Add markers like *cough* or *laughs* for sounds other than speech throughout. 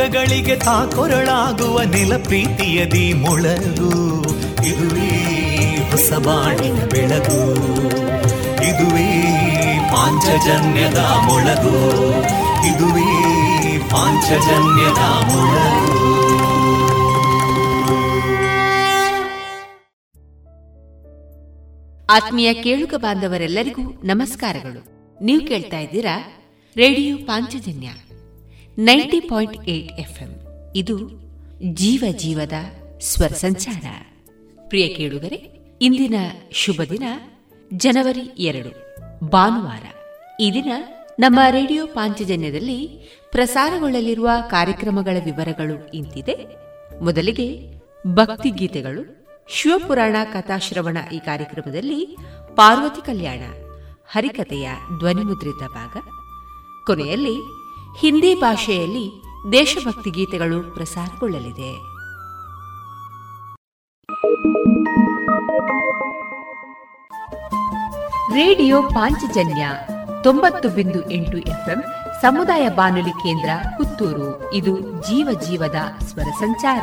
ದುಃಖಗಳಿಗೆ ತಾಕೊರಳಾಗುವ ನಿಲ ಪ್ರೀತಿಯದಿ ಮೊಳಗು. ಇದುವೇ ಹೊಸ ಬಾಣಿನ ಬೆಳಗು. ಇದುವೇ ಪಾಂಚಜನ್ಯದ ಮೊಳಗು. ಇದುವೇ ಪಾಂಚಜನ್ಯದ ಮೊಳಗು. ಆತ್ಮೀಯ ಕೇಳುಗ ಬಾಂಧವರೆಲ್ಲರಿಗೂ ನಮಸ್ಕಾರಗಳು. ನೀವು ಕೇಳ್ತಾ ಇದ್ದೀರಾ radio Panchajanya. Ninety point eight FM. ಇದು ಜೀವ ಜೀವದ ಸ್ವರ ಸಂಚಾರ. ಪ್ರಿಯ ಕೇಳುಗರೆ, ಇಂದಿನ ಶುಭ ದಿನ ಜನವರಿ ಎರಡು, ಭಾನುವಾರ. ಈ ದಿನ ನಮ್ಮ ರೇಡಿಯೋ ಪಾಂಚಜನ್ಯದಲ್ಲಿ ಪ್ರಸಾರಗೊಳ್ಳಲಿರುವ ಕಾರ್ಯಕ್ರಮಗಳ ವಿವರಗಳು ಇಂತಿದೆ. ಮೊದಲಿಗೆ ಭಕ್ತಿ ಗೀತೆಗಳು, ಶಿವಪುರಾಣ ಕಥಾಶ್ರವಣ ಈ ಕಾರ್ಯಕ್ರಮದಲ್ಲಿ ಪಾರ್ವತಿ ಕಲ್ಯಾಣ ಹರಿಕತೆಯ ಧ್ವನಿಮುದ್ರಿತ ಭಾಗ. ಕೊನೆಯಲ್ಲಿ ಹಿಂದಿ ಭಾಷೆಯಲ್ಲಿ ದೇಶಭಕ್ತಿ ಗೀತೆಗಳು ಪ್ರಸಾರಗೊಳ್ಳಲಿದೆ. ರೇಡಿಯೋ ಪಾಂಚಜನ್ಯ ತೊಂಬತ್ತು ಬಿಂದು ಎಂಟು ಎಫ್ಎಂ ಸಮುದಾಯ ಬಾನುಲಿ ಕೇಂದ್ರ ಪುತ್ತೂರು. ಇದು ಜೀವ ಜೀವದ ಸ್ವರ ಸಂಚಾರ.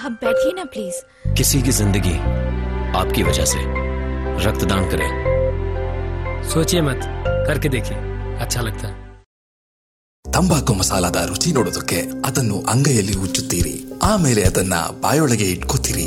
आप बैठिए ना प्लीज किसी की जिंदगी आपकी वजह से रक्तदान करें सोचिए मत करके देखिए अच्छा लगता है ತಂಬಾಕು ಮಸಾಲಾದ ರುಚಿ ನೋಡೋದಕ್ಕೆ ಅದನ್ನು ಅಂಗೈಯಲ್ಲಿ ಉಚ್ಚುತ್ತೀರಿ ಆಮೇಲೆ ಅದನ್ನ ಬಾಯೊಳಗೆ ಇಟ್ಕೋತೀರಿ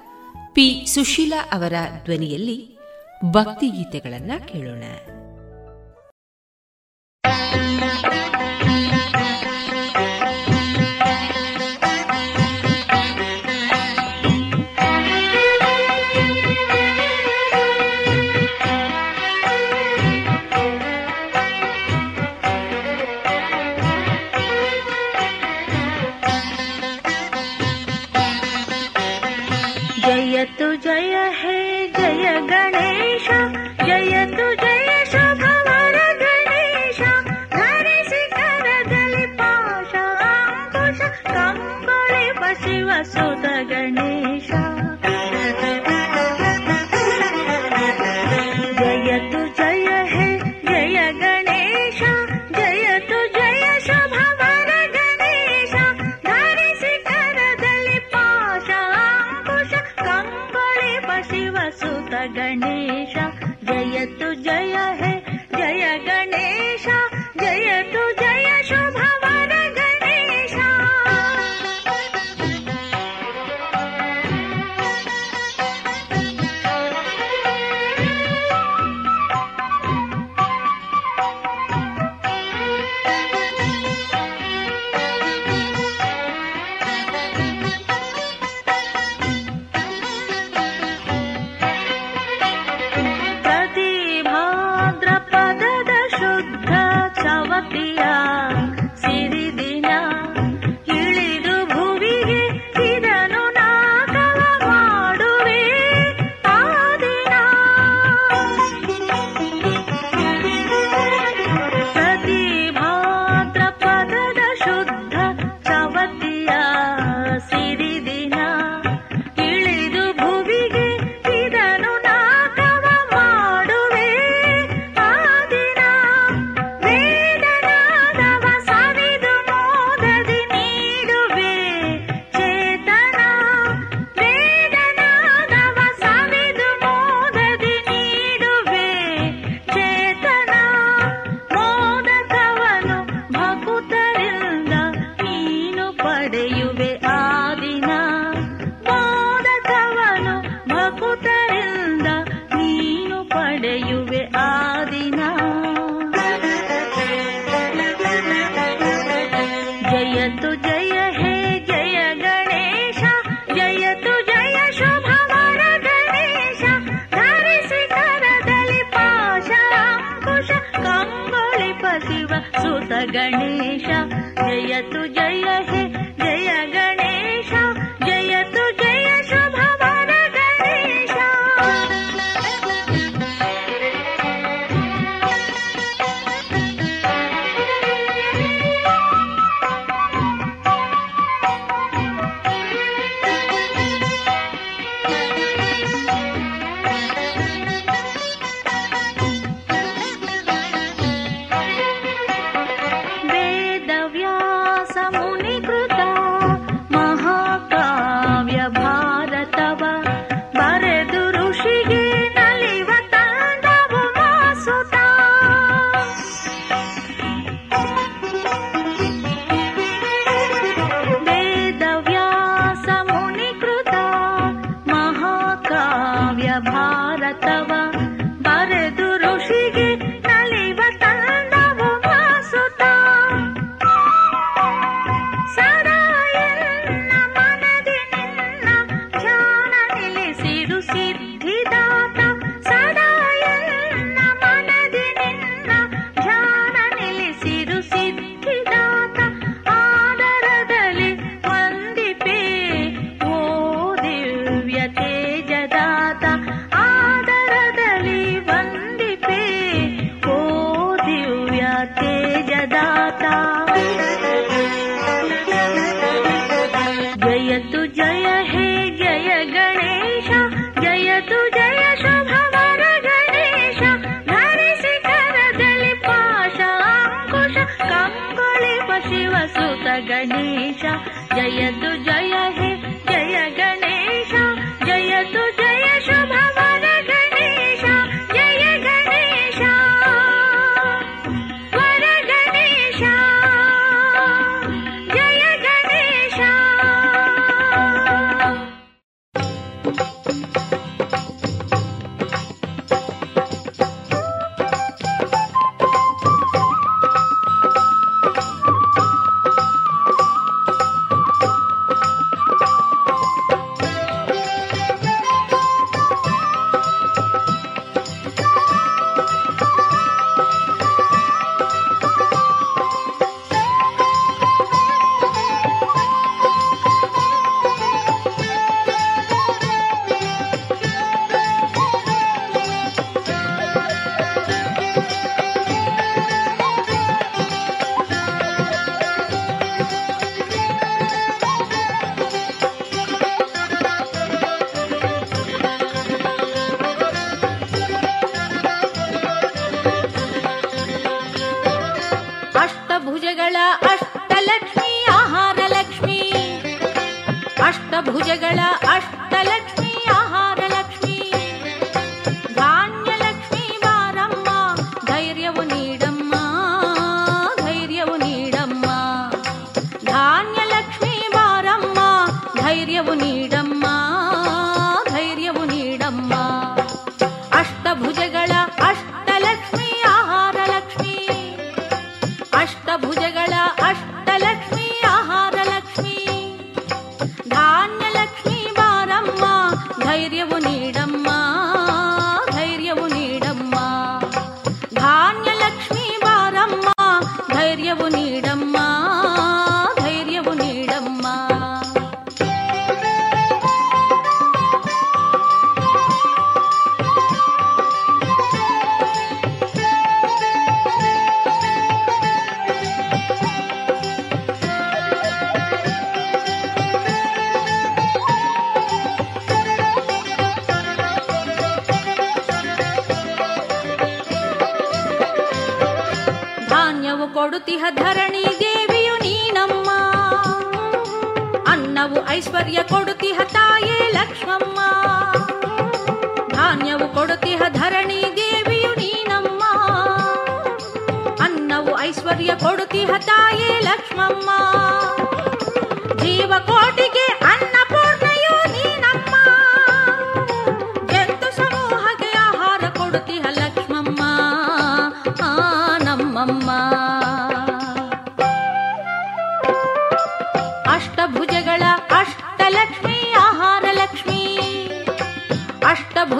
ಪಿ. ಸುಶೀಲಾ ಅವರ ಧ್ವನಿಯಲ್ಲಿ ಭಕ್ತಿ ಗೀತೆಗಳನ್ನ ಕೇಳೋಣ. भारत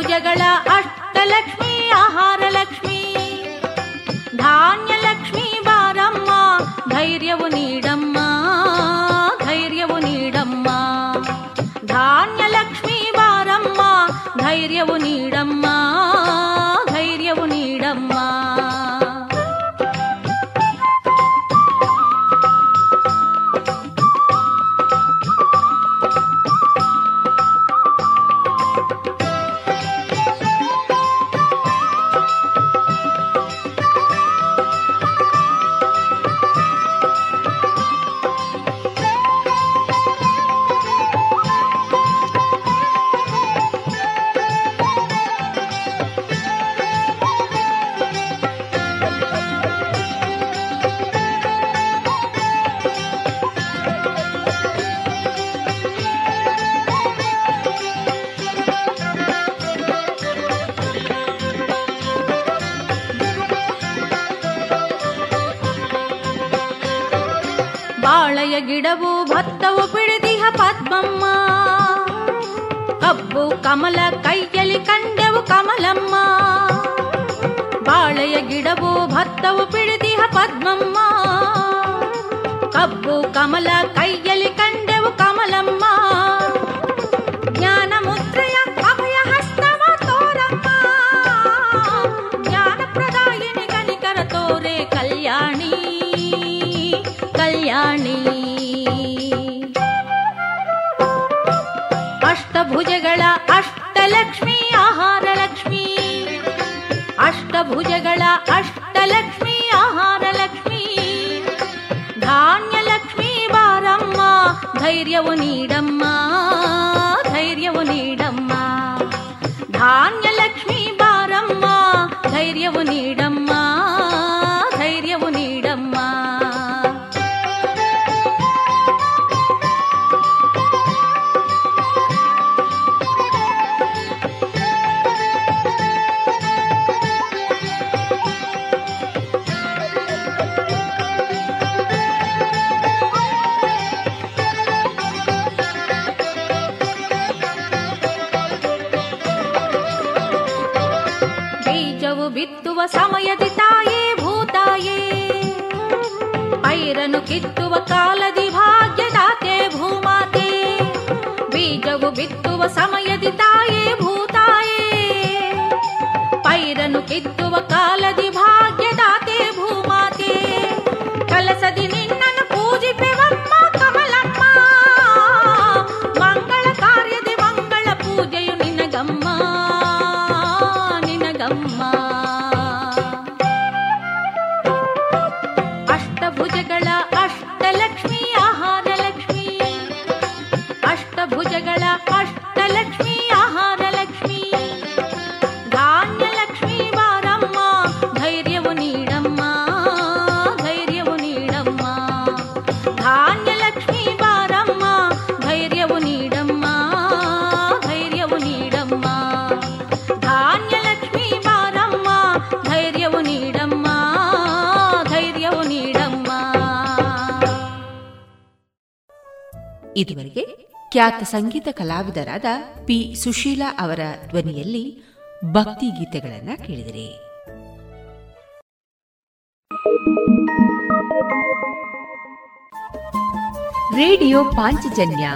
ಅಷ್ಟಭುಜಗಳ ಅಷ್ಟಲಕ್ಷ್ಮಿ ಆಹಾರ ಲಕ್ಷ್ಮಿ ಧಾನ್ಯ ಲಕ್ಷ್ಮಿ ಬಾರಮ್ಮ ಧೈರ್ಯವು ನೀಡಮ್ಮ ಧೈರ್ಯವು ನೀಡಮ್ಮ ಧಾನ್ಯ ಲಕ್ಷ್ಮೀ ಬಾರಮ್ಮ ಧೈರ್ಯವು ನೀಡಮ್ಮ ಖ್ಯಾತ ಸಂಗೀತ ಕಲಾವಿದರಾದ ಪಿ. ಸುಶೀಲಾ ಅವರ ಧ್ವನಿಯಲ್ಲಿ ಭಕ್ತಿ ಗೀತೆಗಳನ್ನು ಕೇಳಿದಿರಿ. ರೇಡಿಯೋ ಪಾಂಚಜನ್ಯ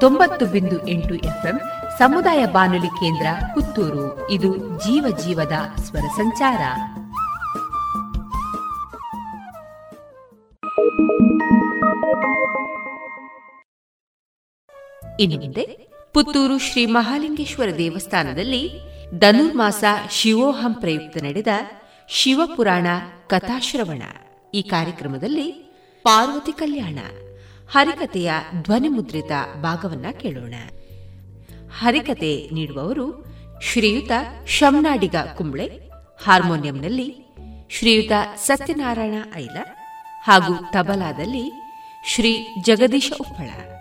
ತೊಂಬತ್ತು ಬಿಂದು ಎಂಟು ಎಫ್ಎಂ ಸಮುದಾಯ ಬಾನುಲಿ ಕೇಂದ್ರ ಪುತ್ತೂರು. ಇದು ಜೀವ ಜೀವದ ಸ್ವರ ಸಂಚಾರ. ಇನ್ನು ಮುಂದೆ ಪುತ್ತೂರು ಶ್ರೀ ಮಹಾಲಿಂಗೇಶ್ವರ ದೇವಸ್ಥಾನದಲ್ಲಿ ಧನುರ್ಮಾಸ ಶಿವೋಹಂ ಪ್ರಯುಕ್ತ ನಡೆದ ಶಿವಪುರಾಣ ಕಥಾಶ್ರವಣ. ಈ ಕಾರ್ಯಕ್ರಮದಲ್ಲಿ ಪಾರ್ವತಿ ಕಲ್ಯಾಣ ಹರಿಕತೆಯ ಧ್ವನಿಮುದ್ರಿತ ಭಾಗವನ್ನ ಕೇಳೋಣ. ಹರಿಕತೆ ನೀಡುವವರು ಶ್ರೀಯುತ ಶಮ್ನಾಡಿಗ ಕುಂಬ್ಳೆ, ಹಾರ್ಮೋನಿಯಂನಲ್ಲಿ ಶ್ರೀಯುತ ಸತ್ಯನಾರಾಯಣ ಐಲ ಹಾಗೂ ತಬಲಾದಲ್ಲಿ ಶ್ರೀ ಜಗದೀಶ ಉಪ್ಪಳ.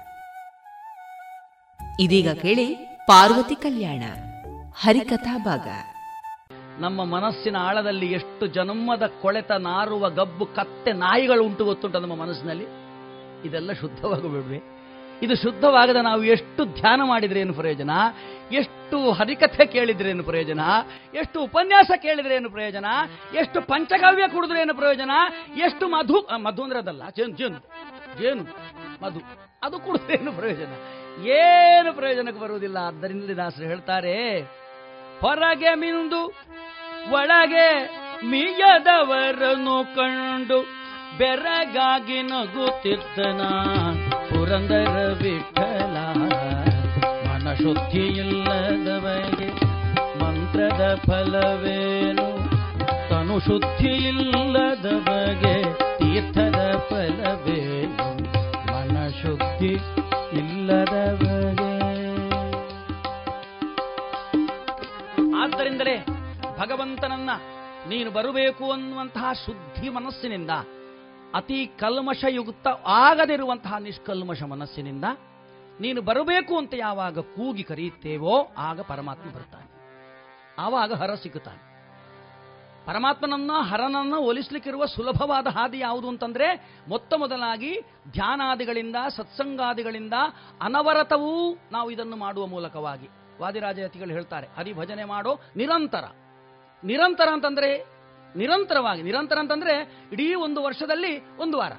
ಇದೀಗ ಕೇಳಿ ಪಾರ್ವತಿ ಕಲ್ಯಾಣ, ಹರಿಕಥಾ ಭಾಗ. ನಮ್ಮ ಮನಸ್ಸಿನ ಆಳದಲ್ಲಿ ಎಷ್ಟು ಜನ್ಮದ ಕೊಳೆತ ನಾರುವ ಗಬ್ಬು ಕತ್ತೆ ನಾಯಿಗಳು ಉಂಟು ಗೊತ್ತುಂಟು ನಮ್ಮ ಮನಸ್ಸಿನಲ್ಲಿ? ಇದೆಲ್ಲ ಶುದ್ಧವಾಗಿ ಬಿಡ್ವೆ ಇದು ಶುದ್ಧವಾಗದ ನಾವು ಎಷ್ಟು ಧ್ಯಾನ ಮಾಡಿದ್ರೆ ಏನು ಪ್ರಯೋಜನ? ಎಷ್ಟು ಹರಿಕಥೆ ಕೇಳಿದ್ರೆ ಏನು ಪ್ರಯೋಜನ? ಎಷ್ಟು ಉಪನ್ಯಾಸ ಕೇಳಿದ್ರೆ ಏನು ಪ್ರಯೋಜನ? ಎಷ್ಟು ಪಂಚಗವ್ಯ ಕುಡಿದ್ರೆ ಏನು ಪ್ರಯೋಜನ? ಎಷ್ಟು ಮಧು ಮಧು ಅಂದ್ರೆ ಅದಲ್ಲ, ಜೇನು ಜೇನು ಜೇನು, ಮಧು, ಅದು ಕುಡಿದ್ರೆ ಏನು ಪ್ರಯೋಜನ? ಏನು ಪ್ರಯೋಜನಕ್ಕೆ ಬರುವುದಿಲ್ಲ. ಆದ್ದರಿಂದ ದಾಸರು ಹೇಳ್ತಾರೆ, ಹೊರಗೆ ಮಿಂದು, ಒಳಗೆ ಮಿಯದವರನ್ನು ಕಂಡು ಬೆರಗಾಗಿ ನಗುತ್ತಿದ್ದನ ಪುರಂದರ ವಿಠಲ. ಮನಶುದ್ಧಿಯಿಲ್ಲದವಗೆ ಮಂತ್ರದ ಫಲವೇನು? ತನು ಶುದ್ಧಿ ಬಗೆ ತೀರ್ಥದ ಫಲವೇನು? ಮನಶುದ್ಧಿ ಇಲ್ಲದ ಬಗೆ ಆದ್ದರಿಂದಲೇ ಭಗವಂತನನ್ನ ನೀನು ಬರಬೇಕು ಅನ್ನುವಂತಹ ಶುದ್ಧಿ ಮನಸ್ಸಿನಿಂದ, ಅತಿ ಕಲ್ಮಶಯುಕ್ತ ಆಗದಿರುವಂತಹ ನಿಷ್ಕಲ್ಮಶ ಮನಸ್ಸಿನಿಂದ ನೀನು ಬರಬೇಕು ಅಂತ ಯಾವಾಗ ಕೂಗಿ ಕರೆಯುತ್ತೇವೋ, ಆಗ ಪರಮಾತ್ಮ ಬರ್ತಾನೆ ಆವಾಗ ಹರ ಸಿಗುತ್ತಾನೆ. ಪರಮಾತ್ಮನನ್ನ ಹರನನ್ನ ಒಲಿಸ್ಲಿಕ್ಕಿರುವ ಸುಲಭವಾದ ಹಾದಿ ಯಾವುದು ಅಂತಂದ್ರೆ ಮೊತ್ತ ಮೊದಲಾಗಿ ಧ್ಯಾನಾದಿಗಳಿಂದ, ಸತ್ಸಂಗಾದಿಗಳಿಂದ ಅನವರತವೂ ನಾವು ಇದನ್ನು ಮಾಡುವ ಮೂಲಕವಾಗಿ. ವಾದಿರಾಜಯತಿಗಳು ಹೇಳ್ತಾರೆ ಹರಿಭಜನೆ ಮಾಡೋ ನಿರಂತರ. ನಿರಂತರ ಅಂತಂದ್ರೆ ನಿರಂತರವಾಗಿ, ನಿರಂತರ ಅಂತಂದ್ರೆ ಇಡೀ ಒಂದು ವರ್ಷದಲ್ಲಿ ಒಂದು ವಾರ.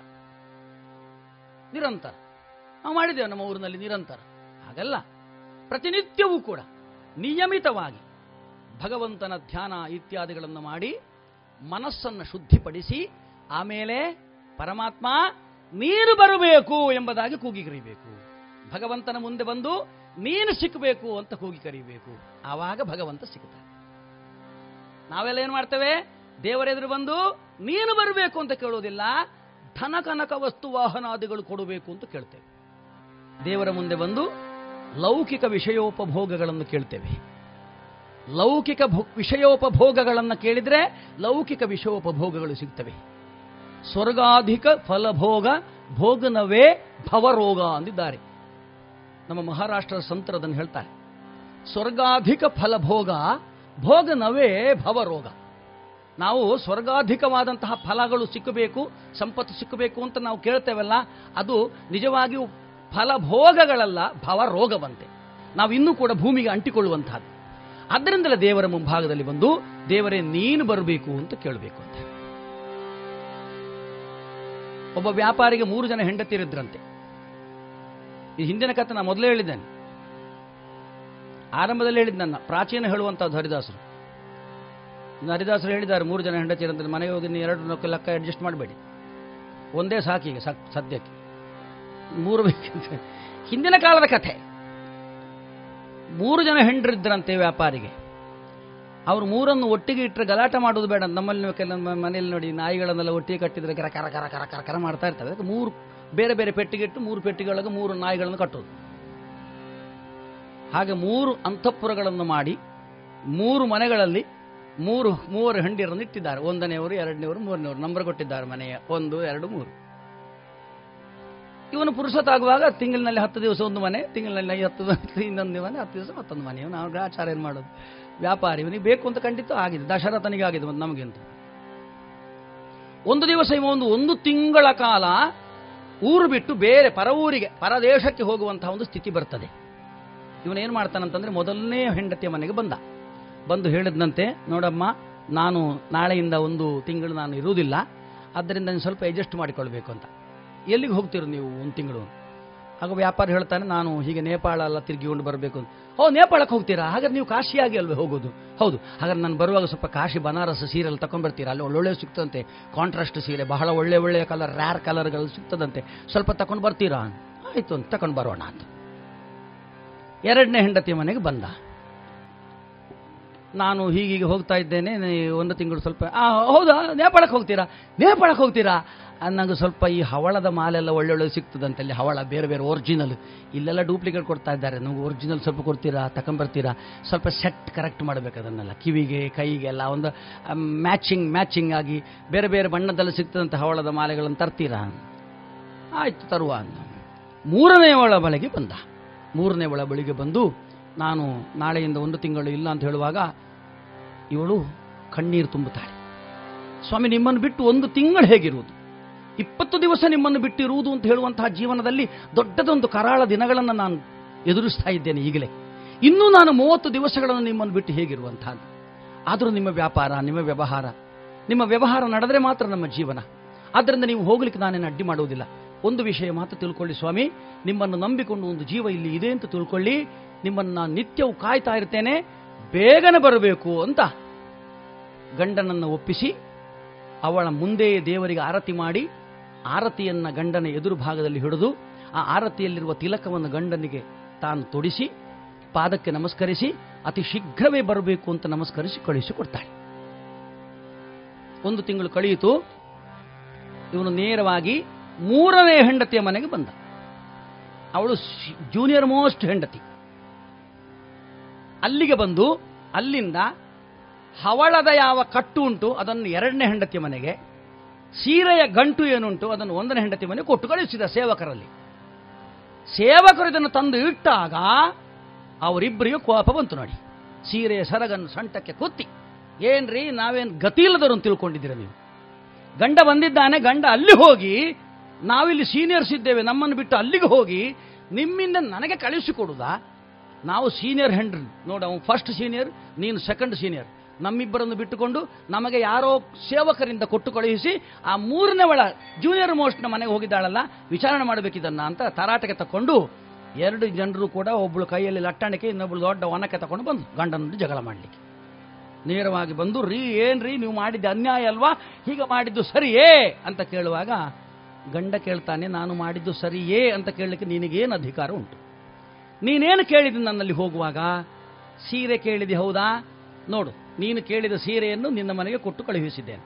ನಿರಂತರ. ನಾವು ಮಾಡಿದ್ದೇವೆ ನಮ್ಮ ಊರಿನಲ್ಲಿ ನಿರಂತರ. ಹಾಗಲ್ಲ. ಪ್ರತಿನಿತ್ಯವೂ ಕೂಡ, ನಿಯಮಿತವಾಗಿ. ಭಗವಂತನ ಧ್ಯಾನ ಇತ್ಯಾದಿಗಳನ್ನು ಮಾಡಿ ಮನಸ್ಸನ್ನು ಶುದ್ಧಿಪಡಿಸಿ ಆಮೇಲೆ ಪರಮಾತ್ಮ ನೀರು ಬರಬೇಕು ಎಂಬುದಾಗಿ ಕೂಗಿ ಕರಿಬೇಕು. ಭಗವಂತನ ಮುಂದೆ ಬಂದು ನೀನು ಸಿಕ್ಕಬೇಕು ಅಂತ ಕೂಗಿ ಕರಿಬೇಕು. ಆವಾಗ ಭಗವಂತ ಸಿಗುತ್ತಾನೆ ನಾವೆಲ್ಲ ಏನು ಮಾಡ್ತೇವೆ? ದೇವರೆದುರು ಬಂದು ನೀನು ಬರಬೇಕು ಅಂತ ಕೇಳೋದಿಲ್ಲ, ಧನ ಕನಕ ವಸ್ತು ವಾಹನಾದಿಗಳು ಕೊಡಬೇಕು ಅಂತ ಕೇಳ್ತೇವೆ. ದೇವರ ಮುಂದೆ ಬಂದು ಲೌಕಿಕ ವಿಷಯೋಪಭೋಗಗಳನ್ನು ಕೇಳ್ತೇವೆ. ಲೌಕಿಕ ವಿಷಯೋಪಭೋಗಗಳನ್ನು ಕೇಳಿದರೆ ಲೌಕಿಕ ವಿಷಯೋಪಭೋಗಗಳು ಸಿಗ್ತವೆ. ಸ್ವರ್ಗಾಧಿಕ ಫಲಭೋಗ ಭೋಗನವೇ ಭವರೋಗ ಅಂದಿದ್ದಾರೆ. ನಮ್ಮ ಮಹಾರಾಷ್ಟ್ರದ ಸಂತರು ಅದನ್ನು ಹೇಳ್ತಾರೆ. ಸ್ವರ್ಗಾಧಿಕ ಫಲಭೋಗ ಭೋಗನವೇ ಭವರೋಗ. ನಾವು ಸ್ವರ್ಗಾಧಿಕವಾದಂತಹ ಫಲಗಳು ಸಿಕ್ಕಬೇಕು, ಸಂಪತ್ತು ಸಿಕ್ಕಬೇಕು ಅಂತ ನಾವು ಕೇಳ್ತೇವಲ್ಲ, ಅದು ನಿಜವಾಗಿಯೂ ಫಲಭೋಗಗಳಲ್ಲ, ಭವರೋಗವಂತೆ. ನಾವು ಇನ್ನೂ ಕೂಡ ಭೂಮಿಗೆ ಅಂಟಿಕೊಳ್ಳುವಂತಹದ್ದು. ಅದರಿಂದಲೇ ದೇವರ ಮುಂಭಾಗದಲ್ಲಿ ಬಂದು, ದೇವರೇ, ನೀನು ಬರಬೇಕು ಅಂತ ಕೇಳಬೇಕು ಅಂತ ಒಬ್ಬ ವ್ಯಾಪಾರಿಗೆ ಮೂರು ಜನ ಹೆಂಡತಿರಿದ್ರಂತೆ ಈ ಹಿಂದಿನ ಕಥೆ ನಾನು ಮೊದಲೇ ಹೇಳಿದ್ದೇನೆ. ಆರಂಭದಲ್ಲಿ ಹೇಳಿದ್ ನನ್ನ, ಪ್ರಾಚೀನ ಹೇಳುವಂತಹ ಹರಿದಾಸರು. ಹರಿದಾಸರು ಹೇಳಿದ್ದಾರೆ, ಮೂರು ಜನ ಹೆಂಡತಿರಂತೆ ಮನೆಗೆ ಹೋಗಿ ನೀವು ಎರಡು ನೊಕ್ಕ ಲೆಕ್ಕ ಅಡ್ಜಸ್ಟ್ ಮಾಡಬೇಡಿ. ಒಂದೇ ಸಾಕಿಗೆ, ಸದ್ಯಕ್ಕೆ. ಮೂರು ಹಿಂದಿನ ಕಾಲದ ಕಥೆ. ಮೂರು ಜನ ಹೆಂಡರಿದ್ರಂತೆ ವ್ಯಾಪಾರಿಗೆ. ಅವರು ಮೂರನ್ನು ಒಟ್ಟಿಗೆ ಇಟ್ಟರೆ ಗಲಾಟೆ ಮಾಡೋದು ಬೇಡ. ನಮ್ಮಲ್ಲಿ ನೀವು ಕೆಲ ಮನೆಯಲ್ಲಿ ನೋಡಿ ನಾಯಿಗಳನ್ನೆಲ್ಲ ಒಟ್ಟಿಗೆ ಕಟ್ಟಿದ್ರೆ ಕರ ಕರ ಕರ ಕರ ಕರ ಕರ ಮಾಡ್ತಾ ಇರ್ತವೆ ಅದಕ್ಕೆ ಮೂರು, ಬೇರೆ ಬೇರೆ ಪೆಟ್ಟಿಗೆ ಇಟ್ಟು ಮೂರು ಪೆಟ್ಟಿಗೆಯೊಳಗೆ ಮೂರು ನಾಯಿಗಳನ್ನು ಕಟ್ಟೋದು ಹಾಗೆ ಮೂರು ಅಂತಃಪುರಗಳನ್ನು ಮಾಡಿ ಮೂರು ಮನೆಗಳಲ್ಲಿ ಮೂರು, ಮೂವರು ಹೆಂಡಿರನ್ನು ಇಟ್ಟಿದ್ದಾರೆ. ಒಂದನೆಯವರು ಎರಡನೇವರು ಮೂರನೇವರು ನಂಬರ್ ಕೊಟ್ಟಿದ್ದಾರೆ ಮನೆಯ ಒಂದು, ಎರಡು, ಮೂರು. ಇವನು ಪುರುಷತಾಗುವಾಗ ತಿಂಗಳಿನಲ್ಲಿ ಹತ್ತು ದಿವಸ ಒಂದು ಮನೆ, ತಿಂಗಳಿನಲ್ಲಿ ಹತ್ತು ಇನ್ನೊಂದು ಮನೆ, ಹತ್ತು ದಿವಸ ಮತ್ತೊಂದು ಮನೆ. ಇವನು ಅವ್ರಿಗೆ ಆಚಾರ ಏನು ಮಾಡೋದು? ವ್ಯಾಪಾರಿ. ಇವನಿಗೆ ಬೇಕು ಅಂತ ಖಂಡಿತ ಆಗಿದೆ. ದಶರಥನಿಗೆ ಆಗಿದೆ ಒಂದು ನಮಗೆ ಅಂತ ಒಂದು ದಿವಸ ಇವ ಒಂದು ಒಂದು ತಿಂಗಳ ಕಾಲ ಊರು ಬಿಟ್ಟು ಬೇರೆ ಪರ ಊರಿಗೆ ಪರದೇಶಕ್ಕೆ ಹೋಗುವಂತಹ ಒಂದು ಸ್ಥಿತಿ ಬರ್ತದೆ. ಇವನೇನು ಮಾಡ್ತಾನಂತಂದ್ರೆ ಮೊದಲನೇ ಹೆಂಡತಿಯ ಮನೆಗೆ ಬಂದ. ಬಂದು ಹೇಳಿದ್ನಂತೆ, ನೋಡಮ್ಮ, ನಾನು ನಾಳೆಯಿಂದ ಒಂದು ತಿಂಗಳು ನಾನು ಇರುವುದಿಲ್ಲ. ಆದ್ದರಿಂದ ನೀನು ಸ್ವಲ್ಪ ಅಡ್ಜಸ್ಟ್ ಮಾಡಿಕೊಳ್ಬೇಕು ಅಂತ. ಎಲ್ಲಿಗೆ ಹೋಗ್ತೀರಿ ನೀವು ಒಂದು ತಿಂಗಳು? ಆಗ ವ್ಯಾಪಾರ ಹೇಳ್ತಾನೆ, ನಾನು ಹೀಗೆ ನೇಪಾಳ ಎಲ್ಲ ತಿರುಗಿಕೊಂಡು ಬರಬೇಕು ಅಂತ. ಓ, ನೇಪಾಳಕ್ಕೆ ಹೋಗ್ತೀರಾ? ಹಾಗಾದ್ರೆ ನೀವು ಕಾಶಿಯಾಗಿ ಅಲ್ವೇ ಹೋಗೋದು? ಹೌದು. ಹಾಗಾದ್ರೆ ನಾನು ಬರುವಾಗ ಸ್ವಲ್ಪ ಕಾಶಿ ಬನಾರಸ್ ಸೀರೆಲ್ಲ ತಗೊಂಡ್ಬರ್ತೀರಾ ಅಲ್ಲಿ ಒಳ್ಳೊಳ್ಳೆ ಸಿಗ್ತದಂತೆ. ಕಾಂಟ್ರಾಸ್ಟ್ ಸೀರೆ, ಬಹಳ ಒಳ್ಳೆ ಒಳ್ಳೆಯ ಕಲರ್ ರ್ಯಾರ್ ಕಲರ್ಗಳು ಸಿಗ್ತದಂತೆ. ಸ್ವಲ್ಪ ತಗೊಂಡು ಬರ್ತೀರಾ? ಆಯ್ತು ಅಂತ ತಗೊಂಡು ಬರೋಣ ಅಂತ. ಎರಡನೇ ಹೆಂಡತಿ ಮನೆಗೆ ಬಂದ. ನಾನು ಹೀಗೀಗೆ ಹೋಗ್ತಾ ಇದ್ದೇನೆ ಒಂದು ತಿಂಗಳು ಸ್ವಲ್ಪ ಹೌದಾ? ನೇಪಾಳಕ್ಕೆ ಹೋಗ್ತೀರಾ? ನೇಪಾಳಕ್ಕೆ ಹೋಗ್ತೀರಾ? ನಂಗೆ ಸ್ವಲ್ಪ ಈ ಹವಳದ ಮಾಲೆಲ್ಲ ಒಳ್ಳೊಳ್ಳೆ ಸಿಗ್ತದಂತೆ ಅಲ್ಲಿ ಹವಳ ಬೇರೆ ಬೇರೆ ಒರಿಜಿನಲ್ ಇಲ್ಲೆಲ್ಲ ಡೂಪ್ಲಿಕೇಟ್ ಕೊಡ್ತಾ ಇದ್ದಾರೆ. ನಮಗೆ ಒರಿಜಿನಲ್ ಸ್ವಲ್ಪ ಕೊಡ್ತೀರಾ ತಗೊಂಬರ್ತೀರಾ ಸ್ವಲ್ಪ ಸೆಟ್ ಕರೆಕ್ಟ್ ಮಾಡಬೇಕು ಅದನ್ನೆಲ್ಲ. ಕಿವಿಗೆ ಕೈಗೆ ಎಲ್ಲ ಒಂದು ಮ್ಯಾಚಿಂಗ್ ಮ್ಯಾಚಿಂಗ್ ಆಗಿ ಬೇರೆ ಬೇರೆ ಬಣ್ಣದಲ್ಲಿ ಸಿಗ್ತದಂತ ಹವಳದ ಮಾಲೆಗಳನ್ನು ತರ್ತೀರಾ? ಆಯ್ತು, ತರುವ ಮೂರನೇ ಒಳ ಬಳಿಗೆ ಬಂದ. ಮೂರನೇ ಒಳ ಬಳಿಗೆ ಬಂದು ನಾನು ನಾಳೆಯಿಂದ ಒಂದು ತಿಂಗಳು ಇಲ್ಲ ಅಂತ ಹೇಳುವಾಗ ಇವಳು ಕಣ್ಣೀರು ತುಂಬುತ್ತಾಳೆ. ಸ್ವಾಮಿ, ನಿಮ್ಮನ್ನು ಬಿಟ್ಟು ಒಂದು ತಿಂಗಳು ಹೇಗಿರುವುದು? ಇಪ್ಪತ್ತು ದಿವಸ ನಿಮ್ಮನ್ನು ಬಿಟ್ಟಿರುವುದು ಅಂತ ಹೇಳುವಂತಹ ಜೀವನದಲ್ಲಿ ದೊಡ್ಡದೊಂದು ಕರಾಳ ದಿನಗಳನ್ನು ನಾನು ಎದುರಿಸ್ತಾ ಇದ್ದೇನೆ ಈಗಲೇ. ಇನ್ನೂ ನಾನು ಮೂವತ್ತು ದಿವಸಗಳನ್ನು ನಿಮ್ಮನ್ನು ಬಿಟ್ಟು ಹೇಗಿರುವಂಥದ್ದು? ಆದರೂ ನಿಮ್ಮ ವ್ಯಾಪಾರ, ನಿಮ್ಮ ವ್ಯವಹಾರ ನಿಮ್ಮ ವ್ಯವಹಾರ ನಡೆದ್ರೆ ಮಾತ್ರ ನಮ್ಮ ಜೀವನ. ಆದ್ದರಿಂದ ನೀವು ಹೋಗ್ಲಿಕ್ಕೆ ನಾನೇನು ಅಡ್ಡಿ ಮಾಡುವುದಿಲ್ಲ. ಒಂದು ವಿಷಯ ಮಾತ್ರ ತಿಳ್ಕೊಳ್ಳಿ ಸ್ವಾಮಿ, ನಿಮ್ಮನ್ನು ನಂಬಿಕೊಂಡು ಒಂದು ಜೀವ ಇಲ್ಲಿ ಇದೆ ಅಂತ ತಿಳ್ಕೊಳ್ಳಿ, ನಿಮ್ಮನ್ನು ನಾನು ನಿತ್ಯವೂ ಕಾಯ್ತಾ ಇರ್ತೇನೆ, ಬೇಗನೆ ಬರಬೇಕು ಅಂತ ಗಂಡನನ್ನು ಒಪ್ಪಿಸಿ, ಅವಳ ಮುಂದೆಯೇ ದೇವರಿಗೆ ಆರತಿ ಮಾಡಿ ಆರತಿಯನ್ನ ಗಂಡನ ಎದುರು ಭಾಗದಲ್ಲಿ ಹಿಡಿದು ಆ ಆರತಿಯಲ್ಲಿರುವ ತಿಲಕವನ್ನು ಗಂಡನಿಗೆ ತಾನು ತೊಡಿಸಿ, ಪಾದಕ್ಕೆ ನಮಸ್ಕರಿಸಿ, ಅತಿ ಶೀಘ್ರವೇ ಬರಬೇಕು ಅಂತ ನಮಸ್ಕರಿಸಿ ಕಳುಹಿಸಿಕೊಡ್ತಾಳೆ ಒಂದು ತಿಂಗಳು ಕಳೆಯಿತು. ಇವನು ನೇರವಾಗಿ ಮೂರನೇ ಹೆಂಡತಿಯ ಮನೆಗೆ ಬಂದ. ಅವಳು ಜೂನಿಯರ್ ಮೋಸ್ಟ್ ಹೆಂಡತಿ. ಅಲ್ಲಿಗೆ ಬಂದು, ಅಲ್ಲಿಂದ ಹವಳದ ಯಾವ ಕಟ್ಟು ಉಂಟು ಅದನ್ನು ಎರಡನೇ ಹೆಂಡತಿಯ ಮನೆಗೆ ಸೀರೆಯ ಗಂಟು ಏನುಂಟು, ಅದನ್ನು ಒಂದನೇ ಹೆಂಡತಿ ಮನೆ ಕೊಟ್ಟು ಕಳಿಸಿದ ಸೇವಕರಲ್ಲಿ. ಸೇವಕರು ಇದನ್ನು ತಂದು ಇಟ್ಟಾಗ ಅವರಿಬ್ಬರಿಗೂ ಕೋಪ ಬಂತು ನೋಡಿ. ಸೀರೆಯ ಸರಗನ್ನು ಸಂಟಕ್ಕೆ ಕುತ್ತಿ ಏನ್ರಿ, ನಾವೇನು ಗತಿ ಇಲ್ಲದರು ಅಂತ ತಿಳ್ಕೊಂಡಿದ್ದೀರ ನೀವು? ಗಂಡ ಬಂದಿದ್ದಾನೆ, ಗಂಡ ಅಲ್ಲಿ ಹೋಗಿ, ನಾವಿಲ್ಲಿ ಸೀನಿಯರ್ಸ್ ಇದ್ದೇವೆ, ನಮ್ಮನ್ನು ಬಿಟ್ಟು ಅಲ್ಲಿಗೆ ಹೋಗಿ, ನಿಮ್ಮಿಂದ ನನಗೆ ಕಳಿಸಿಕೊಡುದಾ ನಾವು ಸೀನಿಯರ್ ಹೆಂಡ್ರಿ. ನೋಡ, ಅವನು ಫಸ್ಟ್ ಸೀನಿಯರ್ ನೀನು ಸೆಕೆಂಡ್ ಸೀನಿಯರ್ ನಮ್ಮಿಬ್ಬರನ್ನು ಬಿಟ್ಟುಕೊಂಡು ನಮಗೆ ಯಾರೋ ಸೇವಕರಿಂದ ಕೊಟ್ಟು ಕಳುಹಿಸಿ ಆ ಮೂರನೇ ಒಳ ಜೂನಿಯರ್ ಮೋಸ್ಟ್ನ ಮನೆಗೆ ಹೋಗಿದ್ದಾಳಲ್ಲ, ವಿಚಾರಣೆ ಮಾಡಬೇಕಿದನ್ನ ಅಂತ ತರಾಟೆಗೆ ತಕೊಂಡು ಎರಡು ಜನರು ಕೂಡ ಒಬ್ಬಳು ಕೈಯಲ್ಲಿ ಲಟ್ಟಣಿಕೆ, ಇನ್ನೊಬ್ಳು ದೊಡ್ಡ ಒನಕ್ಕೆ ತಕೊಂಡು ಬಂದು ಗಂಡನೊಂದು ಜಗಳ ಮಾಡಲಿಕ್ಕೆ. ನೇರವಾಗಿ ಬಂದು, ರೀ, ಏನ್ರಿ, ನೀವು ಮಾಡಿದ್ದು ಅನ್ಯಾಯ ಅಲ್ವಾ? ಹೀಗೆ ಮಾಡಿದ್ದು ಸರಿಯೇ ಅಂತ ಕೇಳುವಾಗ, ಗಂಡ ಕೇಳ್ತಾನೆ, ನಾನು ಮಾಡಿದ್ದು ಸರಿಯೇ ಅಂತ ಕೇಳಲಿಕ್ಕೆ ನಿನಗೇನು ಅಧಿಕಾರ ಉಂಟು? ನೀನೇನು ಕೇಳಿದ್ದು ನನ್ನಲ್ಲಿ ಹೋಗುವಾಗ? ಸೀರೆ ಕೇಳಿದೆ ಹೌದಾ? ನೋಡು, ನೀನು ಕೇಳಿದ ಸೀರೆಯನ್ನು ನಿನ್ನ ಮನೆಗೆ ಕೊಟ್ಟು ಕಳುಹಿಸಿದ್ದೇನೆ.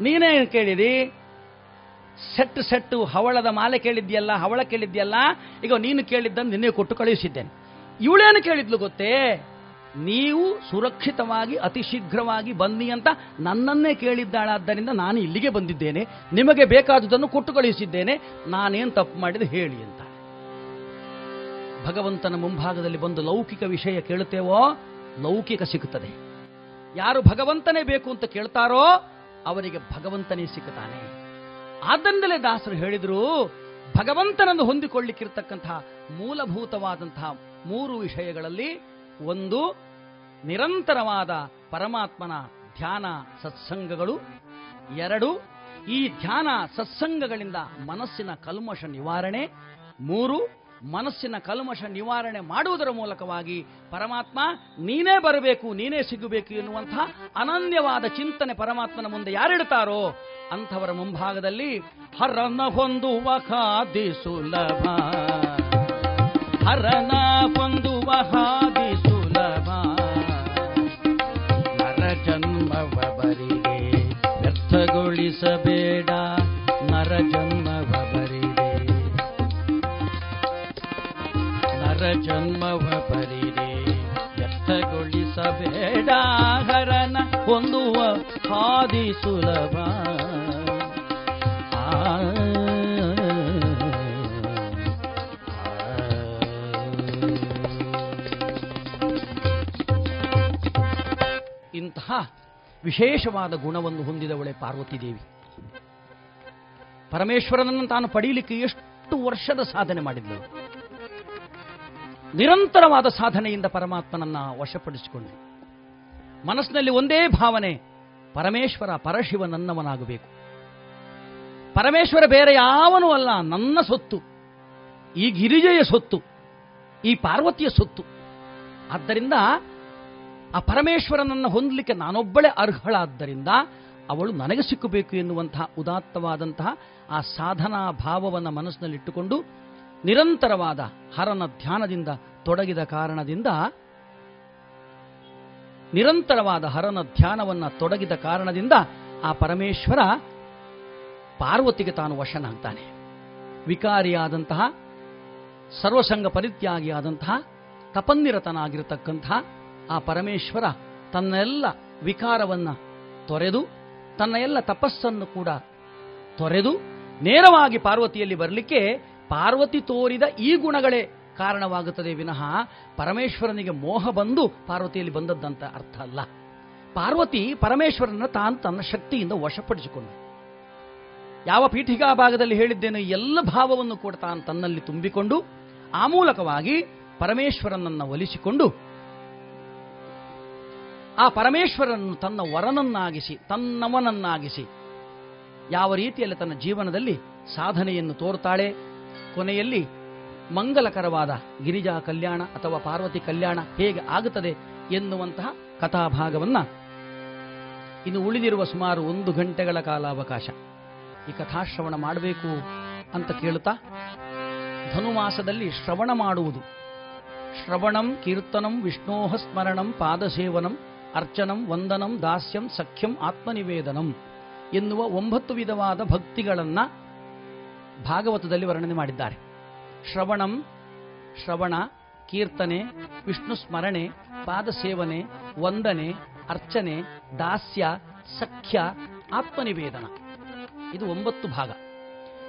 ನೀನೇ ಕೇಳಿದಿ, ಸೆಟ್ ಸೆಟ್ಟು ಹವಳದ ಮಾಲೆ ಕೇಳಿದ್ಯಲ್ಲ ಹವಳ ಕೇಳಿದ್ಯಲ್ಲ ಈಗ ನೀನು ಕೇಳಿದ್ದನ್ನು ನಿನ್ನೆ ಕೊಟ್ಟು ಕಳುಹಿಸಿದ್ದೇನೆ. ಇವಳೇನು ಕೇಳಿದ್ಲು ಗೊತ್ತೇ? ನೀವು ಸುರಕ್ಷಿತವಾಗಿ ಅತಿ ಶೀಘ್ರವಾಗಿ ಬನ್ನಿ ಅಂತ ನನ್ನನ್ನೇ ಕೇಳಿದ್ದಾಳಾದ್ದರಿಂದ ನಾನು ಇಲ್ಲಿಗೆ ಬಂದಿದ್ದೇನೆ. ನಿಮಗೆ ಬೇಕಾದುದನ್ನು ಕೊಟ್ಟು ಕಳುಹಿಸಿದ್ದೇನೆ. ನಾನೇನು ತಪ್ಪು ಮಾಡಿದೆ ಹೇಳಿ ಅಂತ. ಭಗವಂತನ ಮುಂಭಾಗದಲ್ಲಿ ಬಂದು ಲೌಕಿಕ ವಿಷಯ ಕೇಳುತ್ತೇವೋ, ಲೌಕಿಕ ಸಿಗುತ್ತದೆ. ಯಾರು ಭಗವಂತನೇ ಬೇಕು ಅಂತ ಕೇಳ್ತಾರೋ ಅವರಿಗೆ ಭಗವಂತನೇ ಸಿಗುತ್ತಾನೆ ಆದ್ದರಿಂದಲೇ ದಾಸರು ಹೇಳಿದ್ರು, ಭಗವಂತನನ್ನು ಹೊಂದಿಕೊಳ್ಳಿಕ್ಕಿರ್ತಕ್ಕಂತಹ ಮೂಲಭೂತವಾದಂತಹ ಮೂರು ವಿಷಯಗಳಲ್ಲಿ ಒಂದು, ನಿರಂತರವಾದ ಪರಮಾತ್ಮನ ಧ್ಯಾನ ಸತ್ಸಂಗಗಳು, ಎರಡು, ಈ ಧ್ಯಾನ ಸತ್ಸಂಗಗಳಿಂದ ಮನಸ್ಸಿನ ಕಲ್ಮಶ ನಿವಾರಣೆ, ಮೂರು ಮನಸ್ಸಿನ ಕಲ್ಮಶ ನಿವಾರಣೆ ಮಾಡುವುದರ ಮೂಲಕವಾಗಿ ಪರಮಾತ್ಮ, ನೀನೇ ಬರಬೇಕು, ನೀನೇ ಸಿಗಬೇಕು ಎನ್ನುವಂತಹ ಅನನ್ಯವಾದ ಚಿಂತನೆ ಪರಮಾತ್ಮನ ಮುಂದೆ ಯಾರಿಡ್ತಾರೋ ಅಂಥವರ ಮುಂಭಾಗದಲ್ಲಿ ಹರನ ಹೊಂದುವ ಖಾದಿ ಸುಲಭ. ಹರನ ಹೊಂದುವ ಹಾದಿ ಸುಲಭ. ನರ ಜನ್ಮವ ಬರಿಗೆ ವ್ಯರ್ಥಗೊಳಿಸಬೇಡ. ಜನ್ಮವ ಬರಿದೆ ವ್ಯರ್ಥಗೊಳಿಸಬೇಡ ಹರನ ಹೊಂದುವ ಹಾದಿ ಸುಲಭ ಇಂತಹ ವಿಶೇಷವಾದ ಗುಣವನ್ನು ಹೊಂದಿದವಳೆ ಪಾರ್ವತಿ ದೇವಿ ಪರಮೇಶ್ವರನನ್ನು ತಾನು ಪಡೀಲಿಕ್ಕೆ ಎಷ್ಟು ವರ್ಷದ ಸಾಧನೆ ಮಾಡಿದ್ಳು ನಿರಂತರವಾದ ಸಾಧನೆಯಿಂದ ಪರಮಾತ್ಮನನ್ನ ವಶಪಡಿಸಿಕೊಂಡೆ ಮನಸ್ಸಿನಲ್ಲಿ ಒಂದೇ ಭಾವನೆ, ಪರಮೇಶ್ವರ, ಪರಶಿವ ನನ್ನವನಾಗಬೇಕು. ಪರಮೇಶ್ವರ ಬೇರೆ ಯಾವನೂ ಅಲ್ಲ, ನನ್ನ ಸೊತ್ತು. ಈ ಗಿರಿಜೆಯ ಸೊತ್ತು, ಈ ಪಾರ್ವತಿಯ ಸೊತ್ತು. ಆದ್ದರಿಂದ ಆ ಪರಮೇಶ್ವರನನ್ನು ಹೊಂದಲಿಕ್ಕೆ ನಾನೊಬ್ಬಳೇ ಅರ್ಹಳಾದ್ದರಿಂದ ಅವಳು ನನಗೆ ಸಿಕ್ಕಬೇಕು ಎನ್ನುವಂತಹ ಉದಾತ್ತವಾದಂತಹ ಆ ಸಾಧನಾ ಭಾವವನ್ನು ಮನಸ್ಸಿನಲ್ಲಿಟ್ಟುಕೊಂಡು ನಿರಂತರವಾದ ಹರನ ಧ್ಯಾನದಿಂದ ತೊಡಗಿದ ಕಾರಣದಿಂದ, ನಿರಂತರವಾದ ಹರನ ಧ್ಯಾನವನ್ನು ತೊಡಗಿದ ಕಾರಣದಿಂದ ಆ ಪರಮೇಶ್ವರ ಪಾರ್ವತಿಗೆ ತಾನು ವಶನಾಗ್ತಾನೆ ವಿಕಾರಿಯಾದಂತಹ, ಸರ್ವಸಂಗ ಪರಿತ್ಯಾಗಿಯಾದಂತಹ, ತಪನ್ನಿರತನಾಗಿರತಕ್ಕಂತಹ ಆ ಪರಮೇಶ್ವರ ತನ್ನೆಲ್ಲ ವಿಕಾರವನ್ನ ತೊರೆದು, ತನ್ನ ಎಲ್ಲ ತಪಸ್ಸನ್ನು ಕೂಡ ತೊರೆದು, ನೇರವಾಗಿ ಪಾರ್ವತಿಯಲ್ಲಿ ಬರಲಿಕ್ಕೆ ಪಾರ್ವತಿ ತೋರಿದ ಈ ಗುಣಗಳೇ ಕಾರಣವಾಗುತ್ತದೆ ವಿನಃ ಪರಮೇಶ್ವರನಿಗೆ ಮೋಹ ಬಂದು ಪಾರ್ವತಿಯಲ್ಲಿ ಬಂದದ್ದಂತ ಅರ್ಥ ಅಲ್ಲ. ಪಾರ್ವತಿ ಪರಮೇಶ್ವರನ ತಾನು ತನ್ನ ಶಕ್ತಿಯಿಂದ ವಶಪಡಿಸಿಕೊಂಡ. ಯಾವ ಪೀಠಿಕಾ ಭಾಗದಲ್ಲಿ ಹೇಳಿದ್ದೇನೆ ಎಲ್ಲ ಭಾವವನ್ನು ಕೂಡ ತಾನು ತನ್ನಲ್ಲಿ ತುಂಬಿಕೊಂಡು ಆ ಮೂಲಕವಾಗಿ ಪರಮೇಶ್ವರನನ್ನ ಒಲಿಸಿಕೊಂಡು ಆ ಪರಮೇಶ್ವರನನ್ನು ತನ್ನ ವರನನ್ನಾಗಿಸಿ, ತನ್ನವನನ್ನಾಗಿಸಿ ಯಾವ ರೀತಿಯಲ್ಲಿ ತನ್ನ ಜೀವನದಲ್ಲಿ ಸಾಧನೆಯನ್ನು ತೋರುತ್ತಾಳೆ ಕೊನೆಯಲ್ಲಿ ಮಂಗಲಕರವಾದ ಗಿರಿಜಾ ಕಲ್ಯಾಣ ಅಥವಾ ಪಾರ್ವತಿ ಕಲ್ಯಾಣ ಹೇಗೆ ಆಗುತ್ತದೆ ಎನ್ನುವಂತಹ ಕಥಾಭಾಗವನ್ನ ಇನ್ನು ಉಳಿದಿರುವ ಸುಮಾರು ಒಂದು ಗಂಟೆಗಳ ಕಾಲಾವಕಾಶ. ಈ ಕಥಾಶ್ರವಣ ಮಾಡಬೇಕು ಅಂತ ಕೇಳುತ್ತಾ? ಧನುಮಾಸದಲ್ಲಿ ಶ್ರವಣ ಮಾಡುವುದು. ಶ್ರವಣಂ, ಕೀರ್ತನಂ, ವಿಷ್ಣೋಹ ಸ್ಮರಣಂ, ಪಾದಸೇವನಂ, ಅರ್ಚನಂ, ವಂದನಂ, ದಾಸ್ಯಂ, ಸಖ್ಯಂ, ಆತ್ಮನಿವೇದನಂ ಎನ್ನುವ ಒಂಬತ್ತು ವಿಧವಾದ ಭಕ್ತಿಗಳನ್ನ ಭಾಗವತದಲ್ಲಿ ವರ್ಣನೆ ಮಾಡಿದ್ದಾರೆ. ಶ್ರವಣಂ, ಶ್ರವಣ, ಕೀರ್ತನೆ, ವಿಷ್ಣು ಸ್ಮರಣೆ ಪಾದಸೇವನೆ ವಂದನೆ, ಅರ್ಚನೆ, ದಾಸ್ಯ, ಸಖ್ಯ, ಆತ್ಮನಿವೇದನ. ಇದು ಒಂಬತ್ತು ಭಾಗ.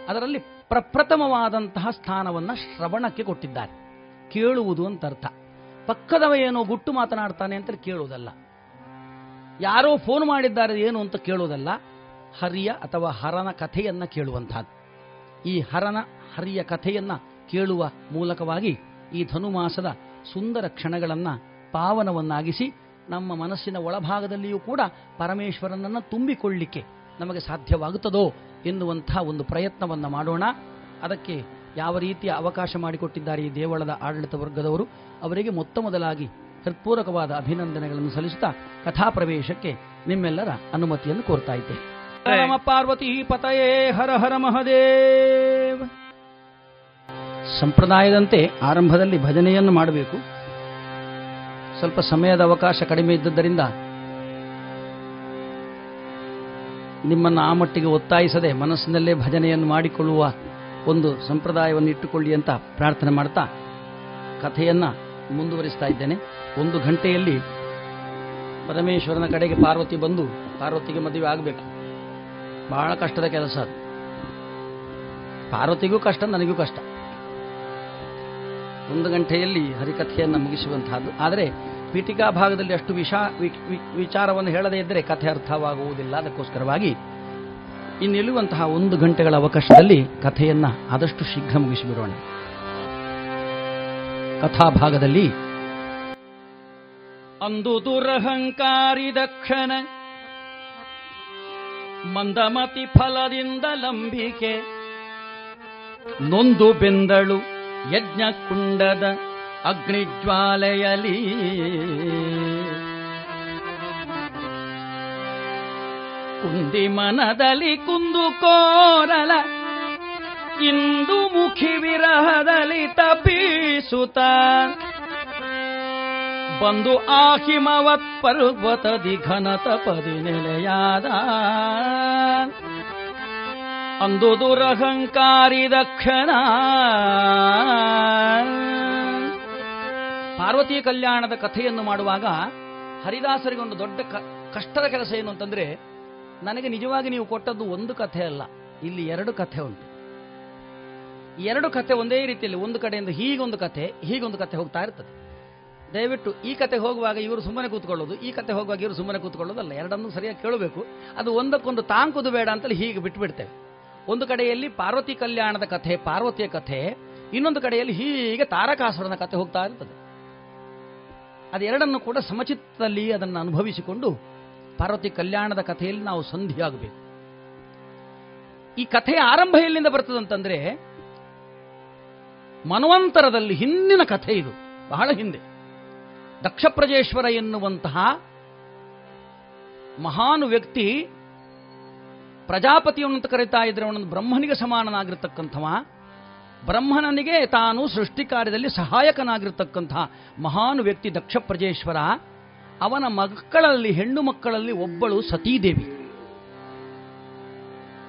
ಅದರಲ್ಲಿ ಪ್ರಪ್ರಥಮವಾದಂತಹ ಸ್ಥಾನವನ್ನ ಶ್ರವಣಕ್ಕೆ ಕೊಟ್ಟಿದ್ದಾರೆ. ಕೇಳುವುದು ಅಂತ ಅರ್ಥ. ಪಕ್ಕದವ ಏನೋ ಗುಟ್ಟು ಮಾತನಾಡ್ತಾನೆ ಅಂತ ಕೇಳುವುದಲ್ಲ. ಯಾರೋ ಫೋನ್ ಮಾಡಿದ್ದಾರೆ ಏನು ಅಂತ ಕೇಳುವುದಲ್ಲ. ಹರಿಯ ಅಥವಾ ಹರನ ಕಥೆಯನ್ನ ಕೇಳುವಂತಹದ್ದು. ಈ ಹರನ ಹರಿಯ ಕಥೆಯನ್ನ ಕೇಳುವ ಮೂಲಕವಾಗಿ ಈ ಧನುಮಾಸದ ಸುಂದರ ಕ್ಷಣಗಳನ್ನು ಪಾವನವನ್ನಾಗಿಸಿ ನಮ್ಮ ಮನಸ್ಸಿನ ಒಳಭಾಗದಲ್ಲಿಯೂ ಕೂಡ ಪರಮೇಶ್ವರನನ್ನ ತುಂಬಿಕೊಳ್ಳಿಕ್ಕೆ ನಮಗೆ ಸಾಧ್ಯವಾಗುತ್ತದೋ ಎನ್ನುವಂತಹ ಒಂದು ಪ್ರಯತ್ನವನ್ನ ಮಾಡೋಣ. ಅದಕ್ಕೆ ಯಾವ ರೀತಿಯ ಅವಕಾಶ ಮಾಡಿಕೊಟ್ಟಿದ್ದಾರೆ ಈ ದೇವಳದ ಆಡಳಿತ ವರ್ಗದವರು? ಅವರಿಗೆ ಮೊತ್ತ ಮೊದಲಾಗಿ ಹೃತ್ಪೂರ್ವಕವಾದ ಅಭಿನಂದನೆಗಳನ್ನು ಸಲ್ಲಿಸುತ್ತಾ ಕಥಾಪ್ರವೇಶಕ್ಕೆ ನಿಮ್ಮೆಲ್ಲರ ಅನುಮತಿಯನ್ನು ಕೋರ್ತಾ ಇದ್ದೇನೆ. ನಮ ಪಾರ್ವತಿ ಪತಯೇ ಹರ ಹರ ಮಹದೇವ್. ಸಂಪ್ರದಾಯದಂತೆ ಆರಂಭದಲ್ಲಿ ಭಜನೆಯನ್ನು ಮಾಡಬೇಕು. ಸ್ವಲ್ಪ ಸಮಯದ ಅವಕಾಶ ಕಡಿಮೆ ಇದ್ದದ್ದರಿಂದ ನಿಮ್ಮನ್ನು ಆ ಮಟ್ಟಿಗೆ ಒತ್ತಾಯಿಸದೆ ಮನಸ್ಸಿನಲ್ಲೇ ಭಜನೆಯನ್ನು ಮಾಡಿಕೊಳ್ಳುವ ಒಂದು ಸಂಪ್ರದಾಯವನ್ನು ಇಟ್ಟುಕೊಳ್ಳಿ ಅಂತ ಪ್ರಾರ್ಥನೆ ಮಾಡ್ತಾ ಕಥೆಯನ್ನ ಮುಂದುವರಿಸ್ತಾ ಇದ್ದೇನೆ. ಒಂದು ಗಂಟೆಯಲ್ಲಿ ಪರಮೇಶ್ವರನ ಕಡೆಗೆ ಪಾರ್ವತಿ ಬಂದು ಪಾರ್ವತಿಗೆ ಮದುವೆ ಆಗಬೇಕು. ಬಹಳ ಕಷ್ಟದ ಕೆಲಸ ಅದು. ಪಾರ್ವತಿಗೂ ಕಷ್ಟ, ನನಗೂ ಕಷ್ಟ. ಒಂದು ಗಂಟೆಯಲ್ಲಿ ಹರಿಕಥೆಯನ್ನು ಮುಗಿಸುವಂತಹದ್ದು. ಆದರೆ ಪೀಠಿಕಾ ಭಾಗದಲ್ಲಿ ಅಷ್ಟು ವಿಷಾ ವಿಚಾರವನ್ನು ಹೇಳದೇ ಇದ್ದರೆ ಕಥೆ ಅರ್ಥವಾಗುವುದಿಲ್ಲ. ಅದಕ್ಕೋಸ್ಕರವಾಗಿ ಇನ್ನಿಲ್ಲುವಂತಹ ಒಂದು ಗಂಟೆಗಳ ಅವಕಾಶದಲ್ಲಿ ಕಥೆಯನ್ನ ಆದಷ್ಟು ಶೀಘ್ರ ಮುಗಿಸಿಬಿಡೋಣ. ಕಥಾಭಾಗದಲ್ಲಿ ಅಂದು ದುರಹಂಕಾರಿ ದಕ್ಷನ ಮಂದಮತಿ ಫಲದಿಂದ ಲಂಬಿಕೆ. ನೊಂದು ಬೆಂದಳು ಯಜ್ಞಕುಂಡದ ಅಗ್ನಿಜ್ವಾಲೆಯಲಿ ಕುಂದಿ ಮನದಲ್ಲಿ ಕುಂದು ಕೋರಲ, ಇಂದು ಮುಖಿ ವಿರಹದಲ್ಲಿ ತಪೀಸುತ್ತ ಬಂದು ಆ ಹಿಮವತ್ ಪರ್ವತದಿ ಘನ ತಪದಿ ನೆಲೆಯಾದ ಅಂದು ದುರಹಂಕಾರಿ ದಕ್ಷಣ ಪಾರ್ವತಿ ಕಲ್ಯಾಣದ ಕಥೆಯನ್ನು ಮಾಡುವಾಗ ಹರಿದಾಸರಿಗೆ ಒಂದು ದೊಡ್ಡ ಕಷ್ಟದ ಕೆಲಸ ಏನು ಅಂತಂದ್ರೆ, ನನಗೆ ನಿಜವಾಗಿ ನೀವು ಕೊಟ್ಟದ್ದು ಒಂದು ಕಥೆ ಅಲ್ಲ, ಇಲ್ಲಿ ಎರಡು ಕಥೆ ಉಂಟು. ಎರಡು ಕಥೆ ಒಂದೇ ರೀತಿಯಲ್ಲಿ ಒಂದು ಕಡೆಯಿಂದ ಹೀಗೊಂದು ಕಥೆ ಹೀಗೊಂದು ಕಥೆ ಹೋಗ್ತಾ ಇರ್ತದೆ. ದಯವಿಟ್ಟು ಈ ಕತೆ ಹೋಗುವಾಗ ಇವರು ಸುಮ್ಮನೆ ಕೂತ್ಕೊಳ್ಳೋದು, ಈ ಕತೆ ಹೋಗುವಾಗ ಇವರು ಸುಮ್ಮನೆ ಕೂತ್ಕೊಳ್ಳೋದಲ್ಲ, ಎರಡನ್ನೂ ಸರಿಯಾಗಿ ಕೇಳಬೇಕು. ಅದು ಒಂದಕ್ಕೊಂದು ತಾಂಕುದು ಬೇಡ ಅಂತಲ್ಲಿ ಹೀಗೆ ಬಿಟ್ಬಿಡ್ತೇವೆ. ಒಂದು ಕಡೆಯಲ್ಲಿ ಪಾರ್ವತಿ ಕಲ್ಯಾಣದ ಕಥೆ, ಪಾರ್ವತಿಯ ಕಥೆ, ಇನ್ನೊಂದು ಕಡೆಯಲ್ಲಿ ಹೀಗೆ ತಾರಕಾಸುರನ ಕಥೆ ಹೋಗ್ತಾ ಇರ್ತದೆ. ಅದೆರಡನ್ನು ಕೂಡ ಸಮಚಿತ್ತದಲ್ಲಿ ಅದನ್ನು ಅನುಭವಿಸಿಕೊಂಡು ಪಾರ್ವತಿ ಕಲ್ಯಾಣದ ಕಥೆಯಲ್ಲಿ ನಾವು ಸಂಧಿಯಾಗಬೇಕು. ಈ ಕಥೆಯ ಆರಂಭ ಎಲ್ಲಿಂದ ಬರ್ತದಂತಂದ್ರೆ ಮನ್ವಂತರದಲ್ಲಿ ಹಿಂದಿನ ಕಥೆ ಇದು, ಬಹಳ ಹಿಂದೆ. ದಕ್ಷಪ್ರಜೇಶ್ವರ ಎನ್ನುವಂತಹ ಮಹಾನ್ ವ್ಯಕ್ತಿ ಪ್ರಜಾಪತಿಯವನಂತ ಕರೀತಾ ಇದ್ರೆ ಅವನೊಂದು ಬ್ರಹ್ಮನಿಗೆ ಸಮಾನನಾಗಿರ್ತಕ್ಕಂಥವ, ಬ್ರಹ್ಮನನಿಗೆ ತಾನು ಸೃಷ್ಟಿ ಕಾರ್ಯದಲ್ಲಿ ಸಹಾಯಕನಾಗಿರ್ತಕ್ಕಂತಹ ಮಹಾನ್ ವ್ಯಕ್ತಿ ದಕ್ಷಪ್ರಜೇಶ್ವರ, ಅವನ ಮಕ್ಕಳಲ್ಲಿ, ಹೆಣ್ಣು ಮಕ್ಕಳಲ್ಲಿ ಒಬ್ಬಳು ಸತೀದೇವಿ.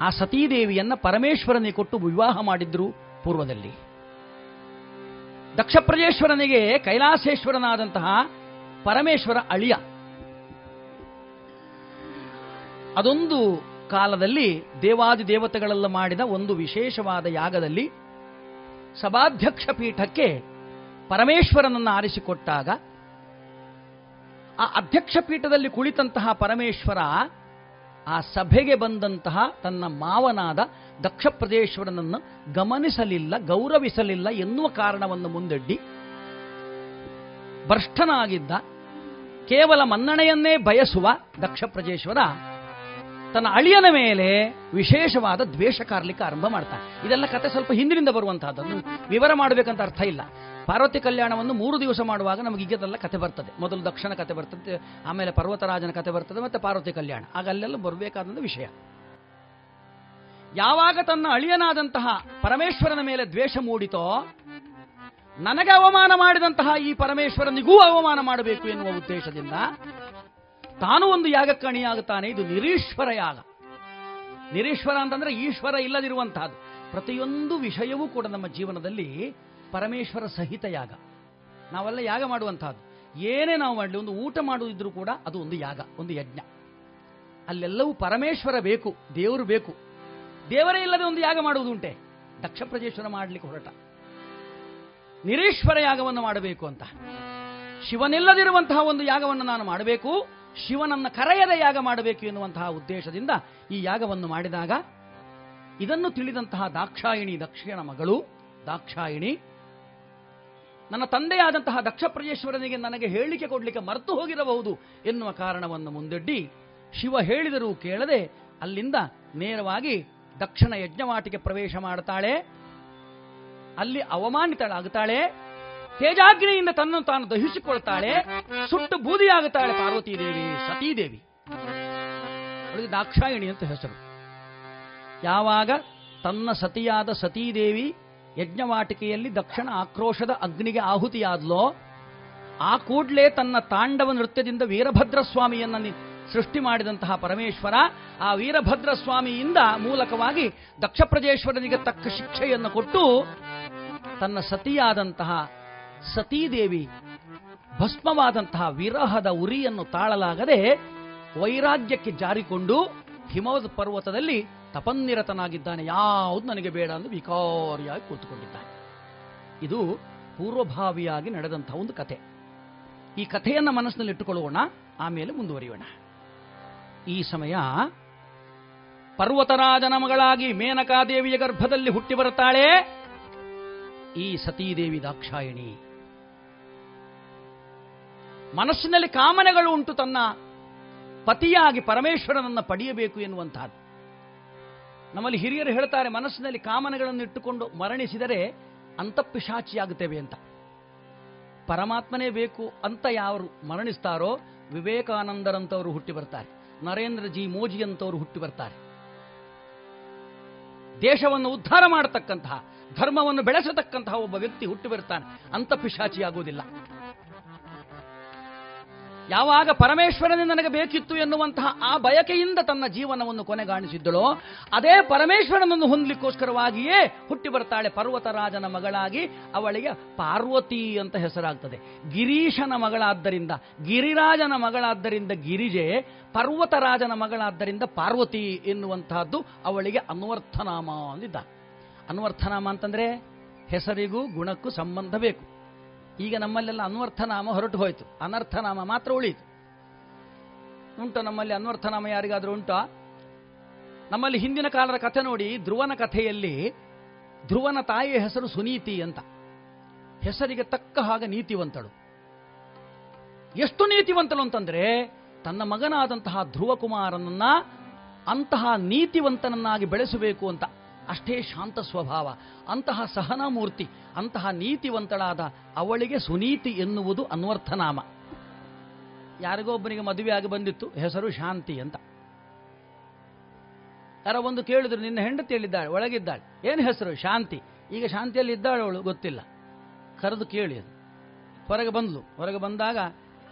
ಆ ಸತೀದೇವಿಯನ್ನ ಪರಮೇಶ್ವರನಿಗೆ ಕೊಟ್ಟು ವಿವಾಹ ಮಾಡಿದ್ರು ಪೂರ್ವದಲ್ಲಿ. ದಕ್ಷಪ್ರಜೇಶ್ವರನಿಗೆ ಕೈಲಾಸೇಶ್ವರನಾದಂತಹ ಪರಮೇಶ್ವರ ಅಳಿಯ. ಅದೊಂದು ಕಾಲದಲ್ಲಿ ದೇವಾದಿ ದೇವತೆಗಳೆಲ್ಲ ಮಾಡಿದ ಒಂದು ವಿಶೇಷವಾದ ಯಾಗದಲ್ಲಿ ಸಭಾಧ್ಯಕ್ಷ ಪೀಠಕ್ಕೆ ಪರಮೇಶ್ವರನನ್ನು ಆರಿಸಿಕೊಟ್ಟಾಗ ಆ ಅಧ್ಯಕ್ಷ ಪೀಠದಲ್ಲಿ ಕುಳಿತಂತಹ ಪರಮೇಶ್ವರ ಆ ಸಭೆಗೆ ಬಂದಂತಹ ತನ್ನ ಮಾವನಾದ ದಕ್ಷ ಪ್ರದೇಶ್ವರನನ್ನು ಗಮನಿಸಲಿಲ್ಲ, ಗೌರವಿಸಲಿಲ್ಲ ಎನ್ನುವ ಕಾರಣವನ್ನು ಮುಂದಡ್ಡಿ ಭ್ರಷ್ಟನಾಗಿದ್ದ, ಕೇವಲ ಮನ್ನಣೆಯನ್ನೇ ಬಯಸುವ ದಕ್ಷ ಪ್ರಜೇಶ್ವರ ತನ್ನ ಅಳಿಯನ ಮೇಲೆ ವಿಶೇಷವಾದ ದ್ವೇಷ ಕಾರ್ಲಿಕ್ಕೆ ಆರಂಭ ಮಾಡ್ತಾನೆ. ಇದೆಲ್ಲ ಕತೆ ಸ್ವಲ್ಪ ಹಿಂದಿನಿಂದ ಬರುವಂತಹದ್ದನ್ನು ವಿವರ ಮಾಡಬೇಕಂತ ಅರ್ಥ ಇಲ್ಲ. ಪಾರ್ವತಿ ಕಲ್ಯಾಣವನ್ನು ಮೂರು ದಿವಸ ಮಾಡುವಾಗ ನಮಗೆ ಈಗದೆಲ್ಲ ಕತೆ ಬರ್ತದೆ. ಮೊದಲು ದಕ್ಷಿಣ ಕತೆ ಬರ್ತದೆ, ಆಮೇಲೆ ಪರ್ವತರಾಜನ ಕತೆ ಬರ್ತದೆ, ಮತ್ತೆ ಪಾರ್ವತಿ ಕಲ್ಯಾಣ. ಆಗ ಅಲ್ಲೆಲ್ಲ ವಿಷಯ. ಯಾವಾಗ ತನ್ನ ಅಳಿಯನಾದಂತಹ ಪರಮೇಶ್ವರನ ಮೇಲೆ ದ್ವೇಷ ಮೂಡಿತೋ, ನನಗೆ ಅವಮಾನ ಮಾಡಿದಂತಹ ಈ ಪರಮೇಶ್ವರನಿಗೂ ಅವಮಾನ ಮಾಡಬೇಕು ಎನ್ನುವ ಉದ್ದೇಶದಿಂದ ತಾನು ಒಂದು ಯಾಗಕ್ಕೆ ಅಣಿಯಾಗುತ್ತಾನೆ ಇದು ನಿರೀಶ್ವರ ಯಾಗ. ನಿರೀಶ್ವರ ಅಂತಂದ್ರೆ ಈಶ್ವರ ಇಲ್ಲದಿರುವಂತಹದ್ದು. ಪ್ರತಿಯೊಂದು ವಿಷಯವೂ ಕೂಡ ನಮ್ಮ ಜೀವನದಲ್ಲಿ ಪರಮೇಶ್ವರ ಸಹಿತ ಯಾಗ. ನಾವೆಲ್ಲ ಯಾಗ ಮಾಡುವಂತಹದ್ದು. ಏನೇ ನಾವು ಮಾಡಲಿ, ಒಂದು ಊಟ ಮಾಡುವುದಿದ್ರೂ ಕೂಡ ಅದು ಒಂದು ಯಾಗ, ಒಂದು ಯಜ್ಞ. ಅಲ್ಲೆಲ್ಲವೂ ಪರಮೇಶ್ವರ ಬೇಕು, ದೇವರು ಬೇಕು. ದೇವರೇ ಇಲ್ಲದೆ ಒಂದು ಯಾಗ ಮಾಡುವುದುಂಟೆ ದಕ್ಷ ಪ್ರಜೇಶ್ವರ ಮಾಡಲಿಕ್ಕೆ ಹೊರಟ. ನಿರೀಶ್ವರ ಯಾಗವನ್ನು ಮಾಡಬೇಕು ಅಂತ. ಶಿವನಿಲ್ಲದಿರುವಂತಹ ಒಂದು ಯಾಗವನ್ನು ನಾನು ಮಾಡಬೇಕು, ಶಿವನನ್ನ ಕರೆಯದ ಯಾಗ ಮಾಡಬೇಕು ಎನ್ನುವಂತಹ ಉದ್ದೇಶದಿಂದ ಈ ಯಾಗವನ್ನು ಮಾಡಿದಾಗ ಇದನ್ನು ತಿಳಿದಂತಹ ದಾಕ್ಷಾಯಿಣಿ ದಕ್ಷಿಣ ಮಗಳು, ದಾಕ್ಷಾಯಿಣಿ, ನನ್ನ ತಂದೆಯಾದಂತಹ ದಕ್ಷ ಪ್ರಜೇಶ್ವರನಿಗೆ ನನಗೆ ಹೇಳಿಕೆ ಕೊಡಲಿಕ್ಕೆ ಮರೆತು ಹೋಗಿರಬಹುದು ಎನ್ನುವ ಕಾರಣವನ್ನು ಮುಂದಿಡ್ಡಿ ಶಿವ ಹೇಳಿದರೂ ಕೇಳದೆ ಅಲ್ಲಿಂದ ನೇರವಾಗಿ ದಕ್ಷಿಣ ಯಜ್ಞವಾಟಿಗೆ ಪ್ರವೇಶ ಮಾಡ್ತಾಳೆ. ಅಲ್ಲಿ ಅವಮಾನಿತಳಾಗುತ್ತಾಳೆ. ತೇಜಾಗ್ನಿಯಿಂದ ತನ್ನನ್ನು ತಾನು ದಹಿಸಿಕೊಳ್ತಾಳೆ. ಸುಟ್ಟು ಬೂದಿಯಾಗುತ್ತಾಳೆ ಪಾರ್ವತೀ ದೇವಿ ಸತೀದೇವಿ ಅವಳಿಗೆ ದಾಕ್ಷಾಯಿಣಿ ಅಂತ ಹೆಸರು. ಯಾವಾಗ? ತನ್ನ ಸತಿಯಾದ ಸತೀದೇವಿ ಯಜ್ಞವಾಟಿಕೆಯಲ್ಲಿ ದಕ್ಷಿಣ ಆಕ್ರೋಶದ ಅಗ್ನಿಗೆ ಆಹುತಿಯಾದ್ಲೋ, ಆ ಕೂಡಲೇ ತನ್ನ ತಾಂಡವ ನೃತ್ಯದಿಂದ ವೀರಭದ್ರ ಸ್ವಾಮಿಯನ್ನ ನಿ- ಸೃಷ್ಟಿ ಮಾಡಿದಂತಹ ಪರಮೇಶ್ವರ ಆ ವೀರಭದ್ರ ಸ್ವಾಮಿಯಿಂದ ಮೂಲಕವಾಗಿ ದಕ್ಷ ಪ್ರಜೇಶ್ವರನಿಗೆ ತಕ್ಕ ಶಿಕ್ಷೆಯನ್ನು ಕೊಟ್ಟು ತನ್ನ ಸತಿಯಾದಂತಹ ಸತೀದೇವಿ ಭಸ್ಮವಾದಂತಹ ವಿರಹದ ಉರಿಯನ್ನು ತಾಳಲಾಗದೆ ವೈರಾಗ್ಯಕ್ಕೆ ಜಾರಿಕೊಂಡು ಹಿಮವದ ಪರ್ವತದಲ್ಲಿ ತಪನ್ನಿರತನಾಗಿದ್ದಾನೆ. ಯಾವುದು ನನಗೆ ಬೇಡ ಎಂದು ವಿಕಾರಿಯಾಗಿ ಕೂತುಕೊಂಡಿದ್ದಾನೆ. ಇದು ಪೂರ್ವಭಾವಿಯಾಗಿ ನಡೆದಂತಹ ಒಂದು ಕಥೆ. ಈ ಕಥೆಯನ್ನು ಮನಸ್ಸಿನಲ್ಲಿ ಇಟ್ಟುಕೊಳ್ಳೋಣ, ಆಮೇಲೆ ಮುಂದುವರಿಯೋಣ. ಈ ಸಮಯ ಪರ್ವತರಾಜನ ಮಗಳಾಗಿ ಮೇನಕಾದೇವಿಯ ಗರ್ಭದಲ್ಲಿ ಹುಟ್ಟಿ ಬರುತ್ತಾಳೆ ಈ ಸತೀದೇವಿ ದಾಕ್ಷಾಯಣಿ. ಮನಸ್ಸಿನಲ್ಲಿ ಕಾಮನೆಗಳು ಉಂಟು ತನ್ನ ಪತಿಯಾಗಿ ಪರಮೇಶ್ವರನನ್ನ ಪಡೆಯಬೇಕು ಎನ್ನುವಂತಹದ್ದು ನಮ್ಮಲ್ಲಿ ಹಿರಿಯರು ಹೇಳ್ತಾರೆ, ಮನಸ್ಸಿನಲ್ಲಿ ಕಾಮನೆಗಳನ್ನು ಇಟ್ಟುಕೊಂಡು ಮರಣಿಸಿದರೆ ಅಂತಪಿಶಾಚಿಯಾಗುತ್ತೇವೆ ಅಂತ. ಪರಮಾತ್ಮನೇ ಬೇಕು ಅಂತ ಯಾರು ಮರಣಿಸ್ತಾರೋ ವಿವೇಕಾನಂದರಂತವರು ಹುಟ್ಟಿ ಬರ್ತಾರೆ. ನರೇಂದ್ರ ಜಿ ಮೋಜಿ ಅಂತವರು ಹುಟ್ಟಿ ಬರ್ತಾರೆ. ದೇಶವನ್ನು ಉದ್ಧಾರ ಮಾಡತಕ್ಕಂತಹ, ಧರ್ಮವನ್ನು ಬೆಳೆಸತಕ್ಕಂತಹ ಒಬ್ಬ ವ್ಯಕ್ತಿ ಹುಟ್ಟಿ ಬರ್ತಾನೆ. ಅಂತ ಪಿಶಾಚಿಯಾಗುವುದಿಲ್ಲ. ಯಾವಾಗ ಪರಮೇಶ್ವರನೇ ನನಗೆ ಬೇಕಿತ್ತು ಎನ್ನುವಂತಹ ಆ ಬಯಕೆಯಿಂದ ತನ್ನ ಜೀವನವನ್ನು ಕೊನೆಗಾಣಿಸಿದ್ದಳೋ, ಅದೇ ಪರಮೇಶ್ವರನನ್ನು ಹೊಂದಲಿಕ್ಕೋಸ್ಕರವಾಗಿಯೇ ಹುಟ್ಟಿ ಬರ್ತಾಳೆ ಪರ್ವತರಾಜನ ಮಗಳಾಗಿ ಅವಳಿಗೆ ಪಾರ್ವತಿ ಅಂತ ಹೆಸರಾಗ್ತದೆ. ಗಿರೀಶನ ಮಗಳಾದ್ದರಿಂದ, ಗಿರಿರಾಜನ ಮಗಳಾದ್ದರಿಂದ ಗಿರಿಜೆ, ಪರ್ವತರಾಜನ ಮಗಳಾದ್ದರಿಂದ ಪಾರ್ವತಿ ಎನ್ನುವಂತಹದ್ದು ಅವಳಿಗೆ ಅನ್ವರ್ಥನಾಮ ಅಂದಿದ್ದ. ಅನ್ವರ್ಥನಾಮ ಅಂತಂದ್ರೆ ಹೆಸರಿಗೂ ಗುಣಕ್ಕೂ ಸಂಬಂಧ ಬೇಕು. ಈಗ ನಮ್ಮಲ್ಲೆಲ್ಲ ಅನ್ವರ್ಥನಾಮ ಹೊರಟು ಹೋಯಿತು. ಅನರ್ಥನಾಮ ಮಾತ್ರ ಉಳಿಯಿತು. ಉಂಟು ನಮ್ಮಲ್ಲಿ ಅನ್ವರ್ಥನಾಮ ಯಾರಿಗಾದ್ರೂ ಉಂಟಾ? ನಮ್ಮಲ್ಲಿ ಹಿಂದಿನ ಕಾಲದ ಕಥೆ ನೋಡಿ, ಧ್ರುವನ ಕಥೆಯಲ್ಲಿ ಧ್ರುವನ ತಾಯಿಯ ಹೆಸರು ಸುನೀತಿ ಅಂತ. ಹೆಸರಿಗೆ ತಕ್ಕ ಹಾಗೆ ನೀತಿವಂತಳು. ಎಷ್ಟು ನೀತಿವಂತಳು ಅಂತಂದ್ರೆ, ತನ್ನ ಮಗನಾದಂತಹ ಧ್ರುವಕುಮಾರನನ್ನ ಅಂತಹ ನೀತಿವಂತನನ್ನಾಗಿ ಬೆಳೆಸಬೇಕು ಅಂತ. ಅಷ್ಟೇ ಶಾಂತ ಸ್ವಭಾವ, ಅಂತಹ ಸಹನಾಮೂರ್ತಿ, ಅಂತಹ ನೀತಿವಂತಳಾದ ಅವಳಿಗೆ ಸುನೀತಿ ಎನ್ನುವುದು ಅನ್ವರ್ಥನಾಮ. ಯಾರಿಗೋ ಒಬ್ಬನಿಗೆ ಮದುವೆ ಆಗಿ ಬಂದಿತ್ತು, ಹೆಸರು ಶಾಂತಿ ಅಂತ. ಯಾರೋ ಒಂದು ಕೇಳಿದ್ರು, ನಿನ್ನ ಹೆಂಡತಿ ಹೇಳಿದ್ದಾಳೆ ಒಳಗಿದ್ದಾಳೆ. ಏನು ಹೆಸರು? ಶಾಂತಿ. ಈಗ ಶಾಂತಿಯಲ್ಲಿ ಇದ್ದಾಳೆ ಅವಳು, ಗೊತ್ತಿಲ್ಲ. ಕರೆದು ಕೇಳಿ ಅದು. ಹೊರಗೆ ಬಂದ್ಲು. ಹೊರಗೆ ಬಂದಾಗ,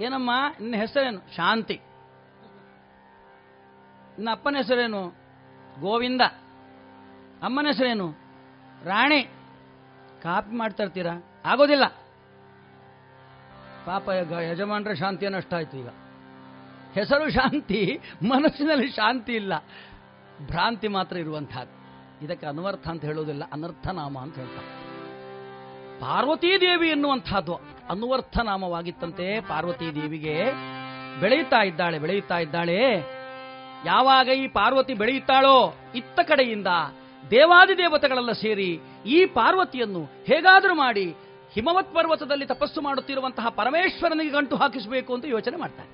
ಏನಮ್ಮ, ನಿನ್ನ ಹೆಸರೇನು? ಶಾಂತಿ. ನಿನ್ನ ಅಪ್ಪನ ಹೆಸರೇನು? ಗೋವಿಂದ. ಅಮ್ಮನ ಹೆಸರೇನು? ರಾಣಿ. ಕಾಪಿ ಮಾಡ್ತಾ ಇರ್ತೀರಾ? ಆಗೋದಿಲ್ಲ. ಪಾಪ ಯಜಮಾನ್ರ ಶಾಂತಿ ನಷ್ಟಾಯ್ತು ಈಗ. ಹೆಸರು ಶಾಂತಿ, ಮನಸ್ಸಿನಲ್ಲಿ ಶಾಂತಿ ಇಲ್ಲ. ಭ್ರಾಂತಿ ಮಾತ್ರ ಇರುವಂತಹದ್ದು. ಇದಕ್ಕೆ ಅನ್ವರ್ಥ ಅಂತ ಹೇಳೋದಿಲ್ಲ, ಅನರ್ಥನಾಮ ಅಂತ ಹೇಳ್ತಾರೆ. ಪಾರ್ವತೀ ದೇವಿ ಎನ್ನುವಂತಹದ್ದು ಅನ್ವರ್ಥ ನಾಮವಾಗಿತ್ತಂತೆ ಪಾರ್ವತೀ ದೇವಿಗೆ. ಬೆಳೆಯುತ್ತಾ ಇದ್ದಾಳೆ ಬೆಳೆಯುತ್ತಾ ಇದ್ದಾಳೆ. ಯಾವಾಗ ಈ ಪಾರ್ವತಿ ಬೆಳೆಯುತ್ತಾಳೋ? ಇತ್ತ ಕಡೆಯಿಂದ. ದೇವಾದಿ ದೇವತೆಗಳೆಲ್ಲ ಸೇರಿ ಈ ಪಾರ್ವತಿಯನ್ನು ಹೇಗಾದರೂ ಮಾಡಿ ಹಿಮವತ್ ಪರ್ವತದಲ್ಲಿ ತಪಸ್ಸು ಮಾಡುತ್ತಿರುವಂತಹ ಪರಮೇಶ್ವರನಿಗೆ ಗಂಟು ಹಾಕಿಸಬೇಕು ಅಂತ ಯೋಚನೆ ಮಾಡ್ತಾರೆ.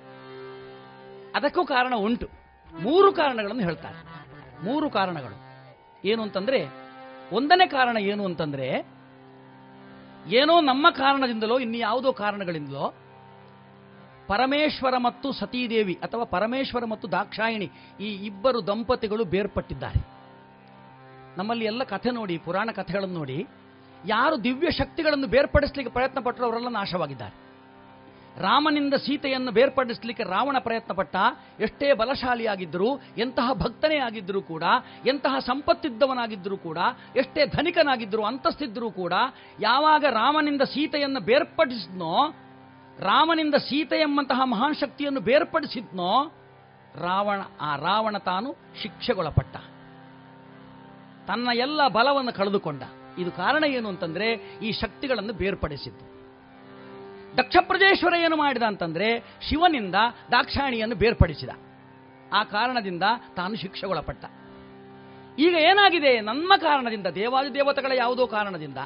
ಅದಕ್ಕೂ ಕಾರಣ ಉಂಟು. ಮೂರು ಕಾರಣಗಳನ್ನು ಹೇಳ್ತಾರೆ. ಮೂರು ಕಾರಣಗಳು. ಏನು ಅಂತಂದ್ರೆ, ಒಂದನೇ ಕಾರಣ ಏನು ಅಂತಂದ್ರೆ, ಏನೋ ನಮ್ಮ ಕಾರಣದಿಂದಲೋ ಇನ್ಯಾವುದೋ ಕಾರಣಗಳಿಂದಲೋ ಪರಮೇಶ್ವರ ಮತ್ತು ಸತೀದೇವಿ ಅಥವಾ ಪರಮೇಶ್ವರ ಮತ್ತು ದಾಕ್ಷಾಯಿಣಿ ಈ ಇಬ್ಬರು ದಂಪತಿಗಳು ಬೇರ್ಪಟ್ಟಿದ್ದಾರೆ. ನಮ್ಮಲ್ಲಿ ಎಲ್ಲ ಕಥೆ ನೋಡಿ, ಪುರಾಣ ಕಥೆಗಳನ್ನು ನೋಡಿ, ಯಾರು ದಿವ್ಯ ಶಕ್ತಿಗಳನ್ನು ಬೇರ್ಪಡಿಸಲಿಕ್ಕೆ ಪ್ರಯತ್ನ ಪಟ್ಟರು ಅವರೆಲ್ಲ ನಾಶವಾಗಿದ್ದಾರೆ. ರಾಮನಿಂದ ಸೀತೆಯನ್ನು ಬೇರ್ಪಡಿಸಲಿಕ್ಕೆ ರಾವಣ ಪ್ರಯತ್ನ ಪಟ್ಟ ಎಷ್ಟೇ ಬಲಶಾಲಿಯಾಗಿದ್ದರೂ, ಎಂತಹ ಭಕ್ತನೇ ಆಗಿದ್ದರೂ ಕೂಡ, ಎಂತಹ ಸಂಪತ್ತಿದ್ದವನಾಗಿದ್ದರೂ ಕೂಡ, ಎಷ್ಟೇ ಧನಿಕನಾಗಿದ್ದರೂ, ಅಂತಸ್ತಿದ್ದರೂ ಕೂಡ, ಯಾವಾಗ ರಾಮನಿಂದ ಸೀತೆಯನ್ನು ಬೇರ್ಪಡಿಸಿದ್ನೋ, ರಾಮನಿಂದ ಸೀತೆ ಎಂಬಂತಹ ಮಹಾನ್ ಶಕ್ತಿಯನ್ನು ಬೇರ್ಪಡಿಸಿದ್ನೋ, ರಾವಣ, ಆ ರಾವಣ ತಾನು ಶಿಕ್ಷೆಗೊಳಪಟ್ಟ. ತನ್ನ ಎಲ್ಲ ಬಲವನ್ನು ಕಳೆದುಕೊಂಡ. ಇದು ಕಾರಣ ಏನು ಅಂತಂದ್ರೆ, ಈ ಶಕ್ತಿಗಳನ್ನು ಬೇರ್ಪಡಿಸಿದ್ದು. ದಕ್ಷ ಪ್ರಜೇಶ್ವರ ಏನು ಮಾಡಿದ ಅಂತಂದ್ರೆ, ಶಿವನಿಂದ ದಾಕ್ಷಾಣಿಯನ್ನು ಬೇರ್ಪಡಿಸಿದ. ಆ ಕಾರಣದಿಂದ ತಾನು ಶಿಕ್ಷೆಗೊಳಪಟ್ಟ. ಈಗ ಏನಾಗಿದೆ? ನಮ್ಮ ಕಾರಣದಿಂದ, ದೇವಾದಿ ದೇವತೆಗಳ ಯಾವುದೋ ಕಾರಣದಿಂದ.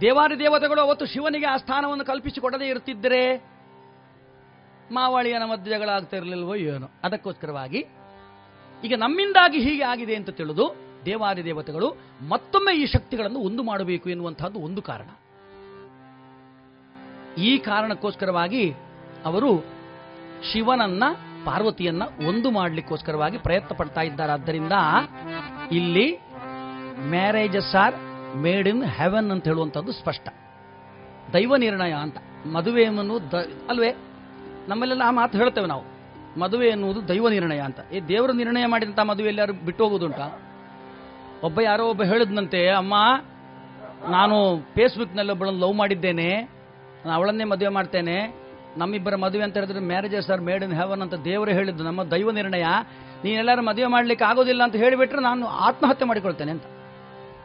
ದೇವಾದಿ ದೇವತೆಗಳು ಅವತ್ತು ಶಿವನಿಗೆ ಆ ಸ್ಥಾನವನ್ನು ಕಲ್ಪಿಸಿಕೊಡದೇ ಇರುತ್ತಿದ್ದರೆ ಮಾವಳಿಯನ ಮಧ್ಯೆ ಏನು ಆಗ್ತಾ ಏನೋ. ಅದಕ್ಕೋಸ್ಕರವಾಗಿ ಈಗ ನಮ್ಮಿಂದಾಗಿ ಹೀಗೆ ಆಗಿದೆ ಅಂತ ತಿಳಿದು ದೇವಾದಿ ದೇವತೆಗಳು ಮತ್ತೊಮ್ಮೆ ಈ ಶಕ್ತಿಗಳನ್ನು ಒಂದು ಮಾಡಬೇಕು ಎನ್ನುವಂತಹದ್ದು ಒಂದು ಕಾರಣ. ಈ ಕಾರಣಕ್ಕೋಸ್ಕರವಾಗಿ ಅವರು ಶಿವನನ್ನ, ಪಾರ್ವತಿಯನ್ನ ಒಂದು ಮಾಡಲಿಕ್ಕೋಸ್ಕರವಾಗಿ ಪ್ರಯತ್ನ ಪಡ್ತಾ ಇದ್ದಾರೆ. ಆದ್ದರಿಂದ ಇಲ್ಲಿ marriages are made in heaven ಅಂತ ಹೇಳುವಂಥದ್ದು ಸ್ಪಷ್ಟ. ದೈವ ನಿರ್ಣಯ ಅಂತ. ಮದುವೆ ಅಲ್ವೇ? ನಮ್ಮಲ್ಲೆಲ್ಲ ಆ ಮಾತು ಹೇಳ್ತೇವೆ ನಾವು. ಮದುವೆ ಎನ್ನುವುದು ದೈವ ನಿರ್ಣಯ ಅಂತ. ಈ ದೇವರು ನಿರ್ಣಯ ಮಾಡಿದಂಥ ಮದುವೆ ಎಲ್ಲರೂ ಬಿಟ್ಟು ಹೋಗುದುಂಟಾ ಒಬ್ಬ ಯಾರೋ ಒಬ್ಬ ಹೇಳಿದ್ನಂತೆ, ಅಮ್ಮ, ನಾನು ಫೇಸ್ಬುಕ್ನಲ್ಲಿ ಒಬ್ಬಳನ್ನು ಲವ್ ಮಾಡಿದ್ದೇನೆ. ನಾನು ಅವಳನ್ನೇ ಮದುವೆ ಮಾಡ್ತೇನೆ. ನಮ್ಮಿಬ್ಬರ ಮದುವೆ ಅಂತ ಹೇಳಿದ್ರೆ marriages are made in heaven ಅಂತ ದೇವರೇ ಹೇಳಿದ್ದು, ನಮ್ಮ ದೈವ ನಿರ್ಣಯ. ನೀನೆಲ್ಲರೂ ಮದುವೆ ಮಾಡ್ಲಿಕ್ಕೆ ಆಗೋದಿಲ್ಲ ಅಂತ ಹೇಳಿಬಿಟ್ರೆ ನಾನು ಆತ್ಮಹತ್ಯೆ ಮಾಡಿಕೊಳ್ತೇನೆ ಅಂತ.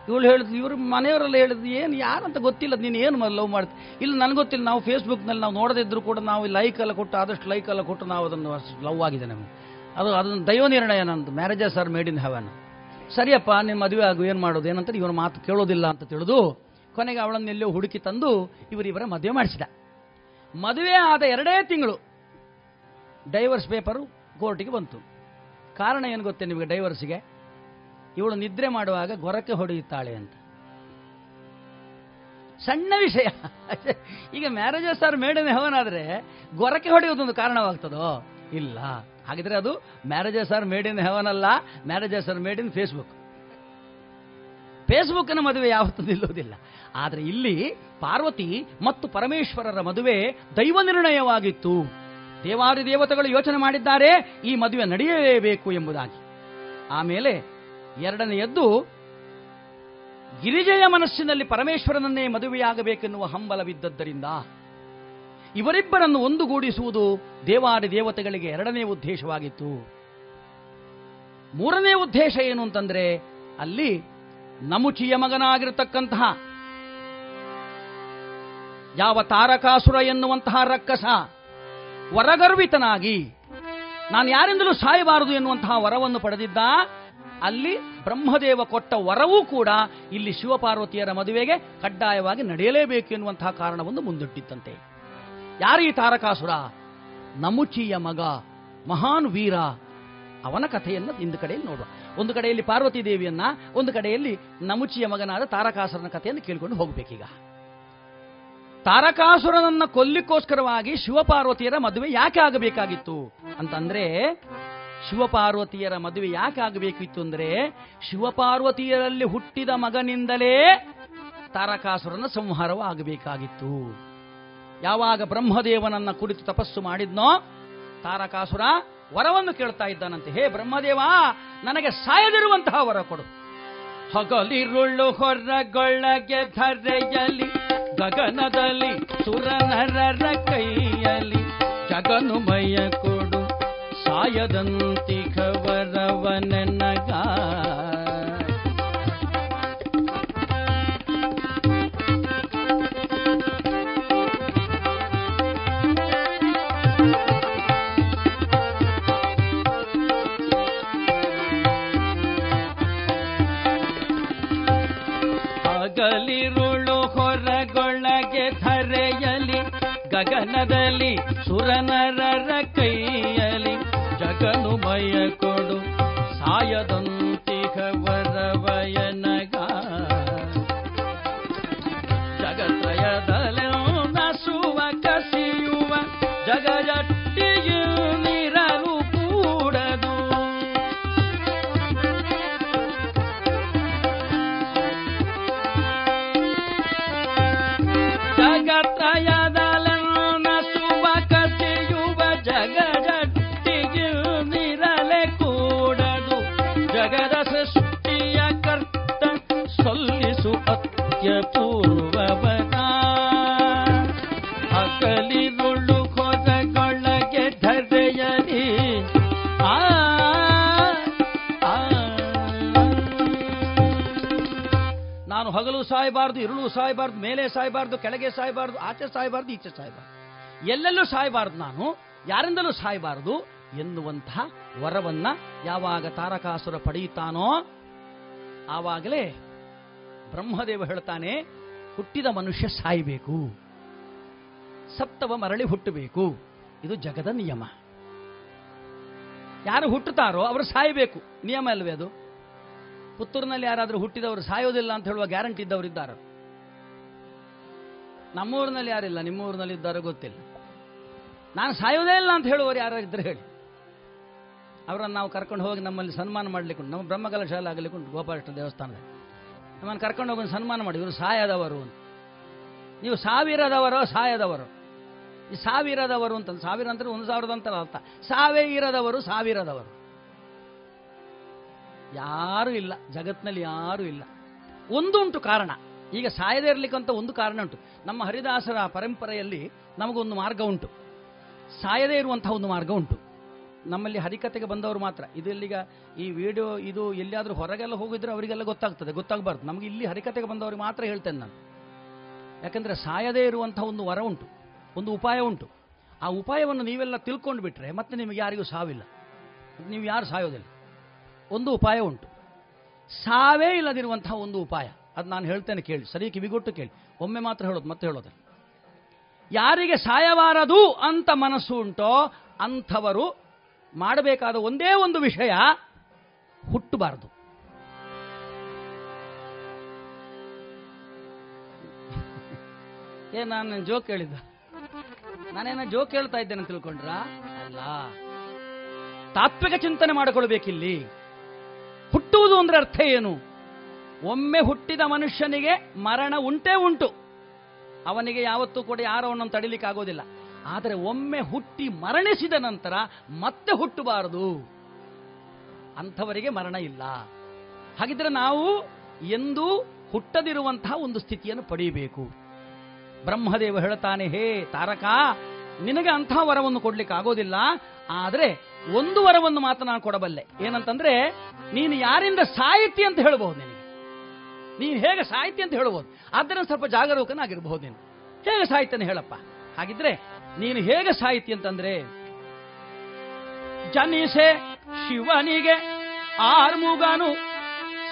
ಇವಳು ಹೇಳಿದ್ಲು, ಇವರು ಮನೆಯವರೆಲ್ಲ ಹೇಳಿದ್ರು, ಏನು ಯಾರಂತ ಗೊತ್ತಿಲ್ಲ, ನೀನು ಏನು ಲವ್ ಮಾಡ್ತಿ ಇಲ್ಲ, ನನಗೆ ಗೊತ್ತಿಲ್ಲ, ನಾವು ಫೇಸ್ಬುಕ್ನಲ್ಲಿ ನಾವು ನೋಡದಿದ್ರು ಕೂಡ ನಾವು ಲೈಕ್ ಎಲ್ಲ ಕೊಟ್ಟು, ಆದಷ್ಟು ಲೈಕ್ ಎಲ್ಲ ಕೊಟ್ಟು ನಾವು ಅದನ್ನು ಲವ್ ಆಗಿದೆ ನಮಗೆ ಅದು ಅದನ್ನು ದೈವ ನಿರ್ಣಯ ನಂದು. Marriages are made in heaven ಸರಿಯಪ್ಪ ನಿಮ್ಮ ಮದುವೆ ಆಗು, ಏನು ಮಾಡೋದು, ಏನಂತ ಇವನ ಮಾತು ಕೇಳೋದಿಲ್ಲ ಅಂತ ತಿಳಿದು ಕೊನೆಗೆ ಅವಳನ್ನೆಲ್ಲೋ ಹುಡುಕಿ ತಂದು ಇವರಿವರ ಮದುವೆ ಮಾಡಿಸಿದ. ಮದುವೆ ಆದ ಎರಡೇ ತಿಂಗಳು ಡೈವರ್ಸ್ ಪೇಪರು ಕೋರ್ಟಿಗೆ ಬಂತು. ಕಾರಣ ಏನು ಗೊತ್ತೇ ನಿಮಗೆ ಡೈವರ್ಸ್ಗೆ? ಇವಳು ನಿದ್ರೆ ಮಾಡುವಾಗ ಗೊರಕ್ಕೆ ಹೊಡೆಯುತ್ತಾಳೆ ಅಂತ. ಸಣ್ಣ ವಿಷಯ. ಈಗ ಮ್ಯಾರೇಜಸ್ ಆರ್ ಮೇಡಮ್ ಹೆವನ್ ಆದರೆ ಗೊರಕೆ ಹೊಡೆಯುವುದೊಂದು ಕಾರಣವಾಗ್ತದೋ? ಇಲ್ಲ. ಹಾಗಿದ್ರೆ ಅದು marriages are made in heaven ಅಲ್ಲ marriages are made in Facebook ಫೇಸ್ಬುಕ್ನ ಮದುವೆ ಯಾವತ್ತೂ ನಿಲ್ಲುವುದಿಲ್ಲ. ಆದರೆ ಇಲ್ಲಿ ಪಾರ್ವತಿ ಮತ್ತು ಪರಮೇಶ್ವರರ ಮದುವೆ ದೈವ ನಿರ್ಣಯವಾಗಿತ್ತು. ದೇವಾದಿ ದೇವತೆಗಳು ಯೋಚನೆ ಮಾಡಿದ್ದಾರೆ, ಈ ಮದುವೆ ನಡೆಯಲೇಬೇಕು ಎಂಬುದಾಗಿ. ಆಮೇಲೆ ಎರಡನೆಯದ್ದು, ಗಿರಿಜೆಯ ಮನಸ್ಸಿನಲ್ಲಿ ಪರಮೇಶ್ವರನನ್ನೇ ಮದುವೆಯಾಗಬೇಕೆನ್ನುವ ಹಂಬಲವಿದ್ದದ್ದರಿಂದ ಇವರಿಬ್ಬರನ್ನು ಒಂದುಗೂಡಿಸುವುದು ದೇವಾದಿ ದೇವತೆಗಳಿಗೆ ಎರಡನೇ ಉದ್ದೇಶವಾಗಿತ್ತು. ಮೂರನೇ ಉದ್ದೇಶ ಏನು ಅಂತಂದ್ರೆ, ಅಲ್ಲಿ ನಮುಚಿಯ ಮಗನಾಗಿರತಕ್ಕಂತಹ ಯಾವ ತಾರಕಾಸುರ ಎನ್ನುವಂತಹ ರಕ್ಕಸ ವರಗರ್ವಿತನಾಗಿ ನಾನು ಯಾರಿಂದಲೂ ಸಾಯಬಾರದು ಎನ್ನುವಂತಹ ವರವನ್ನು ಪಡೆದಿದ್ದ, ಅಲ್ಲಿ ಬ್ರಹ್ಮದೇವ ಕೊಟ್ಟ ವರವೂ ಕೂಡ ಇಲ್ಲಿ ಶಿವಪಾರ್ವತಿಯರ ಮದುವೆಗೆ ಕಡ್ಡಾಯವಾಗಿ ನಡೆಯಲೇಬೇಕು ಎನ್ನುವಂತಹ ಕಾರಣವನ್ನು ಮುಂದಿಟ್ಟಿತ್ತಂತೆ. ಯಾರೀ ತಾರಕಾಸುರ? ನಮುಚಿಯ ಮಗ, ಮಹಾನ್ ವೀರ. ಅವನ ಕಥೆಯನ್ನು ಇಂದು ಕಡೆಯಲ್ಲಿ ನೋಡುವ. ಒಂದು ಕಡೆಯಲ್ಲಿ ಪಾರ್ವತಿ ದೇವಿಯನ್ನ, ಒಂದು ಕಡೆಯಲ್ಲಿ ನಮುಚಿಯ ಮಗನಾದ ತಾರಕಾಸುರನ ಕಥೆಯನ್ನು ಕೇಳಿಕೊಂಡು ಹೋಗಬೇಕೀಗ. ತಾರಕಾಸುರನನ್ನ ಕೊಲ್ಲಿಕ್ಕೋಸ್ಕರವಾಗಿ ಶಿವಪಾರ್ವತಿಯರ ಮದುವೆ ಯಾಕೆ ಆಗಬೇಕಾಗಿತ್ತು? ಅಂತಂದ್ರೆ, ಶಿವಪಾರ್ವತಿಯರ ಮದುವೆ ಯಾಕೆ ಆಗಬೇಕಿತ್ತು ಅಂದ್ರೆ, ಶಿವಪಾರ್ವತಿಯರಲ್ಲಿ ಹುಟ್ಟಿದ ಮಗನಿಂದಲೇ ತಾರಕಾಸುರನ ಸಂಹಾರವೂ ಆಗಬೇಕಾಗಿತ್ತು ಯಾವಾಗ ಬ್ರಹ್ಮದೇವನನ್ನ ಕುರಿತು ತಪಸ್ಸು ಮಾಡಿದ್ನೋ, ತಾರಕಾಸುರ ವರವನ್ನು ಕೇಳ್ತಾ ಇದ್ದಾನಂತೆ. ಹೇ ಬ್ರಹ್ಮದೇವ, ನನಗೆ ಸಾಯದಿರುವಂತಹ ವರ ಕೊಡು. ಹಗಲಿರುಳ್ಳು ಹೊರಗೊಳ್ಳಗೆ ಧರೆಯಲಿ ಗಗನದಲ್ಲಿ ಸುರನರರ ಕೈಯಲ್ಲಿ ಜಗನುಮಯ ಕೊಡು. ಸಾಯದಂತಿಖವರವನೆನಗ ಗಗನದಲ್ಲಿ ಸುರನರರ ಕೈಯಲಿ ಜಗನುಮಯ ಕೊಡು ಸಾಯದಂತಿಹ ಹಗಲು ಸಾಯಬಾರ್ದು, ಇರುಳು ಸಾಯಬಾರ್ದು, ಮೇಲೆ ಸಾಯಬಾರ್ದು, ಕೆಳಗೆ ಸಾಯಬಾರ್ದು, ಆಚೆ ಸಾಯಬಾರ್ದು, ಈಚೆ ಸಾಯಬಾರ್ದು. ಎಲ್ಲೆಲ್ಲೂ ಸಾಯಬಾರ್ದು ನಾನು, ಯಾರಿಂದಲೂ ಸಾಯಬಾರದು ಎನ್ನುವಂತಹ ವರವನ್ನ ಯಾವಾಗ ತಾರಕಾಸುರ ಪಡೆಯುತ್ತಾನೋ, ಆವಾಗಲೇ ಬ್ರಹ್ಮದೇವ ಹೇಳ್ತಾನೆ, ಹುಟ್ಟಿದ ಮನುಷ್ಯ ಸಾಯಬೇಕು. ಸಪ್ತವ ಮರಳಿ ಹುಟ್ಟಬೇಕು. ಇದು ಜಗದ ನಿಯಮ. ಯಾರು ಹುಟ್ಟುತ್ತಾರೋ ಅವರು ಸಾಯಬೇಕು. ನಿಯಮ ಅಲ್ವೇ ಅದು? ಪುತ್ತೂರಿನಲ್ಲಿ ಯಾರಾದರೂ ಹುಟ್ಟಿದವರು ಸಾಯೋದಿಲ್ಲ ಅಂತ ಹೇಳುವ ಗ್ಯಾರಂಟಿ ಇದ್ದವರು ಇದ್ದಾರೆ. ನಮ್ಮೂರಿನಲ್ಲಿ ಯಾರಿಲ್ಲ, ನಿಮ್ಮೂರಿನಲ್ಲಿ ಇದ್ದಾರೋ ಗೊತ್ತಿಲ್ಲ. ನಾನು ಸಾಯೋದೇ ಇಲ್ಲ ಅಂತ ಹೇಳುವವರು ಯಾರಾಗಿದ್ದರೆ ಹೇಳಿ. ಅವರನ್ನು ನಾವು ಕರ್ಕೊಂಡು ಹೋಗಿ ನಮ್ಮಲ್ಲಿ ಸನ್ಮಾನ ಮಾಡಲಿಕ್ಕೆ ನಮ್ಮ ಬ್ರಹ್ಮಕಲ ಶಾಲೆ ಆಗಲಿಕ್ಕೆ ಉಂಟು ಗೋಪಾಲಕೃಷ್ಣ ದೇವಸ್ಥಾನದಲ್ಲಿ. ನಮ್ಮನ್ನು ಕರ್ಕೊಂಡು ಹೋಗಿ ಸನ್ಮಾನ ಮಾಡಿ, ಇವರು ಸಾಯದವರು ಅಂತ. ನೀವು ಸಾವಿರದವರೋ, ಸಾಯದವರು? ಈ ಸಾವಿರದವರು ಅಂತ, ಸಾವಿರ ಅಂದ್ರೆ ಒಂದು ಸಾವಿರದ ಅಂತ ಅರ್ಥ. ಸಾವೇ ಇರದವರು, ಸಾವಿರದವರು. ಯಾರೂ ಇಲ್ಲ, ಜಗತ್ನಲ್ಲಿ ಯಾರೂ ಇಲ್ಲ. ಒಂದುಂಟು ಕಾರಣ. ಈಗ ಸಾಯದೇ ಇರಲಿಕ್ಕಂತ ಒಂದು ಕಾರಣ ಉಂಟು. ನಮ್ಮ ಹರಿದಾಸರ ಪರಂಪರೆಯಲ್ಲಿ ನಮಗೊಂದು ಮಾರ್ಗ ಉಂಟು. ಸಾಯದೇ ಇರುವಂತಹ ಒಂದು ಮಾರ್ಗ ಉಂಟು. ನಮ್ಮಲ್ಲಿ ಹರಿಕತೆಗೆ ಬಂದವರು ಮಾತ್ರ. ಇದೆಲ್ಲೀಗ ಈ ವಿಡಿಯೋ, ಇದು ಎಲ್ಲಿಯಾದರೂ ಹೊರಗೆಲ್ಲ ಹೋಗಿದ್ರೆ ಅವರಿಗೆಲ್ಲ ಗೊತ್ತಾಗ್ತದೆ, ಗೊತ್ತಾಗಬಾರ್ದು. ನಮಗೆ ಇಲ್ಲಿ ಹರಿಕತೆಗೆ ಬಂದವರಿಗೆ ಮಾತ್ರ ಹೇಳ್ತೇನೆ ನಾನು. ಯಾಕಂದ್ರೆ ಸಾಯದೇ ಇರುವಂತಹ ಒಂದು ವರ ಉಂಟು, ಒಂದು ಉಪಾಯ ಉಂಟು. ಆ ಉಪಾಯವನ್ನು ನೀವೆಲ್ಲ ತಿಳ್ಕೊಂಡು ಬಿಟ್ರೆ ಮತ್ತೆ ನಿಮಗೆ ಯಾರಿಗೂ ಸಾವಿಲ್ಲ. ನೀವು ಯಾರು ಸಾಯೋದಿಲ್ಲ? ಒಂದು ಉಪಾಯ ಉಂಟು. ಸಾವೇ ಇಲ್ಲದಿರುವಂತಹ ಒಂದು ಉಪಾಯ. ಅದು ನಾನು ಹೇಳ್ತೇನೆ ಕೇಳಿ, ಸರಿ ಕಿವಿಗೊಟ್ಟು ಕೇಳಿ. ಒಮ್ಮೆ ಮಾತ್ರ ಹೇಳೋದು, ಮತ್ತೆ ಹೇಳೋದು ಯಾರಿಗೆ ಸಾಯಬಾರದು ಅಂತ ಮನಸ್ಸು ಉಂಟೋ, ಅಂಥವರು ಮಾಡಬೇಕಾದ ಒಂದೇ ಒಂದು ವಿಷಯ, ಹುಟ್ಟಬಾರದು. ಏ, ನಾನು ಜೋಕ್ ಹೇಳಿದ್ದ ನಾನೇನ ಜೋಕ್ ಹೇಳ್ತಾ ಇದ್ದೇನೆ ತಿಳ್ಕೊಂಡ್ರ? ಅಲ್ಲ. ತಾತ್ವಿಕ ಚಿಂತನೆ ಮಾಡಿಕೊಳ್ಬೇಕಿಲ್ಲಿ. ಹುಟ್ಟುವುದು ಅಂದ್ರೆ ಅರ್ಥ ಏನು? ಒಮ್ಮೆ ಹುಟ್ಟಿದ ಮನುಷ್ಯನಿಗೆ ಮರಣ ಉಂಟೇ ಉಂಟು. ಅವನಿಗೆ ಯಾವತ್ತೂ ಕೂಡ ಯಾರೋ ಅವನನ್ನು ತಡಿಲಿಕ್ಕೆ ಆಗೋದಿಲ್ಲ. ಆದರೆ ಒಮ್ಮೆ ಹುಟ್ಟಿ ಮರಣಿಸಿದ ನಂತರ ಮತ್ತೆ ಹುಟ್ಟಬಾರದು. ಅಂಥವರಿಗೆ ಮರಣ ಇಲ್ಲ. ಹಾಗಿದ್ರೆ ನಾವು ಎಂದೂ ಹುಟ್ಟದಿರುವಂತಹ ಒಂದು ಸ್ಥಿತಿಯನ್ನು ಪಡೆಯಬೇಕು. ಬ್ರಹ್ಮದೇವ ಹೇಳ್ತಾನೆ, ಹೇ ತಾರಕ, ನಿನಗೆ ಅಂತಹ ವರವನ್ನು ಕೊಡ್ಲಿಕ್ಕೆ ಆಗೋದಿಲ್ಲ. ಆದರೆ ಒಂದು ವರವನ್ನು ಮಾತ್ರ ನಾನು ಕೊಡಬಲ್ಲೆ. ಏನಂತಂದ್ರೆ, ನೀನು ಯಾರಿಂದ ಸಾಹಿತಿ ಅಂತ ಹೇಳಬಹುದು ನಿನಗೆ. ನೀನು ಹೇಗೆ ಸಾಹಿತಿ ಅಂತ ಹೇಳಬಹುದು. ಆದ್ದರಿಂದ ಸ್ವಲ್ಪ ಜಾಗರೂಕನಾಗಿರಬಹುದು ನೀನು. ಹೇಗೆ ಸಾಹಿತ್ಯನ ಹೇಳಪ್ಪ? ಹಾಗಿದ್ರೆ, ನೀನು ಹೇಗೆ ಸಾಹಿತಿ ಅಂತಂದ್ರೆ, ಜನಿಸೆ ಶಿವನಿಗೆ ಆರ್ಮುಗನು,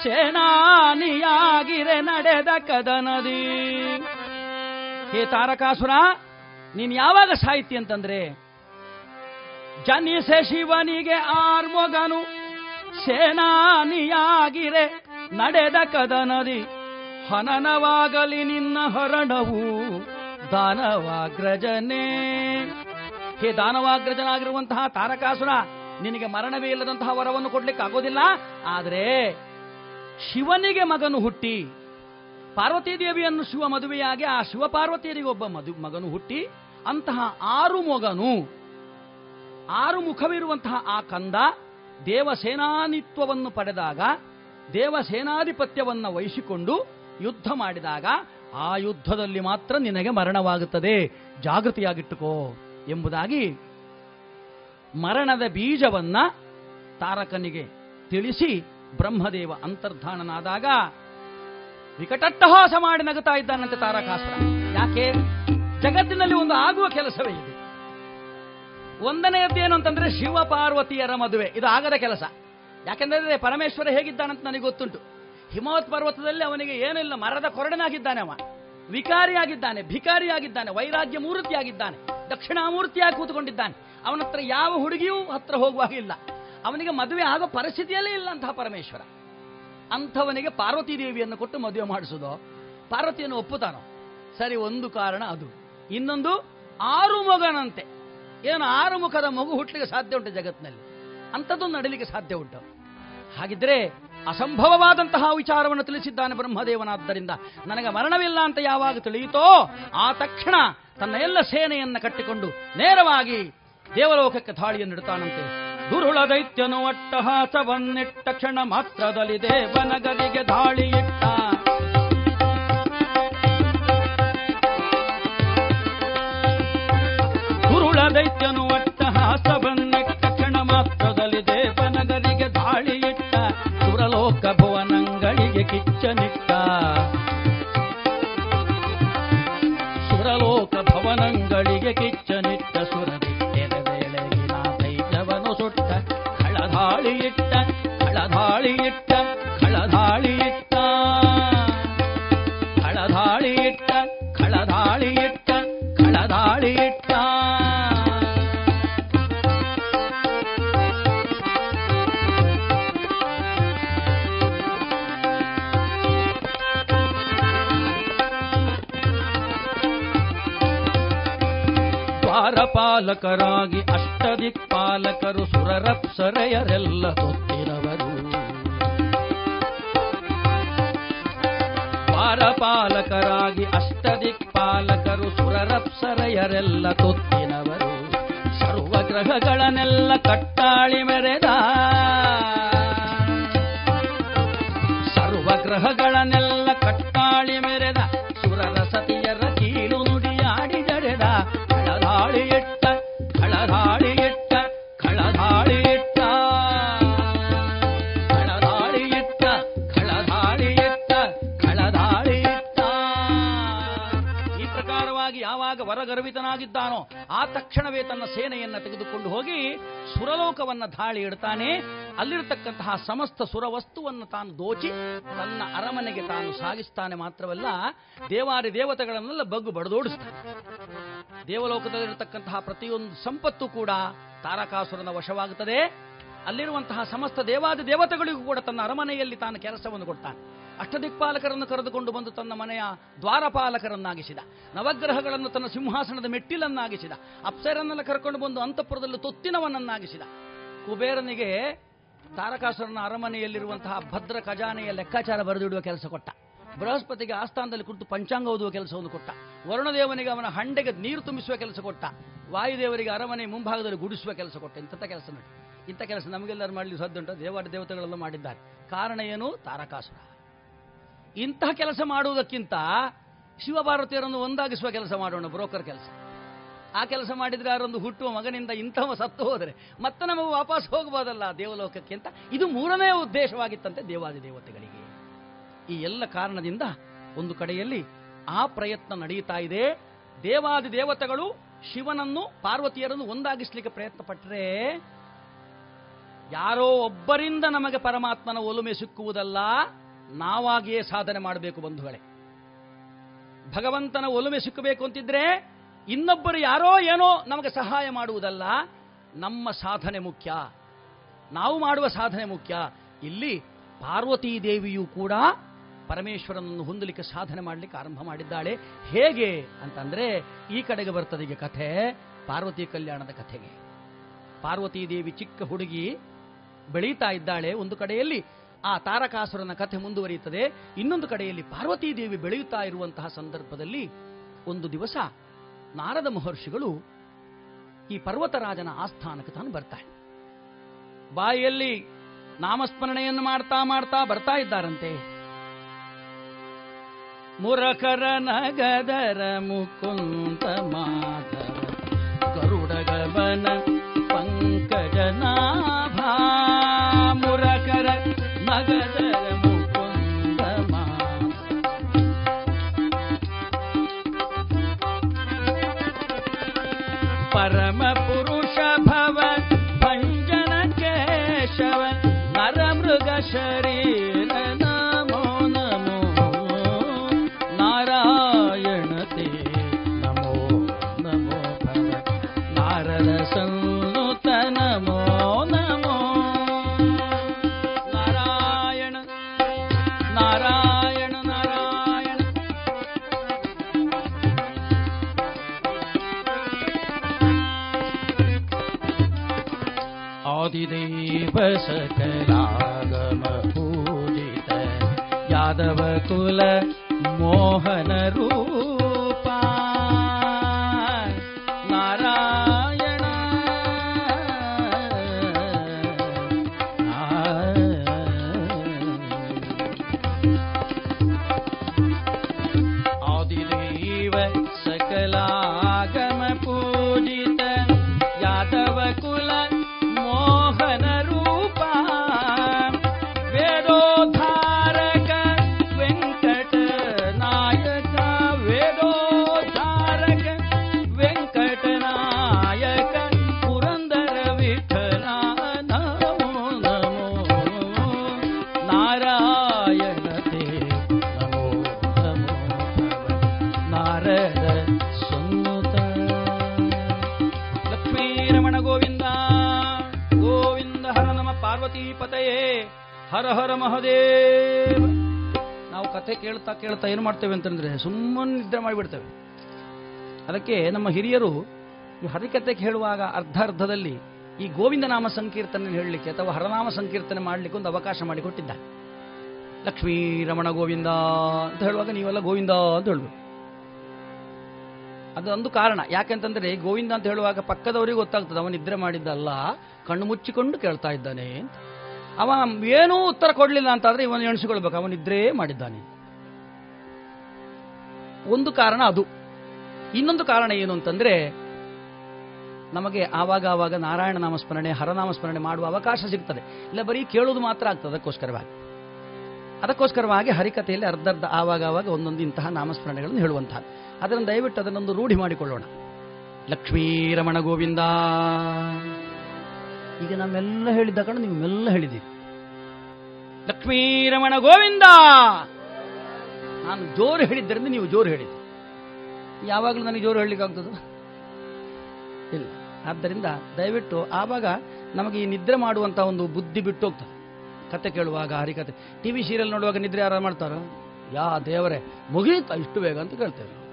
ಸೇನಾನಿಯಾಗಿರೆ ನಡೆದ ಕದನದಿ. ಹೇ ತಾರಕಾಸುರ, ನೀನು ಯಾವಾಗ ಸಾಹಿತಿ ಅಂತಂದ್ರೆ ಜನಿಸೆ ಶಿವನಿಗೆ ಆರ್ಮೊಗನು, ಸೇನಾನಿಯಾಗಿರೆ ನಡೆದ ಕದನದಿ. ಹನನವಾಗಲಿ ನಿನ್ನ ಹರಣವು ದಾನವಾಗ್ರಜನೇ. ಹೇ ದಾನವಾಗ್ರಜನಾಗಿರುವಂತಹ ತಾರಕಾಸುರ, ನಿನಗೆ ಮರಣವೇ ಇಲ್ಲದಂತಹ ವರವನ್ನು ಕೊಡ್ಲಿಕ್ಕೆ ಆಗೋದಿಲ್ಲ. ಆದರೆ ಶಿವನಿಗೆ ಮಗನು ಹುಟ್ಟಿ, ಪಾರ್ವತೀ ದೇವಿಯನ್ನು ಶಿವ ಮದುವೆಯಾಗಿ ಆ ಶಿವ ಪಾರ್ವತಿಯರಿಗೆ ಒಬ್ಬ ಮಗನು ಹುಟ್ಟಿ, ಅಂತಹ ಆರು ಮೊಗನು ಆರು ಮುಖವಿರುವಂತಹ ಆ ಕಂದ ದೇವಸೇನಾನಿತ್ವವನ್ನು ಪಡೆದಾಗ, ದೇವಸೇನಾಧಿಪತ್ಯವನ್ನು ವಹಿಸಿಕೊಂಡು ಯುದ್ಧ ಮಾಡಿದಾಗ ಆ ಯುದ್ಧದಲ್ಲಿ ಮಾತ್ರ ನಿನಗೆ ಮರಣವಾಗುತ್ತದೆ. ಜಾಗೃತಿಯಾಗಿಟ್ಟುಕೋ ಎಂಬುದಾಗಿ ಮರಣದ ಬೀಜವನ್ನ ತಾರಕನಿಗೆ ತಿಳಿಸಿ ಬ್ರಹ್ಮದೇವ ಅಂತರ್ಧಾನನಾದಾಗ ವಿಕಟಟ್ಟಹಾಸ ಮಾಡಿ ನಗುತ್ತಾ ಇದ್ದಾನಂತೆ ತಾರಕಾಸುರ. ಯಾಕೆ? ಜಗತ್ತಿನಲ್ಲಿ ಒಂದು ಆಗುವ ಕೆಲಸವೇ ಒಂದನೆಯದ್ದು ಏನು ಅಂತಂದ್ರೆ ಶಿವ ಪಾರ್ವತಿಯರ ಮದುವೆ. ಇದು ಆಗದ ಕೆಲಸ. ಯಾಕೆಂದ್ರೆ ಪರಮೇಶ್ವರ ಹೇಗಿದ್ದಾನಂತ ನನಗೆ ಗೊತ್ತುಂಟು. ಹಿಮವತ್ ಪರ್ವತದಲ್ಲಿ ಅವನಿಗೆ ಏನಿಲ್ಲ, ಮರದ ಕೊರಡನಾಗಿದ್ದಾನೆ ಅವ. ವಿಕಾರಿಯಾಗಿದ್ದಾನೆ, ಭಿಕಾರಿಯಾಗಿದ್ದಾನೆ ವೈರಾಗ್ಯ ಮೂರ್ತಿಯಾಗಿದ್ದಾನೆ ದಕ್ಷಿಣಾಮೂರ್ತಿಯಾಗಿ ಕೂತ್ಕೊಂಡಿದ್ದಾನೆ. ಅವನ ಹತ್ರ ಯಾವ ಹುಡುಗಿಯೂ ಹತ್ರ ಹೋಗುವಾಗ ಇಲ್ಲ. ಅವನಿಗೆ ಮದುವೆ ಆಗೋ ಪರಿಸ್ಥಿತಿಯಲ್ಲೇ ಇಲ್ಲ ಅಂತಹ ಪರಮೇಶ್ವರ. ಅಂಥವನಿಗೆ ಪಾರ್ವತಿ ದೇವಿಯನ್ನು ಕೊಟ್ಟು ಮದುವೆ ಮಾಡಿಸೋದು? ಪಾರ್ವತಿಯನ್ನು ಒಪ್ಪುತ್ತಾನೋ? ಸರಿ, ಒಂದು ಕಾರಣ ಅದು. ಇನ್ನೊಂದು, ಆರು ಮಗನಂತೆ. ಏನು ಆರು ಮುಖದ ಮಗು ಹುಟ್ಟಲಿಕ್ಕೆ ಸಾಧ್ಯ ಉಂಟು ಜಗತ್ತಿನಲ್ಲಿ? ಅಂಥದ್ದು ನಡಲಿಕ್ಕೆ ಸಾಧ್ಯ ಉಂಟು. ಹಾಗಿದ್ರೆ ಅಸಂಭವವಾದಂತಹ ವಿಚಾರವನ್ನು ತಿಳಿಸಿದ್ದಾನೆ ಬ್ರಹ್ಮದೇವನಾದ್ದರಿಂದ ನನಗೆ ಮರಣವಿಲ್ಲ ಅಂತ ಯಾವಾಗ ತಿಳಿಯಿತೋ, ಆ ತಕ್ಷಣ ತನ್ನ ಎಲ್ಲ ಸೇನೆಯನ್ನ ಕಟ್ಟಿಕೊಂಡು ನೇರವಾಗಿ ದೇವಲೋಕಕ್ಕೆ ಧಾಳಿಯನ್ನಿಡುತ್ತಾನಂತೆ ದುರುಳ ದೈತ್ಯನು ಅಟ್ಟಹಾಸವನ್ನಿಟ್ಟ ಕ್ಷಣ ಮಾತ್ರದಲ್ಲಿ ದೇವನಗರಿಗೆ ಧಾಳಿಯಿಟ್ಟ. ದೈತ್ಯನು ಅಟ್ಟಹಾಸವನ್ನಿಟ್ಟ ಕ್ಷಣ ಮಾತ್ರದಲ್ಲಿ ದೇವನಗರಿಗೆ ಧಾಳಿಯಿಟ್ಟ ಸುರಲೋಕ ಭುವನಂಗಳಿಗೆ ಕಿಚ್ಚನಿಟ್ಟ ದ್ವಾರಪಾಲಕರಾಗಿ ಅಷ್ಟದಿಕ್ಪಾಲಕರು ಸುರರಪ್ಸರೆಯರೆಲ್ಲ ತೊತ್ತಿರವರು ಅಷ್ಟದಿಕ್ ಅಷ್ಟದಿಕ್ಪಾಲಕರು ಸುರರಪ್ಸರೆಯರೆಲ್ಲ ತೊತ್ತಿನವರು ಸರ್ವಗ್ರಹಗಳನ್ನೆಲ್ಲ ಕಟ್ಟಾಳಿ ಮೆರೆದ. ಸರ್ವಗ್ರಹಗಳನ್ನೆಲ್ಲ ವರಗರ್ವಿತನಾಗಿದ್ದಾನೋ ಆ ತಕ್ಷಣವೇ ತನ್ನ ಸೇನೆಯನ್ನ ತೆಗೆದುಕೊಂಡು ಹೋಗಿ ಸುರಲೋಕವನ್ನ ಧಾಳಿ ಇಡ್ತಾನೆ. ಅಲ್ಲಿರತಕ್ಕಂತಹ ಸಮಸ್ತ ಸುರವಸ್ತುವನ್ನು ತಾನು ದೋಚಿ ತನ್ನ ಅರಮನೆಗೆ ತಾನು ಸಾಗಿಸ್ತಾನೆ ಮಾತ್ರವಲ್ಲ ದೇವಾರಿ ದೇವತೆಗಳನ್ನೆಲ್ಲ ಬಗ್ಗು ಬಡದೋಡಿಸ್ತಾನೆ. ದೇವಲೋಕದಲ್ಲಿರತಕ್ಕಂತಹ ಪ್ರತಿಯೊಂದು ಸಂಪತ್ತು ಕೂಡ ತಾರಕಾಸುರನ ವಶವಾಗುತ್ತದೆ. ಅಲ್ಲಿರುವಂತಹ ಸಮಸ್ತ ದೇವಾದಿ ದೇವತೆಗಳಿಗೂ ಕೂಡ ತನ್ನ ಅರಮನೆಯಲ್ಲಿ ತಾನು ಕೆಲಸವನ್ನು ಕೊಡ್ತಾನೆ. ಅಷ್ಟದಿಕ್ಪಾಲಕರನ್ನು ಕರೆದುಕೊಂಡು ಬಂದು ತನ್ನ ಮನೆಯ ದ್ವಾರಪಾಲಕರನ್ನಾಗಿಸಿದ, ನವಗ್ರಹಗಳನ್ನು ತನ್ನ ಸಿಂಹಾಸನದ ಮೆಟ್ಟಿಲನ್ನಾಗಿಸಿದ ಅಪ್ಸರನ್ನೆಲ್ಲ ಕರ್ಕೊಂಡು ಬಂದು ಅಂತಃಪುರದಲ್ಲಿ ತೊತ್ತಿನವನನ್ನಾಗಿಸಿದ. ಕುಬೇರನಿಗೆ ತಾರಕಾಸುರನ ಅರಮನೆಯಲ್ಲಿರುವಂತಹ ಭದ್ರ ಖಜಾನೆಯ ಲೆಕ್ಕಾಚಾರ ಬರೆದಿಡುವ ಕೆಲಸ ಕೊಟ್ಟ. ಬೃಹಸ್ಪತಿಗೆ ಆಸ್ಥಾನದಲ್ಲಿ ಕುರಿತು ಪಂಚಾಂಗ ಓದುವ ಕೆಲಸವನ್ನು ಕೊಟ್ಟ. ವರುಣದೇವನಿಗೆ ಅವನ ಹಂಡೆಗೆ ನೀರು ತುಂಬಿಸುವ ಕೆಲಸ ಕೊಟ್ಟ. ವಾಯುದೇವರಿಗೆ ಅರಮನೆ ಮುಂಭಾಗದಲ್ಲಿ ಗುಡಿಸುವ ಕೆಲಸ ಕೊಟ್ಟ. ಇಂಥ ಕೆಲಸ ನೋಡಿ ಇಂಥ ಕೆಲಸ ನಮಗೆಲ್ಲರೂ ಮಾಡಲಿ ಉಂಟು? ದೇವಾಡ ದೇವತೆಗಳೆಲ್ಲ ಮಾಡಿದ್ದಾರೆ. ಕಾರಣ ಏನು? ತಾರಕಾಸುರ. ಇಂತಹ ಕೆಲಸ ಮಾಡುವುದಕ್ಕಿಂತ ಶಿವಭಾರತೀಯರನ್ನು ಒಂದಾಗಿಸುವ ಕೆಲಸ ಮಾಡೋಣ, ಬ್ರೋಕರ್ ಕೆಲಸ. ಆ ಕೆಲಸ ಮಾಡಿದರೆ ಯಾರೊಂದು ಹುಟ್ಟುವ ಮಗನಿಂದ ಇಂಥವ ಸತ್ತು ಹೋದರೆ ಮತ್ತೆ ನಮಗೆ ವಾಪಸ್ ಹೋಗಬಹುದಲ್ಲ ದೇವಲೋಕಕ್ಕೆ ಅಂತ? ಇದು ಮೂರನೇ ಉದ್ದೇಶವಾಗಿತ್ತಂತೆ ದೇವಾದಿ ದೇವತೆಗಳಿಗೆ. ಈ ಎಲ್ಲ ಕಾರಣದಿಂದ ಒಂದು ಕಡೆಯಲ್ಲಿ ಆ ಪ್ರಯತ್ನ ನಡೆಯುತ್ತಾ ಇದೆ. ದೇವಾದಿ ದೇವತೆಗಳು ಶಿವನನ್ನು, ಪಾರ್ವತಿಯರನ್ನು ಒಂದಾಗಿಸ್ಲಿಕ್ಕೆ ಪ್ರಯತ್ನ ಪಟ್ಟರೆ ಯಾರೋ ಒಬ್ಬರಿಂದ ನಮಗೆ ಪರಮಾತ್ಮನ ಒಲುಮೆ ಸಿಕ್ಕುವುದಲ್ಲ. ನಾವಾಗಿಯೇ ಸಾಧನೆ ಮಾಡಬೇಕು ಬಂಧುಗಳೇ. ಭಗವಂತನ ಒಲುಮೆ ಸಿಕ್ಕಬೇಕು ಅಂತಿದ್ರೆ ಇನ್ನೊಬ್ಬರು ಯಾರೋ ಏನೋ ನಮಗೆ ಸಹಾಯ ಮಾಡುವುದಲ್ಲ, ನಮ್ಮ ಸಾಧನೆ ಮುಖ್ಯ. ನಾವು ಮಾಡುವ ಸಾಧನೆ ಮುಖ್ಯ. ಇಲ್ಲಿ ಪಾರ್ವತೀ ದೇವಿಯೂ ಕೂಡ ಪರಮೇಶ್ವರನನ್ನು ಹೊಂದಲಿಕ್ಕೆ ಸಾಧನೆ ಮಾಡಲಿಕ್ಕೆ ಆರಂಭ ಮಾಡಿದ್ದಾಳೆ. ಹೇಗೆ ಅಂತಂದ್ರೆ ಈ ಕಡೆಗೆ ಬರ್ತದೆ ಈಗ ಕಥೆ, ಪಾರ್ವತಿ ಕಲ್ಯಾಣದ ಕಥೆಗೆ. ಪಾರ್ವತೀ ದೇವಿ ಚಿಕ್ಕ ಹುಡುಗಿ ಬೆಳೀತಾ ಇದ್ದಾಳೆ. ಒಂದು ಕಡೆಯಲ್ಲಿ ಆ ತಾರಕಾಸುರನ ಕಥೆ ಮುಂದುವರಿಯುತ್ತದೆ. ಇನ್ನೊಂದು ಕಡೆಯಲ್ಲಿ ಪಾರ್ವತೀ ದೇವಿ ಬೆಳೆಯುತ್ತಾ ಇರುವಂತಹ ಸಂದರ್ಭದಲ್ಲಿ ಒಂದು ದಿವಸ ನಾರದ ಮಹರ್ಷಿಗಳು ಈ ಪರ್ವತರಾಜನ ಆಸ್ಥಾನಕ್ಕೆ ತಾನು ಬರ್ತಾರೆ. ಬಾಯಿಯಲ್ಲಿ ನಾಮಸ್ಮರಣೆಯನ್ನು ಮಾಡ್ತಾ ಮಾಡ್ತಾ ಬರ್ತಾ ಇದ್ದಾರಂತೆ. ಮುರಕರ ನಗದರ ಮುಕುಂತ ಕುಲ ಮೋಹನರು ಕೇಳ್ತಾ ಏನು ಮಾಡ್ತೇವೆ ಅಂತಂದ್ರೆ ಸುಮ್ಮನೆ ನಿದ್ರೆ ಮಾಡಿಬಿಡ್ತೇವೆ. ಅದಕ್ಕೆ ನಮ್ಮ ಹಿರಿಯರು ಈ ಹರಿಕತೆ ಹೇಳುವಾಗ ಅರ್ಧ ಅರ್ಧದಲ್ಲಿ ಈ ಗೋವಿಂದ ನಾಮ ಸಂಕೀರ್ತನೆ ಹೇಳಲಿಕ್ಕೆ ಅಥವಾ ಹರನಾಮ ಸಂಕೀರ್ತನೆ ಮಾಡಲಿಕ್ಕೆ ಒಂದು ಅವಕಾಶ ಮಾಡಿಕೊಟ್ಟಿದ್ದಾರೆ ಲಕ್ಷ್ಮೀ ರಮಣ ಗೋವಿಂದ ಅಂತ ಹೇಳುವಾಗ ನೀವೆಲ್ಲ ಗೋವಿಂದ ಅಂತ ಹೇಳ್ಬೇಕು. ಅದು ಒಂದು ಕಾರಣ. ಯಾಕೆಂತಂದ್ರೆ ಗೋವಿಂದ ಅಂತ ಹೇಳುವಾಗ ಪಕ್ಕದವರಿಗೆ ಗೊತ್ತಾಗ್ತದೆ ಅವನು ನಿದ್ರೆ ಮಾಡಿದ್ದಲ್ಲ, ಕಣ್ಣು ಮುಚ್ಚಿಕೊಂಡು ಕೇಳ್ತಾ ಇದ್ದಾನೆ. ಅವ ಏನೂ ಉತ್ತರ ಕೊಡಲಿಲ್ಲ ಅಂತಾದ್ರೆ ಇವನು ಎಣಿಸಿಕೊಳ್ಬೇಕು ನಿದ್ರೆ ಮಾಡಿದ್ದಾನೆ. ಒಂದು ಕಾರಣ ಅದು. ಇನ್ನೊಂದು ಕಾರಣ ಏನು ಅಂತಂದ್ರೆ, ನಮಗೆ ಆವಾಗ ಆವಾಗ ನಾರಾಯಣ ನಾಮಸ್ಮರಣೆ ಹರನಾಮಸ್ಮರಣೆ ಮಾಡುವ ಅವಕಾಶ ಸಿಗ್ತದೆ. ಇಲ್ಲ, ಬರೀ ಕೇಳೋದು ಮಾತ್ರ ಆಗ್ತದೆ ಅದಕ್ಕೋಸ್ಕರವಾಗಿ. ಅದಕ್ಕೋಸ್ಕರವಾಗಿ ಹರಿಕಥೆಯಲ್ಲಿ ಅರ್ಧರ್ಧ ಆವಾಗ ಆವಾಗ ಒಂದೊಂದು ಇಂತಹ ನಾಮಸ್ಮರಣೆಗಳನ್ನು ಹೇಳುವಂತಹ ಅದನ್ನು ದಯವಿಟ್ಟು ಅದನ್ನೊಂದು ರೂಢಿ ಮಾಡಿಕೊಳ್ಳೋಣ. ಲಕ್ಷ್ಮೀ ರಮಣ ಗೋವಿಂದ. ಈಗ ನಾವೆಲ್ಲ ಹೇಳಿದ್ದ ಕಣ ನೀವೆಲ್ಲ ಹೇಳಿದ್ದೀರಿ ಲಕ್ಷ್ಮೀ ರಮಣ ಗೋವಿಂದ. ನಾನು ಜೋರು ಹೇಳಿದ್ದರಿಂದ ನೀವು ಜೋರು ಹೇಳಿದ್ರಿ. ಯಾವಾಗಲೂ ನನಗೆ ಜೋರು ಹೇಳಲಿಕ್ಕಾಗ್ತದ? ಇಲ್ಲ. ಆದ್ದರಿಂದ ದಯವಿಟ್ಟು ಆವಾಗ ನಮಗೆ ಈ ನಿದ್ರೆ ಮಾಡುವಂತಹ ಒಂದು ಬುದ್ಧಿ ಬಿಟ್ಟು ಹೋಗ್ತದೆ ಕತೆ ಕೇಳುವಾಗ, ಹರಿಕತೆ. ಟಿ ವಿ ಸೀರಿಯಲ್ ನೋಡುವಾಗ ನಿದ್ರೆ ಯಾರು ಮಾಡ್ತಾರೋ? ಯಾ ದೇವರೇ, ಮುಗಿಯುತ್ತಾ ಇಷ್ಟು ಬೇಗ ಅಂತ ಕೇಳ್ತೇವೆ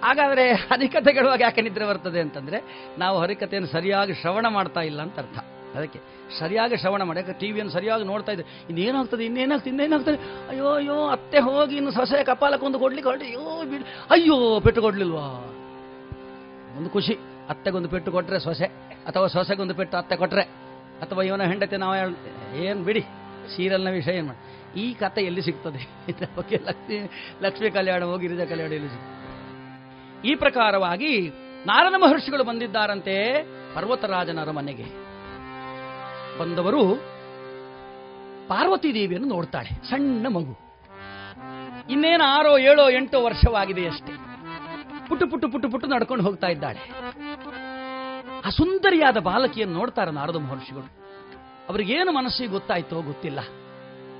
ಹಾಗಾದ್ರೆ ಹರಿಕತೆ ಕೇಳುವಾಗ ಯಾಕೆ ನಿದ್ರೆ ಬರ್ತದೆ ಅಂತಂದ್ರೆ ನಾವು ಹರಿಕತೆಯನ್ನು ಸರಿಯಾಗಿ ಶ್ರವಣ ಮಾಡ್ತಾ ಇಲ್ಲ ಅಂತ ಅರ್ಥ. ಅದಕ್ಕೆ ಸರಿಯಾಗಿ ಶ್ರವಣ ಮಾಡಿ ಯಾಕೆ ಟಿವಿಯನ್ನು ಸರಿಯಾಗಿ ನೋಡ್ತಾ ಇದ್ದೆ. ಇನ್ನೇನಾಗ್ತದೆ ಇನ್ನೇನಾಗ್ತದೆ ಇನ್ನೇನಾಗ್ತದೆ? ಅಯ್ಯೋ ಅಯ್ಯೋ, ಅತ್ತೆ ಹೋಗಿ ಇನ್ನು ಸೊಸೆ ಕಪಾಲಕ್ಕೊಂದು ಕೊಡ್ಲಿಕ್ಕೆ ಹೊರಟಿ. ಅಯ್ಯೋ, ಬಿಡಿ, ಅಯ್ಯೋ, ಪೆಟ್ಟು ಕೊಡ್ಲಿಲ್ವಾ? ಒಂದು ಖುಷಿ, ಅತ್ತೆಗೊಂದು ಪೆಟ್ಟು ಕೊಟ್ಟರೆ ಸೊಸೆ, ಅಥವಾ ಸೊಸೆಗೊಂದು ಪೆಟ್ಟು ಅತ್ತೆ ಕೊಟ್ಟರೆ ಅಥವಾ ಇವನ ಹೆಂಡತಿ ನಾವು ಏನು ಬಿಡಿ, ಸೀರಿಯಲ್ನ ವಿಷಯ ಏನು ಮಾಡಿ, ಈ ಕತೆ ಎಲ್ಲಿ ಸಿಗ್ತದೆ? *laughs* ಇದರ ಬಗ್ಗೆ ಲಕ್ಷ್ಮೀ ಲಕ್ಷ್ಮೀ ಕಲ್ಯಾಣ ಹೋಗಿ ಗಿರಿಜಾ ಕಲ್ಯಾಣ ಎಲ್ಲಿ ಸಿಗ್ತದೆ? ಈ ಪ್ರಕಾರವಾಗಿ ನಾರದ ಮಹರ್ಷಿಗಳು ಬಂದಿದ್ದಾರಂತೆ ಪರ್ವತರಾಜನರ ಮನೆಗೆ. ಬಂದವರು ಪಾರ್ವತಿ ದೇವಿಯನ್ನು ನೋಡ್ತಾಳೆ, ಸಣ್ಣ ಮಗು. ಇನ್ನೇನು ಆರೋ ಏಳೋ ಎಂಟೋ ವರ್ಷವಾಗಿದೆ ಅಷ್ಟೇ. ಪುಟ್ಟು ಪುಟ್ಟು ಪುಟ್ಟು ಪುಟ್ಟು ನಡ್ಕೊಂಡು ಹೋಗ್ತಾ ಇದ್ದಾಳೆ. ಆ ಸುಂದರಿಯಾದ ಬಾಲಕಿಯನ್ನು ನೋಡ್ತಾರೆ ನಾರದ ಮಹರ್ಷಿಗಳು. ಅವರಿಗೇನು ಮನಸ್ಸಿಗೆ ಗೊತ್ತಾಯ್ತೋ ಗೊತ್ತಿಲ್ಲ.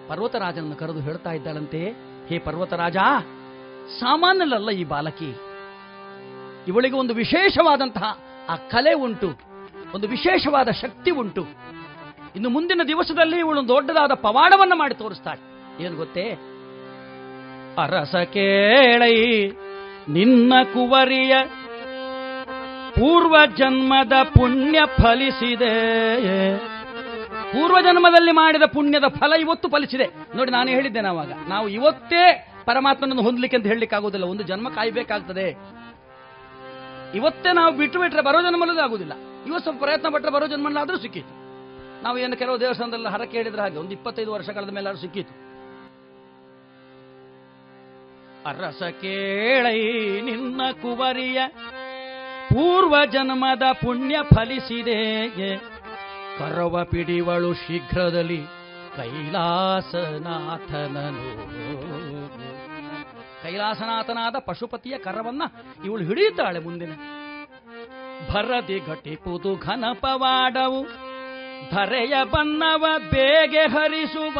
ಪರ್ವತರಾಜನನ್ನು ಕರೆದು ಹೇಳ್ತಾ ಇದ್ದಾಳಂತೆ, ಹೇ ಪರ್ವತರಾಜ ಸಾಮಾನ್ಯಲ್ಲ ಈ ಬಾಲಕಿ. ಇವಳಿಗೆ ಒಂದು ವಿಶೇಷವಾದಂತಹ ಆ ಕಲೆ ಉಂಟು, ಒಂದು ವಿಶೇಷವಾದ ಶಕ್ತಿ ಉಂಟು. ಇನ್ನು ಮುಂದಿನ ದಿವಸದಲ್ಲಿ ಇವಳು ದೊಡ್ಡದಾದ ಪವಾಡವನ್ನು ಮಾಡಿ ತೋರಿಸ್ತಾಳೆ. ಏನು ಗೊತ್ತೇ? ಅರಸ ಕೇಳೈ, ನಿನ್ನ ಕುವರಿಯ ಪೂರ್ವ ಜನ್ಮದ ಪುಣ್ಯ ಫಲಿಸಿದೆ. ಪೂರ್ವ ಜನ್ಮದಲ್ಲಿ ಮಾಡಿದ ಪುಣ್ಯದ ಫಲ ಇವತ್ತು ಫಲಿಸಿದೆ. ನೋಡಿ, ನಾನು ಹೇಳಿದ್ದೇನೆ ಅವಾಗ ನಾವು ಇವತ್ತೇ ಪರಮಾತ್ಮನನ್ನು ಹೊಂದಲಿಕ್ಕೆ ಅಂತ ಹೇಳಲಿಕ್ಕೆ ಆಗುದಿಲ್ಲ ಒಂದು ಜನ್ಮ ಕಾಯ್ಬೇಕಾಗ್ತದೆ. ಇವತ್ತೇ ನಾವು ಬಿಟ್ಟು ಬಿಟ್ರೆ ಬರೋ ಜನ್ಮಲ್ಲೂ ಆಗುದಿಲ್ಲ ಇವತ್ತು ಸ್ವಲ್ಪ ಪ್ರಯತ್ನ ಪಟ್ಟರೆ ಬರೋ ಜನ್ಮಲ್ಲಾದ್ರೂ ಸಿಕ್ಕಿತು. ನಾವು ಏನು ಕೆಲವು ದೇವಸ್ಥಾನದಲ್ಲಿ ಹರಕೆ ಹೇಳಿದ್ರೆ ಹಾಗೆ ಒಂದು ಇಪ್ಪತ್ತೈದು ವರ್ಷ ಕಳೆದ ಮೇಲೆ ಅದು ಸಿಕ್ಕಿತು. ಅರಸ ಕೇಳೈ ನಿನ್ನ ಕುವರಿಯ ಪೂರ್ವ ಜನ್ಮದ ಪುಣ್ಯ ಫಲಿಸಿದೆ ಕರವ ಪಿಡಿವಳು ಶೀಘ್ರದಲ್ಲಿ ಕೈಲಾಸನಾಥನನು. ಕೈಲಾಸನಾಥನಾದ ಪಶುಪತಿಯ ಕರವನ್ನ ಇವಳು ಹಿಡಿಯುತ್ತಾಳೆ ಮುಂದಿನ. ಭರದಿ ಘಟಿಪುದು ಘನ ಪವಾಡವು ಧರೆಯ ಬನ್ನವ ಬೇಗೆ ಹರಿಸುವ.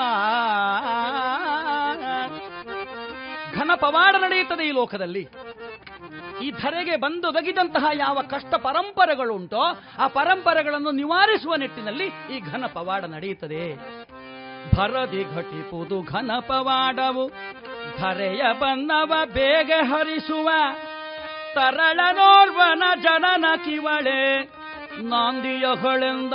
ಘನ ಪವಾಡ ನಡೆಯುತ್ತದೆ ಈ ಲೋಕದಲ್ಲಿ. ಈ ಧರೆಗೆ ಬಂದೊದಗಿದಂತಹ ಯಾವ ಕಷ್ಟ ಪರಂಪರೆಗಳುಂಟೋ ಆ ಪರಂಪರೆಗಳನ್ನು ನಿವಾರಿಸುವ ನಿಟ್ಟಿನಲ್ಲಿ ಈ ಘನ ಪವಾಡ ನಡೆಯುತ್ತದೆ. ಭರದಿ ಘಟಿಪುದು ಘನ ಪವಾಡವು. ಧರೆಯ ಬನ್ನವ ಬೇಗ ಹರಿಸುವ. ತರಳನೋರ್ವನ ಜನನ ಕಿವಳೆ. ನಾಂದಿಯಗಳೆಂದ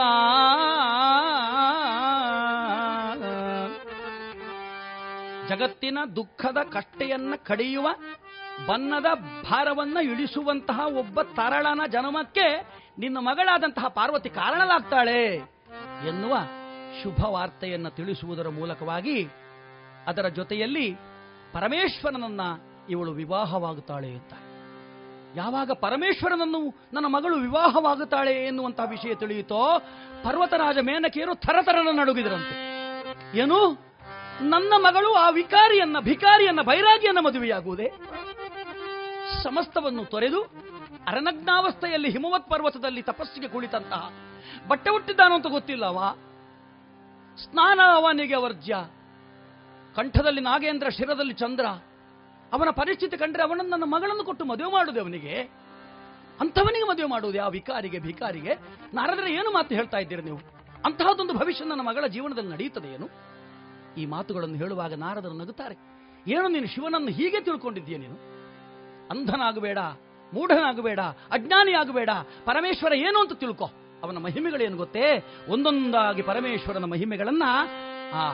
ಜಗತ್ತಿನ ದುಃಖದ ಕಷ್ಟೆಯನ್ನ ಕಡಿಯುವ ಬನ್ನದ ಭಾರವನ್ನ ಇಳಿಸುವಂತಹ ಒಬ್ಬ ತರಳನ ಜನ್ಮಕ್ಕೆ ನಿನ್ನ ಮಗಳಾದಂತಹ ಪಾರ್ವತಿ ಕಾರಣಲಾಗ್ತಾಳೆ ಎನ್ನುವ ಶುಭ ವಾರ್ತೆಯನ್ನು ತಿಳಿಸುವುದರ ಮೂಲಕವಾಗಿ ಅದರ ಜೊತೆಯಲ್ಲಿ ಪರಮೇಶ್ವರನನ್ನ ಇವಳು ವಿವಾಹವಾಗುತ್ತಾಳೆ ಅಂತ. ಯಾವಾಗ ಪರಮೇಶ್ವರನನ್ನು ನನ್ನ ಮಗಳು ವಿವಾಹವಾಗುತ್ತಾಳೆ ಎನ್ನುವಂತಹ ವಿಷಯ ತಿಳಿಯಿತೋ, ಪರ್ವತರಾಜ ಮೇನಕೆಯರು ಥರಥರನ ನಡುಗಿದರಂತೆ. ಏನು? ನನ್ನ ಮಗಳು ಆ ವಿಕಾರಿಯನ್ನ, ಭಿಕಾರಿಯನ್ನ, ಬೈರಾಗಿಯನ್ನ ಮದುವೆಯಾಗುವುದೇ? ಸಮಸ್ತವನ್ನು ತೊರೆದು ಅರನಗ್ನಾವಸ್ಥೆಯಲ್ಲಿ ಹಿಮವತ್ ಪರ್ವತದಲ್ಲಿ ತಪಸ್ಸಿಗೆ ಕುಳಿತಂತಹ ಬಟ್ಟೆ ಹುಟ್ಟಿದ್ದಾನೋ ಅಂತ ಗೊತ್ತಿಲ್ಲವ? ಸ್ನಾನ, ಅವನಿಗೆ ವರ್ಜ್ಯ ಕಂಠದಲ್ಲಿ ನಾಗೇಂದ್ರ, ಶಿರದಲ್ಲಿ ಚಂದ್ರ. ಅವನ ಪರಿಸ್ಥಿತಿ ಕಂಡ್ರೆ ಅವನನ್ನು ನನ್ನ ಮಗಳನ್ನು ಕೊಟ್ಟು ಮದುವೆ ಮಾಡುವುದು ಅವನಿಗೆ? ಅಂಥವನಿಗೆ ಮದುವೆ ಮಾಡುವುದು ಆ ವಿಕಾರಿಗೆ, ಭಿಕಾರಿಗೆ? ನಾರದರೆ ಏನು ಮಾತು ಹೇಳ್ತಾ ಇದ್ದೀರಿ ನೀವು? ಅಂತಹದೊಂದು ಭವಿಷ್ಯ ನನ್ನ ಮಗಳ ಜೀವನದಲ್ಲಿ ನಡೆಯುತ್ತದೆ ಏನು? ಈ ಮಾತುಗಳನ್ನು ಹೇಳುವಾಗ ನಾರದರು ನಗುತ್ತಾರೆ. ಏನು ನೀನು ಶಿವನನ್ನು ಹೀಗೆ ತಿಳ್ಕೊಂಡಿದ್ದೀಯ ನೀನು? ಅಂಧನಾಗಬೇಡ, ಮೂಢನಾಗಬೇಡ, ಅಜ್ಞಾನಿಯಾಗಬೇಡ, ಪರಮೇಶ್ವರ ಏನು ಅಂತ ತಿಳ್ಕೊ. ಅವನ ಮಹಿಮೆಗಳೇನು ಗೊತ್ತೇ? ಒಂದೊಂದಾಗಿ ಪರಮೇಶ್ವರನ ಮಹಿಮೆಗಳನ್ನ ಆ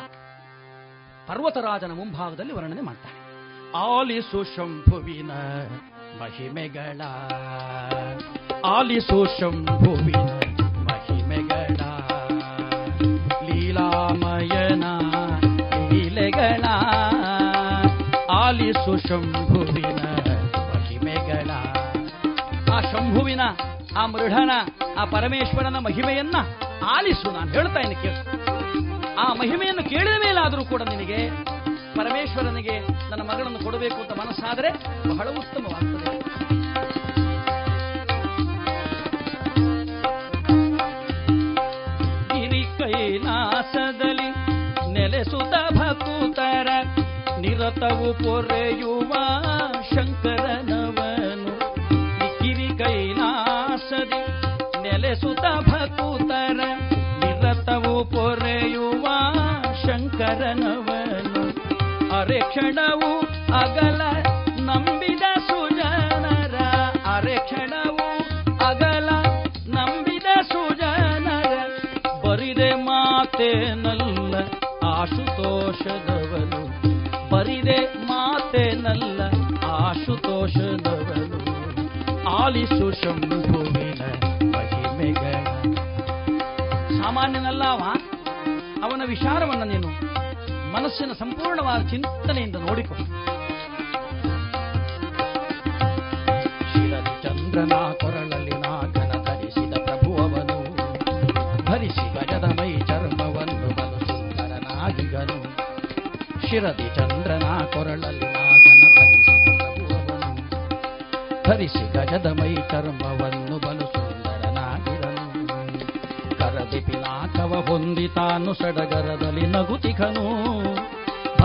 ಪರ್ವತರಾಜನ ಮುಂಭಾಗದಲ್ಲಿ ವರ್ಣನೆ ಮಾಡ್ತಾನೆ. ಆಲಿಸು ಶಂಭುವಿನ ಮಹಿಮೆಗಳ, ಆಲಿಸು ಶಂಭುವಿನ ಮಹಿಮೆಗಳ, ಲೀಲಾಮಯನ ಲೀಲೆಗಳ, ಆಲಿಸು ಶಂಭುವಿನ ಮಹಿಮೆಗಳ. ಆ ಶಂಭುವಿನ, ಆ ಮೃಢನ, ಆ ಪರಮೇಶ್ವರನ ಮಹಿಮೆಯನ್ನ ಆಲಿಸು, ನಾನು ಹೇಳ್ತಾ ಇದ್ದೀನಿ ಕೇಳು. ಆ ಮಹಿಮೆಯನ್ನು ಕೇಳಿದ ಮೇಲಾದರೂ ಕೂಡ ನಿನಗೆ ಪರಮೇಶ್ವರನಿಗೆ ನನ್ನ ಮಗಳನ್ನು ಕೊಡಬೇಕು ಅಂತ ಮನಸ್ಸಾದರೆ ಬಹಳ ಉತ್ತಮವಾಗ್ತದೆ. ಕೈಲಾಸದಲ್ಲಿ ನೆಲೆಸುತ್ತ ಭಕುತರ ನಿರತವು ಪೊರೆಯುವ ಅರೆ ಕ್ಷಣವು ಅಗಲ ನಂಬಿದ ಸುಜನರ ಅರೆ ಕ್ಷಣವು ಅಗಲ ನಂಬಿದ ಸುಜನರ ಬರಿದೆ ಮಾತೇನಲ್ಲ ಆಶುತೋಷದವನು. ಬರಿದೆ ಮಾತೇನಲ್ಲ ಆಶುತೋಷದವನು. ಆಲಿಸು ಶಂಭುವಿನ ಮಹಿಮೆಗಳ. ಸಾಮಾನ್ಯನಲ್ಲ ಅವ? ಅವನ ವಿಚಾರವನ್ನು ನೀನು ಮನಸ್ಸಿನ ಸಂಪೂರ್ಣವಾದ ಚಿಂತನೆಯಿಂದ ನೋಡಿಕೊಂಡು. ಶಿರದಿ ಚಂದ್ರನ ಕೊರಳಲ್ಲಿ ನಾಗನ ಧರಿಸಿದ ಪ್ರಭುವವನು, ಧರಿಸಿ ಗಜದ ಮೈ ಚರ್ಮವನ್ನು ಬಲು ಸುಂದರನಾಗಿಗನು ಶಿರದಿ ಚಂದ್ರನ ಕೊರಳಲ್ಲಿ ನಾಗನ ಧರಿಸಿದ ಪ್ರಭುವವನು, ಧರಿಸಿ ಗಜದ ಮೈ ಚರ್ಮವನ್ನು ಬಲು ಸುಂದರನಾಗಿರನು ಕರದಿ ಪಿನಾಕವ ಹೊಂದಿತಾನು ಸಡಗರದಲ್ಲಿ ನಗುತಿಗನು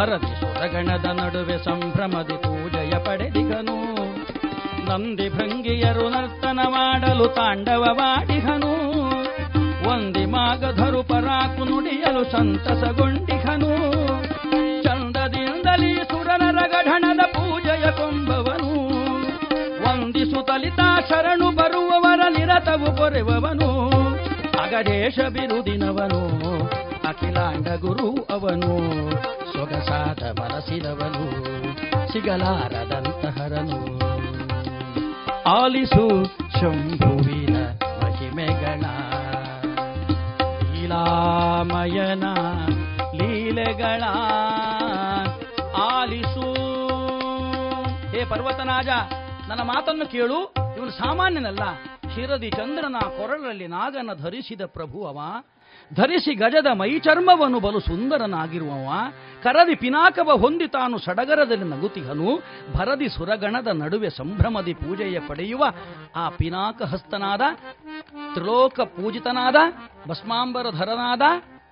ಭರದಿ ಸುರಗಣದ ನಡುವೆ ಸಂಭ್ರಮದಿ ಪೂಜಯ ಪಡೆದಿಗನು. ನಂದಿ ಭಂಗಿಯರು ನರ್ತನ ಮಾಡಲು ತಾಂಡವವಾಡಿಹನು ಒಂದಿ ಮಾಗಧರು ಪರಾಕು ನುಡಿಯಲು ಸಂತಸಗೊಂಡಿಹನು. ಚಂದದಿಂದಲೇ ಸುರನರ ಗಢಣದ ಪೂಜೆಯ ಕೊಂಬವನು. ಶರಣು ಬರುವವರ ನಿರತವು ಕೊರೆವವನು ಅಗಡೇಶ ಬಿರುದಿನವನು, ಅಖಿಲಾಂಡ ಗುರು ಅವನು. ಸೊಗಸಾದ ಮನಸ್ಸಿನವನು ಸಿಗಲಾರದಂತಹರನು. ಆಲಿಸು ಶಂಭುವಿನ ಮಹಿಮೆಗಳ ಲೀಲಾಮಯನ ಲೀಲೆಗಳ. ಆಲಿಸು. ಹೇ ಪರ್ವತನಾಜ ನನ್ನ ಮಾತನ್ನು ಕೇಳು, ಇವನು ಸಾಮಾನ್ಯನಲ್ಲ. ಶಿರದಿ ಚಂದ್ರನ ಕೊರಳಲ್ಲಿ ನಾಗನ ಧರಿಸಿದ ಪ್ರಭುವವ, ಧರಿಸಿ ಗಜದ ಮೈ ಮೈಚರ್ಮವನ್ನು ಬಲು ಸುಂದರನಾಗಿರುವವ, ಕರದಿ ಪಿನಾಕವ ಹೊಂದಿ ತಾನು ಸಡಗರದಲ್ಲಿ ನಗುತಿಹನು, ಭರದಿ ಸುರಗಣದ ನಡುವೆ ಸಂಭ್ರಮದಿ ಪೂಜೆಯ ಪಡೆಯುವ ಆ ಪಿನಾಕ ಹಸ್ತನಾದ ತ್ರಿಲೋಕ ಪೂಜಿತನಾದ ಭಸ್ಮಾಂಬರಧರನಾದ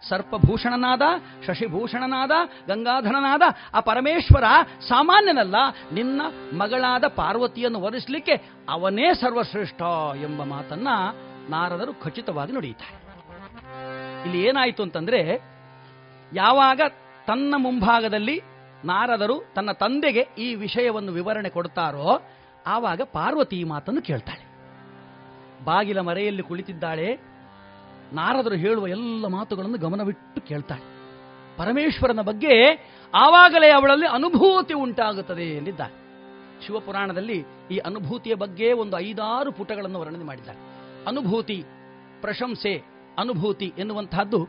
ಸರ್ಪಭೂಷಣನಾದ, ಶಶಿಭೂಷಣನಾದ, ಗಂಗಾಧರನಾದ ಆ ಪರಮೇಶ್ವರ ಸಾಮಾನ್ಯನಲ್ಲ, ನಿನ್ನ ಮಗಳಾದ ಪಾರ್ವತಿಯನ್ನು ವರಿಸಲಿಕ್ಕೆ ಅವನೇ ಸರ್ವಶ್ರೇಷ್ಠ ಎಂಬ ಮಾತನ್ನ ನಾರದರು ಖಚಿತವಾಗಿ ನುಡಿಯುತ್ತಾರೆ. ಇಲ್ಲಿ ಏನಾಯಿತು ಅಂತಂದ್ರೆ, ಯಾವಾಗ ತನ್ನ ಮುಂಭಾಗದಲ್ಲಿ ನಾರದರು ತನ್ನ ತಂದೆಗೆ ಈ ವಿಷಯವನ್ನು ವಿವರಣೆ ಕೊಡ್ತಾರೋ, ಆವಾಗ ಪಾರ್ವತಿ ಈ ಮಾತನ್ನು ಕೇಳ್ತಾಳೆ. ಬಾಗಿಲ ಮರೆಯಲ್ಲಿ ಕುಳಿತಿದ್ದಾಳೆ ನಾರದರು ಹೇಳುವ ಎಲ್ಲ ಮಾತುಗಳನ್ನು ಗಮನವಿಟ್ಟು ಕೇಳ್ತಾಳೆ ಪರಮೇಶ್ವರನ ಬಗ್ಗೆ ಆವಾಗಲೇ ಅವಳಲ್ಲಿ ಅನುಭೂತಿ ಉಂಟಾಗುತ್ತದೆ ಎಂದಿದ್ದಾರೆ. ಶಿವಪುರಾಣದಲ್ಲಿ ಈ ಅನುಭೂತಿಯ ಬಗ್ಗೆ ಒಂದು ಐದಾರು ಪುಟಗಳನ್ನು ವರ್ಣನೆ ಮಾಡಿದ್ದಾರೆ. ಅನುಭೂತಿ, ಪ್ರಶಂಸೆ, ಅನುಭೂತಿ ಎನ್ನುವಂತಹದ್ದು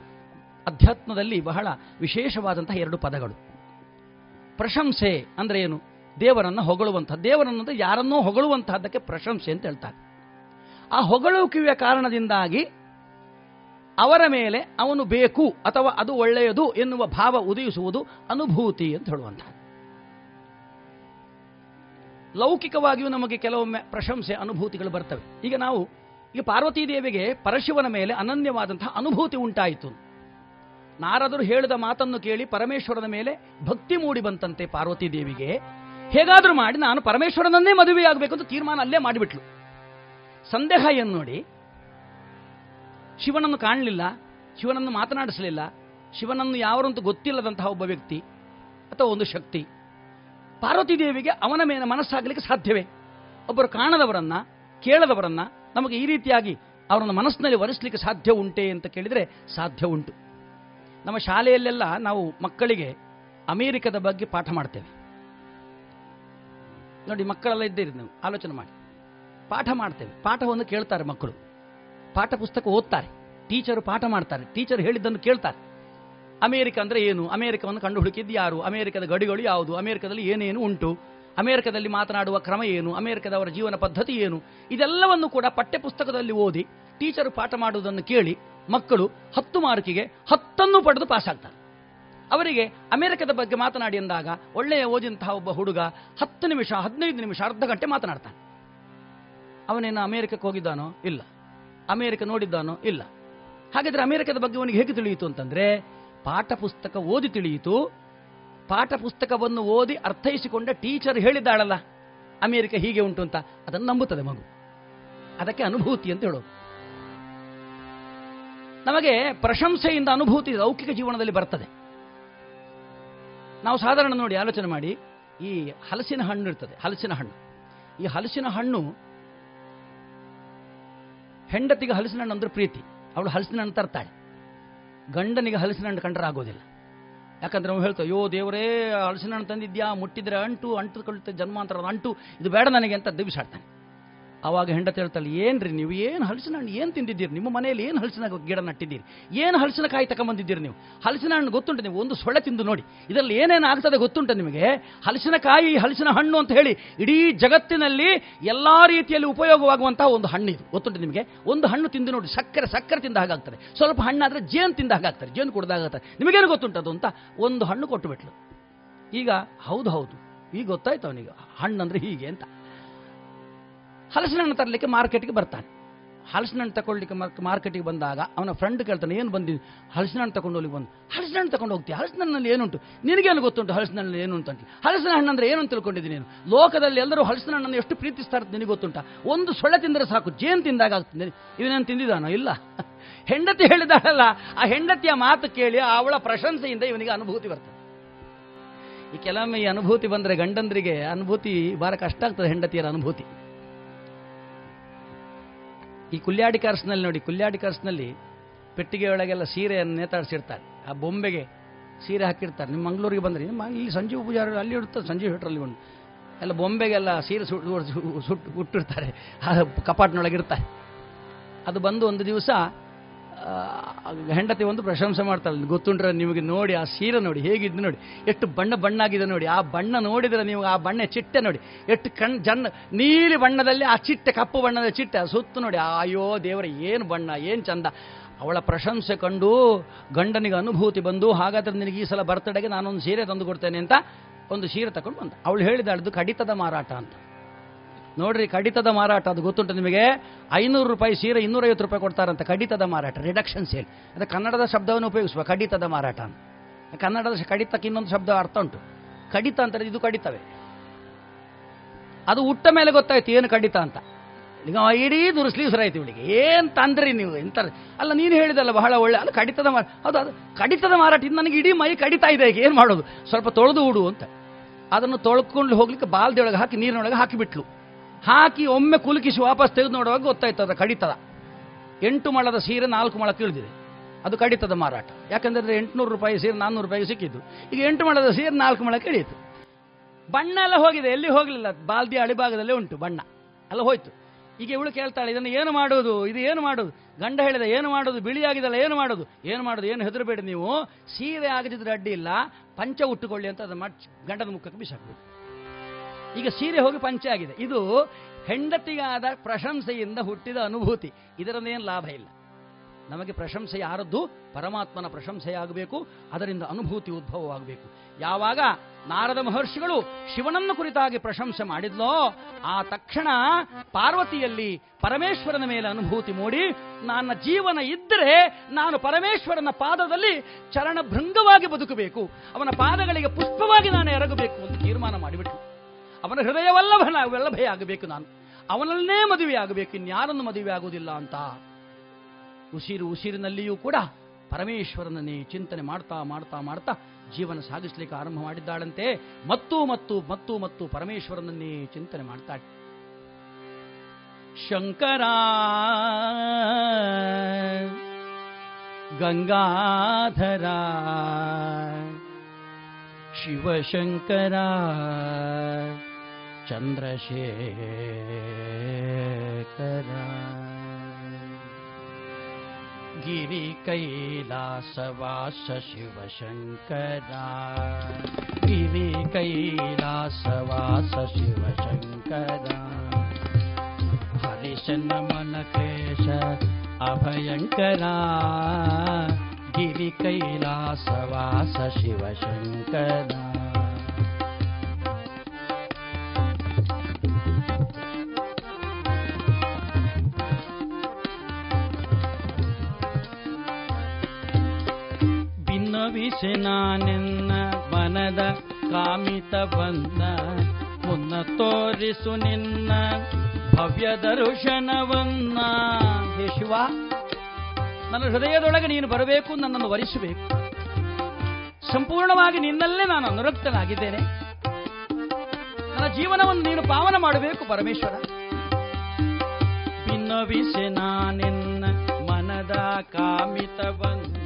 ಅಧ್ಯಾತ್ಮದಲ್ಲಿ ಬಹಳ ವಿಶೇಷವಾದಂತಹ ಎರಡು ಪದಗಳು. ಪ್ರಶಂಸೆ ಅಂದ್ರೆ ಏನು? ದೇವರನ್ನ ಹೊಗಳುವಂತಹ ದೇವರನ್ನು ಯಾರನ್ನೋ ಹೊಗಳುವಂತಹದ್ದಕ್ಕೆ ಪ್ರಶಂಸೆ ಅಂತ ಹೇಳ್ತಾರೆ. ಆ ಹೊಗಳುವಿಕೆಯ ಕಾರಣದಿಂದಾಗಿ ಅವರ ಮೇಲೆ ಅವನು ಬೇಕು ಅಥವಾ ಅದು ಒಳ್ಳೆಯದು ಎನ್ನುವ ಭಾವ ಉದಯಿಸುವುದು ಅನುಭೂತಿ ಅಂತ ಹೇಳುವಂತಹ ಲೌಕಿಕವಾಗಿಯೂ ನಮಗೆ ಕೆಲವೊಮ್ಮೆ ಪ್ರಶಂಸೆ, ಅನುಭೂತಿಗಳು ಬರ್ತವೆ. ಈಗ ನಾವು ಈಗ ಪಾರ್ವತೀ ದೇವಿಗೆ ಪರಶಿವನ ಮೇಲೆ ಅನನ್ಯವಾದಂತಹ ಅನುಭೂತಿ ಉಂಟಾಯಿತು. ನಾರದರು ಹೇಳಿದ ಮಾತನ್ನು ಕೇಳಿ ಪರಮೇಶ್ವರನ ಮೇಲೆ ಭಕ್ತಿ ಮೂಡಿ ಬಂತಂತೆ ಪಾರ್ವತೀ ದೇವಿಗೆ. ಹೇಗಾದರೂ ಮಾಡಿ ನಾನು ಪರಮೇಶ್ವರನನ್ನೇ ಮದುವೆಯಾಗಬೇಕು ಅಂತ ತೀರ್ಮಾನ ಅಲ್ಲೇ ಮಾಡಿಬಿಟ್ಲು. ಸಂದೇಹ ಏನು ನೋಡಿ? ಶಿವನನ್ನು ಕಾಣಲಿಲ್ಲ, ಶಿವನನ್ನು ಮಾತನಾಡಿಸಲಿಲ್ಲ, ಶಿವನನ್ನು ಯಾವರಂತೂ ಗೊತ್ತಿಲ್ಲದಂತಹ ಒಬ್ಬ ವ್ಯಕ್ತಿ ಅಥವಾ ಒಂದು ಶಕ್ತಿ. ಪಾರ್ವತಿ ದೇವಿಗೆ ಅವನ ಮೇಲೆ ಮನಸ್ಸಾಗಲಿಕ್ಕೆ ಸಾಧ್ಯವೇ? ಒಬ್ಬರು ಕಾಣದವರನ್ನ, ಕೇಳದವರನ್ನ ನಮಗೆ ಈ ರೀತಿಯಾಗಿ ಅವರನ್ನು ಮನಸ್ಸಿನಲ್ಲಿ ಒರೆಸಲಿಕ್ಕೆ ಸಾಧ್ಯ ಉಂಟೆ ಅಂತ ಕೇಳಿದರೆ ಸಾಧ್ಯ ಉಂಟು. ನಮ್ಮ ಶಾಲೆಯಲ್ಲೆಲ್ಲ ನಾವು ಮಕ್ಕಳಿಗೆ ಅಮೇರಿಕದ ಬಗ್ಗೆ ಪಾಠ ಮಾಡ್ತೇವೆ. ನೋಡಿ, ಮಕ್ಕಳೆಲ್ಲ ಇದ್ದೀರಿ ನೀವು, ಆಲೋಚನೆ ಮಾಡಿ. ಪಾಠ ಮಾಡ್ತೇವೆ. ಪಾಠವನ್ನು ಕೇಳ್ತಾರೆ ಮಕ್ಕಳು. ಪಾಠ ಪುಸ್ತಕ ಓದ್ತಾರೆ. ಟೀಚರು ಪಾಠ ಮಾಡ್ತಾರೆ. ಟೀಚರ್ ಹೇಳಿದ್ದನ್ನು ಕೇಳ್ತಾರೆ. ಅಮೆರಿಕ ಅಂದ್ರೆ ಏನು? ಅಮೆರಿಕವನ್ನು ಕಂಡು ಹುಡುಕಿದ್ದು ಯಾರು? ಅಮೆರಿಕದ ಗಡಿಗಳು ಯಾವುದು? ಅಮೆರಿಕದಲ್ಲಿ ಏನೇನು ಉಂಟು? ಅಮೆರಿಕದಲ್ಲಿ ಮಾತನಾಡುವ ಕ್ರಮ ಏನು? ಅಮೆರಿಕದವರ ಜೀವನ ಪದ್ಧತಿ ಏನು? ಇದೆಲ್ಲವನ್ನು ಕೂಡ ಪಠ್ಯಪುಸ್ತಕದಲ್ಲಿ ಓದಿ, ಟೀಚರು ಪಾಠ ಮಾಡುವುದನ್ನು ಕೇಳಿ, ಮಕ್ಕಳು ಹತ್ತು ಮಾರ್ಕಿಗೆ ಹತ್ತನ್ನು ಪಡೆದು ಪಾಸ್ ಆಗ್ತಾರೆ ಅವರಿಗೆ ಅಮೆರಿಕದ ಬಗ್ಗೆ ಮಾತನಾಡಿ ಎಂದಾಗ ಒಳ್ಳೆಯ ಓದಿದಂತಹ ಒಬ್ಬ ಹುಡುಗ ಹತ್ತು ನಿಮಿಷ, ಹದಿನೈದು ನಿಮಿಷ, ಅರ್ಧ ಗಂಟೆ ಮಾತನಾಡ್ತಾನೆ. ಅವನೇನು ಅಮೆರಿಕಕ್ಕೆ ಹೋಗಿದ್ದಾನೋ? ಇಲ್ಲ. ಅಮೆರಿಕ ನೋಡಿದ್ದಾನೋ? ಇಲ್ಲ. ಹಾಗಾದ್ರೆ ಅಮೆರಿಕದ ಬಗ್ಗೆ ಅವನಿಗೆ ಹೇಗೆ ತಿಳಿಯಿತು ಅಂತಂದ್ರೆ, ಪಾಠ ಪುಸ್ತಕ ಓದಿ ತಿಳಿಯಿತು. ಪಾಠ ಪುಸ್ತಕವನ್ನು ಓದಿ ಅರ್ಥೈಸಿಕೊಂಡ ಟೀಚರ್ ಹೇಳಿದ್ದಾಳಲ್ಲ, ಅಮೇರಿಕ ಹೀಗೆ ಉಂಟು ಅಂತ. ಅದನ್ನು ನಂಬುತ್ತದೆ ಮಗು. ಅದಕ್ಕೆ ಅನುಭೂತಿ ಅಂತ ಹೇಳೋದು. ನಮಗೆ ಪ್ರಶಂಸೆಯಿಂದ ಅನುಭೂತಿ ಲೌಕಿಕ ಜೀವನದಲ್ಲಿ ಬರ್ತದೆ. ನಾವು ಸಾಧಾರಣ ನೋಡಿ ಆಲೋಚನೆ ಮಾಡಿ, ಈ ಹಲಸಿನ ಹಣ್ಣು ಇರ್ತದೆ, ಹಲಸಿನ ಹಣ್ಣು. ಈ ಹಲಸಿನ ಹಣ್ಣು ಹೆಂಡತಿಗೆ ಹಲಸಿನ ಹಣ್ಣು ಅಂದ್ರೆ ಪ್ರೀತಿ. ಅವಳು ಹಲಸಿನ ಹಣ್ಣು ತರ್ತಾಳೆ. ಗಂಡನಿಗೆ ಹಲಸಿನ ಹಣ್ಣು ಕಂಡ್ರೆ ಆಗೋದಿಲ್ಲ. ಯಾಕಂದ್ರೆ ನಾವು ಹೇಳ್ತೇವೆ ಅಯ್ಯೋ ದೇವರೇ ಹಲಸಿನ ಹಣ್ಣು ತಂದಿದ್ಯಾ? ಮುಟ್ಟಿದ್ರೆ ಅಂಟು ಅಂಟುಕೊಳ್ತದೆ ಜನ್ಮಾಂತರ ಅಂಟು. ಇದು ಬೇಡ ನನಗೆ ಅಂತ ದಿವಿಸಾಡ್ತಾನೆ ಅವಾಗ ಹೆಂಡತಿ ಹೇಳ್ತಾಳೆ, ಏನ್ರಿ ನೀವು ಏನು ಹಲಸಿನ ಹಣ್ಣು ಏನು ತಿಂದಿದ್ದೀರಿ? ನಿಮ್ಮ ಮನೆಯಲ್ಲಿ ಏನು ಹಲಸಿನ ಗಿಡ ನಟ್ಟಿದ್ದೀರಿ? ಏನು ಹಲಸಿನ ಕಾಯಿ ತಗೊಂಬಂದಿದ್ದೀರಿ ನೀವು? ಹಲಸಿನ ಹಣ್ಣು ಗೊತ್ತುಂಟು ನೀವು ಒಂದು ಸೊಳ್ಳೆ ತಿಂದು ನೋಡಿ. ಇದರಲ್ಲಿ ಏನೇನು ಆಗ್ತದೆ ಗೊತ್ತುಂಟು ನಿಮಗೆ? ಹಲಸಿನ ಕಾಯಿ, ಹಲಸಿನ ಹಣ್ಣು ಅಂತ ಹೇಳಿ ಇಡೀ ಜಗತ್ತಿನಲ್ಲಿ ಎಲ್ಲ ರೀತಿಯಲ್ಲಿ ಉಪಯೋಗವಾಗುವಂತಹ ಒಂದು ಹಣ್ಣು ಇದು. ಗೊತ್ತುಂಟು ನಿಮಗೆ? ಒಂದು ಹಣ್ಣು ತಿಂದು ನೋಡಿ, ಸಕ್ಕರೆ ಸಕ್ಕರೆ ತಿಂದ ಹಾಗಾಗ್ತದೆ. ಸ್ವಲ್ಪ ಹಣ್ಣಾದ್ರೆ ಜೇನು ತಿಂದ ಹಾಗಾಗ್ತಾರೆ ಜೇನು ಕುಡ್ದಾಗತ್ತಾರೆ ನಿಮಗೇನು ಗೊತ್ತುಂಟದು ಅಂತ? ಒಂದು ಹಣ್ಣು ಕೊಟ್ಟು ಬಿಟ್ಲು. ಈಗ ಹೌದು ಹೌದು. ಈಗ ಗೊತ್ತಾಯ್ತು ಅವನಿಗೆ. ಹಣ್ಣು ಅಂದ್ರೆ ಹೀಗೆ ಅಂತ. ಹಲಸಿನ ಹಣ್ಣು ತರಲಿಕ್ಕೆ ಮಾರ್ಕೆಟ್ಗೆ ಬರ್ತಾನೆ. ಹಲಸಿನ ಹಣ್ಣು ತಗೊಳ್ಳಿಕ್ಕೆ ಮಾರ್ಕೆಟಿಗೆ ಬಂದಾಗ ಅವನ ಫ್ರೆಂಡ್ ಕೇಳ್ತಾನೆ, ಏನು ಬಂದಿದ್ದು ಹಲಸಿನ ಹಣ್ಣು ತಗೊಂಡು ಹೋಗಿ ಬಂದು. ಹಲಸಿನ ಹಣ್ಣು ತಗೊಂಡು ಹೋಗ್ತೀಯ? ಹಲಸಿನ ಹಣ್ಣಲ್ಲಿ ಏನುಂಟು? ನಿನಗೇನು ಗೊತ್ತುಂಟು ಹಲಸಿನ ಹಣ್ಣಲ್ಲಿ ಏನು ಅಂತ? ಹಲಸಿನ ಹಣ್ಣು ಅಂದ್ರೆ ಏನು ಅಂತ ತಿಳ್ಕೊಂಡಿದ್ದೀನಿ ನೀನು? ಲೋಕದಲ್ಲಿ ಎಲ್ಲರೂ ಹಲಸಿನ ಹಣ್ಣನ್ನು ಎಷ್ಟು ಪ್ರೀತಿಸ್ತಾರೆ ನಿನಗೆ ಗೊತ್ತುಂಟ? ಒಂದು ಸೊಳ್ಳೆ ತಿಂದರೆ ಸಾಕು, ಜೇನು ತಿಂದಾಗ ಆಗ್ತದೆ ಇವನೇನು ತಿಂದಿದ್ದಾನೋ? ಇಲ್ಲ. *laughs* ಹೆಂಡತಿ ಹೇಳಿದಾಳಲ್ಲ, ಆ ಹೆಂಡತಿಯ ಮಾತು ಕೇಳಿ ಅವಳ ಪ್ರಶಂಸೆಯಿಂದ ಇವನಿಗೆ ಅನುಭೂತಿ ಬರ್ತದೆ. ಈ ಕೆಲವೊಮ್ಮೆ ಈ ಅನುಭೂತಿ ಬಂದರೆ ಗಂಡಂದ್ರಿಗೆ ಅನುಭೂತಿ ಬಾರ ಕಷ್ಟ ಆಗ್ತದೆ, ಹೆಂಡತಿಯರ ಅನುಭೂತಿ. ಈ ಕುಲ್ಯಾಡಿ ಕಾರ್ಸ್ನಲ್ಲಿ ನೋಡಿ, ಕುಲ್ಯಾಡಿ ಕಾರ್ಸ್ನಲ್ಲಿ ಪೆಟ್ಟಿಗೆ ಒಳಗೆಲ್ಲ ಸೀರೆಯನ್ನು ನೇತಾಡಿಸಿರ್ತಾರೆ. ಆ ಬೊಂಬೆಗೆ ಸೀರೆ ಹಾಕಿರ್ತಾರೆ. ನಿಮ್ಮ ಮಂಗಳೂರಿಗೆ ಬಂದರೆ, ನಿಮ್ಮ ಇಲ್ಲಿ ಸಂಜೀವ್ ಪೂಜಾರಿ ಅಲ್ಲಿ ಇಡ್ತಾರೆ ಸಂಜೀವ್ ಹೆಟ್ರಲ್ಲಿ ಒಂದು. ಎಲ್ಲ ಬೊಂಬೆಗೆಲ್ಲ ಸೀರೆ ಸುಟ್ಟು ಸುಟ್ಟು ಹುಟ್ಟಿರ್ತಾರೆ ಆ ಕಪಾಟಿನೊಳಗಿರ್ತಾರೆ. ಅದು ಬಂದು ಒಂದು ದಿವಸ ಹೆಂಡತಿ ಒಂದು ಪ್ರಶಂಸೆ ಮಾಡ್ತಾಳೆ. ಗೊತ್ತುಂಟ್ರೆ ನಿಮಗೆ ನೋಡಿ, ಆ ಸೀರೆ ನೋಡಿ, ಹೇಗಿದ್ದು ನೋಡಿ. ಎಷ್ಟು ಬಣ್ಣ ಬಣ್ಣ ಆಗಿದೆ ನೋಡಿ. ಆ ಬಣ್ಣ ನೋಡಿದರೆ ನೀವು ಆ ಬಣ್ಣ ಚಿಟ್ಟೆ ನೋಡಿ. ಎಷ್ಟು ಕಣ್, ಜನ್, ನೀಲಿ ಬಣ್ಣದಲ್ಲಿ ಆ ಚಿಟ್ಟೆ, ಕಪ್ಪು ಬಣ್ಣದ ಚಿಟ್ಟೆ ಸುತ್ತು ನೋಡಿ. ಅಯ್ಯೋ ದೇವರ, ಏನು ಬಣ್ಣ, ಏನು ಚಂದ. ಅವಳ ಪ್ರಶಂಸೆ ಕಂಡು ಗಂಡನಿಗೆ ಅನುಭೂತಿ ಬಂದು, ಹಾಗಾದ್ರೆ ನಿನಗೆ ಈ ಸಲ ಬರ್ತಡೆಗೆ ನಾನೊಂದು ಸೀರೆ ತಂದು ಕೊಡ್ತೇನೆ ಅಂತ ಒಂದು ಸೀರೆ ತಗೊಂಡು ಬಂದ. ಅವಳು ಹೇಳಿದಾಳದು ಕಡಿತದ ಮಾರಾಟ ಅಂತ. ನೋಡ್ರಿ, ಕಡಿತದ ಮಾರಾಟ, ಅದು ಗೊತ್ತುಂಟು ನಿಮಗೆ? ಐನೂರು ರೂಪಾಯಿ ಸೀರೆ ಇನ್ನೂರೈವತ್ತು ರೂಪಾಯಿ ಕೊಡ್ತಾರಂತ, ಕಡಿತದ ಮಾರಾಟ ರಿಡಕ್ಷನ್ ಸೇಲ್ ಅದು ಕನ್ನಡದ ಶಬ್ದವನ್ನು ಉಪಯೋಗಿಸುವ ಕಡಿತದ ಮಾರಾಟ ಅಂತ. ಕನ್ನಡದ ಕಡಿತಕ್ಕೆ ಇನ್ನೊಂದು ಶಬ್ದ ಅರ್ಥ ಉಂಟು. ಕಡಿತ ಅಂತಾರೆ ಇದು ಕಡಿತವೇ. ಅದು ಹುಟ್ಟ ಮೇಲೆ ಗೊತ್ತಾಯ್ತು, ಏನು ಕಡಿತ ಅಂತ. ಈಗ ಇಡೀ ದುರ್ಸ್ಲೀವ್ಸರಾಯ್ತು ಇವಳಿಗೆ. ಏನ್ ತಂದ್ರಿ ನೀವು, ಎಂತ? ಅಲ್ಲ, ನೀನು ಹೇಳಿದಲ್ಲ, ಬಹಳ ಒಳ್ಳೆ, ಅಲ್ಲ, ಕಡಿತದ ಮಾರ ಹೌದು ಅದು, ಕಡಿತದ ಮಾರಾಟ ನನಗೆ ಇಡೀ ಮೈ ಕಡಿತಾ ಇದೆ ಏನು ಮಾಡೋದು? ಸ್ವಲ್ಪ ತೊಳೆದು ಉಡು ಅಂತ. ಅದನ್ನು ತೊಳ್ಕೊಂಡು ಹೋಗ್ಲಿಕ್ಕೆ ಬಾಲ್ದೊಳಗೆ ಹಾಕಿ, ನೀರಿನೊಳಗೆ ಹಾಕಿಬಿಟ್ಲು. ಹಾಕಿ ಒಮ್ಮೆ ಕುಲುಕಿಸಿ ವಾಪಸ್ ತೆಗೆದು ನೋಡುವಾಗ ಗೊತ್ತಾಯ್ತದ, ಕಡಿತದ. ಎಂಟು ಮಳದ ಸೀರೆ, ನಾಲ್ಕು ಮಳ ತಿಳಿದಿದೆ. ಅದು ಕಡಿತದ ಮಾರಾಟ. ಯಾಕಂದ್ರೆ ಎಂಟುನೂರು ರೂಪಾಯಿ ಸೀರೆ, ನಾನ್ನೂರು ರೂಪಾಯಿಗೆ ಸಿಕ್ಕಿದ್ದು. ಈಗ ಎಂಟು ಮಳದ ಸೀರೆ, ನಾಲ್ಕು ಮಳ ಇಳಿಯಿತು ಬಣ್ಣ ಎಲ್ಲ ಹೋಗಿದೆ, ಎಲ್ಲಿ ಹೋಗಲಿಲ್ಲ? ಬಾಲ್ದಿ ಅಳಿಭಾಗದಲ್ಲೇ ಉಂಟು ಬಣ್ಣ. ಅಲ್ಲ ಹೋಯ್ತು. ಈಗ ಇವಳು ಕೇಳ್ತಾಳೆ, ಇದನ್ನು ಏನು ಮಾಡೋದು ಇದು ಏನು ಮಾಡೋದು ಗಂಡ ಹೇಳಿದ, ಏನು ಮಾಡೋದು ಬಿಳಿಯಾಗಿದಲ್ಲ ಏನು ಮಾಡೋದು ಏನು ಮಾಡೋದು ಏನು ಹೆದರಬೇಡಿ ನೀವು. ಸೀರೆ ಆಗದಿದ್ರೆ ಅಡ್ಡಿ ಇಲ್ಲ. ಪಂಚ ಉಟ್ಟುಕೊಳ್ಳಿ ಅಂತ ಅದನ್ನು ಗಂಡನ ಮುಖಕ್ಕೆ ಬಿಸಾಕ್ಬೇಕು ಈಗ ಸೀರೆ ಹೋಗಿ ಪಂಚೆ ಆಗಿದೆ. ಇದು ಹೆಂಡತಿಗಾದ ಪ್ರಶಂಸೆಯಿಂದ ಹುಟ್ಟಿದ ಅನುಭೂತಿ. ಇದರಲ್ಲೇನು ಲಾಭ ಇಲ್ಲ. ನಮಗೆ ಪ್ರಶಂಸೆ ಯಾರದ್ದು? ಪರಮಾತ್ಮನ ಪ್ರಶಂಸೆಯಾಗಬೇಕು, ಅದರಿಂದ ಅನುಭೂತಿ ಉದ್ಭವವಾಗಬೇಕು. ಯಾವಾಗ ನಾರದ ಮಹರ್ಷಿಗಳು ಶಿವನನ್ನು ಕುರಿತಾಗಿ ಪ್ರಶಂಸೆ ಮಾಡಿದ್ಲೋ, ಆ ತಕ್ಷಣ ಪಾರ್ವತಿಯಲ್ಲಿ ಪರಮೇಶ್ವರನ ಮೇಲೆ ಅನುಭೂತಿ ಮೂಡಿ, ನನ್ನ ಜೀವನ ಇದ್ದರೆ ನಾನು ಪರಮೇಶ್ವರನ ಪಾದದಲ್ಲಿ ಚರಣಭೃಂಗವಾಗಿ ಬದುಕಬೇಕು. ಅವನ ಪಾದಗಳಿಗೆ ಪುಷ್ಪವಾಗಿ ನಾನು ಎರಗಬೇಕು ಅಂತ ತೀರ್ಮಾನ ಮಾಡಿಬಿಟ್ಟು ಅವನ ಹೃದಯವಲ್ಲಭನ ವಲ್ಲಭೆ ಆಗಬೇಕು ನಾನು. ಅವನಲ್ಲೇ ಮದುವೆ ಆಗಬೇಕು ಇನ್ಯಾರನ್ನು ಮದುವೆ ಆಗುವುದಿಲ್ಲ ಅಂತ. ಉಸಿರು ಉಸಿರಿನಲ್ಲಿಯೂ ಕೂಡ ಪರಮೇಶ್ವರನನ್ನೇ ಚಿಂತನೆ ಮಾಡ್ತಾ ಮಾಡ್ತಾ ಮಾಡ್ತಾ ಜೀವನ ಸಾಗಿಸ್ಲಿಕ್ಕೆ ಆರಂಭ ಮಾಡಿದ್ದಾಳಂತೆ. ಮತ್ತು ಮತ್ತು ಮತ್ತು ಮತ್ತು ಪರಮೇಶ್ವರನನ್ನೇ ಚಿಂತನೆ ಮಾಡ್ತಾಳೆ. ಶಂಕರ, ಗಂಗಾಧರ, ಶಿವಶಂಕರ चन्द्रशेखर। गिरिकैलासवास शिवशङ्करा गिरिकैलासवास शिवशङ्करा गिरि अभयङ्करा। गिरिकैलासवास शिवशङ्करा ಕೈಲಾಸವಾಸ ನಾನೆನ್ನ ಮನದ ಕಾಮಿತ ಬಂದ. ಮುನ್ನ ತೋರಿಸು ನಿನ್ನ ಭವ್ಯ ದರ್ಶನವನ್ನ. ಹೇ ಶಿವ, ನನ್ನ ಹೃದಯದೊಳಗೆ ನೀನು ಬರಬೇಕು, ನನ್ನನ್ನು ವರಿಸಬೇಕು. ಸಂಪೂರ್ಣವಾಗಿ ನಿನ್ನಲ್ಲೇ ನಾನು ಅನುರಕ್ತನಾಗಿದ್ದೇನೆ. ನನ್ನ ಜೀವನವನ್ನು ನೀನು ಪಾವನ ಮಾಡಬೇಕು, ಪರಮೇಶ್ವರ. ಭಿನ್ನವಿಸೆ ನಾನೆನ್ನ ಮನದ ಕಾಮಿತ ಬಂದ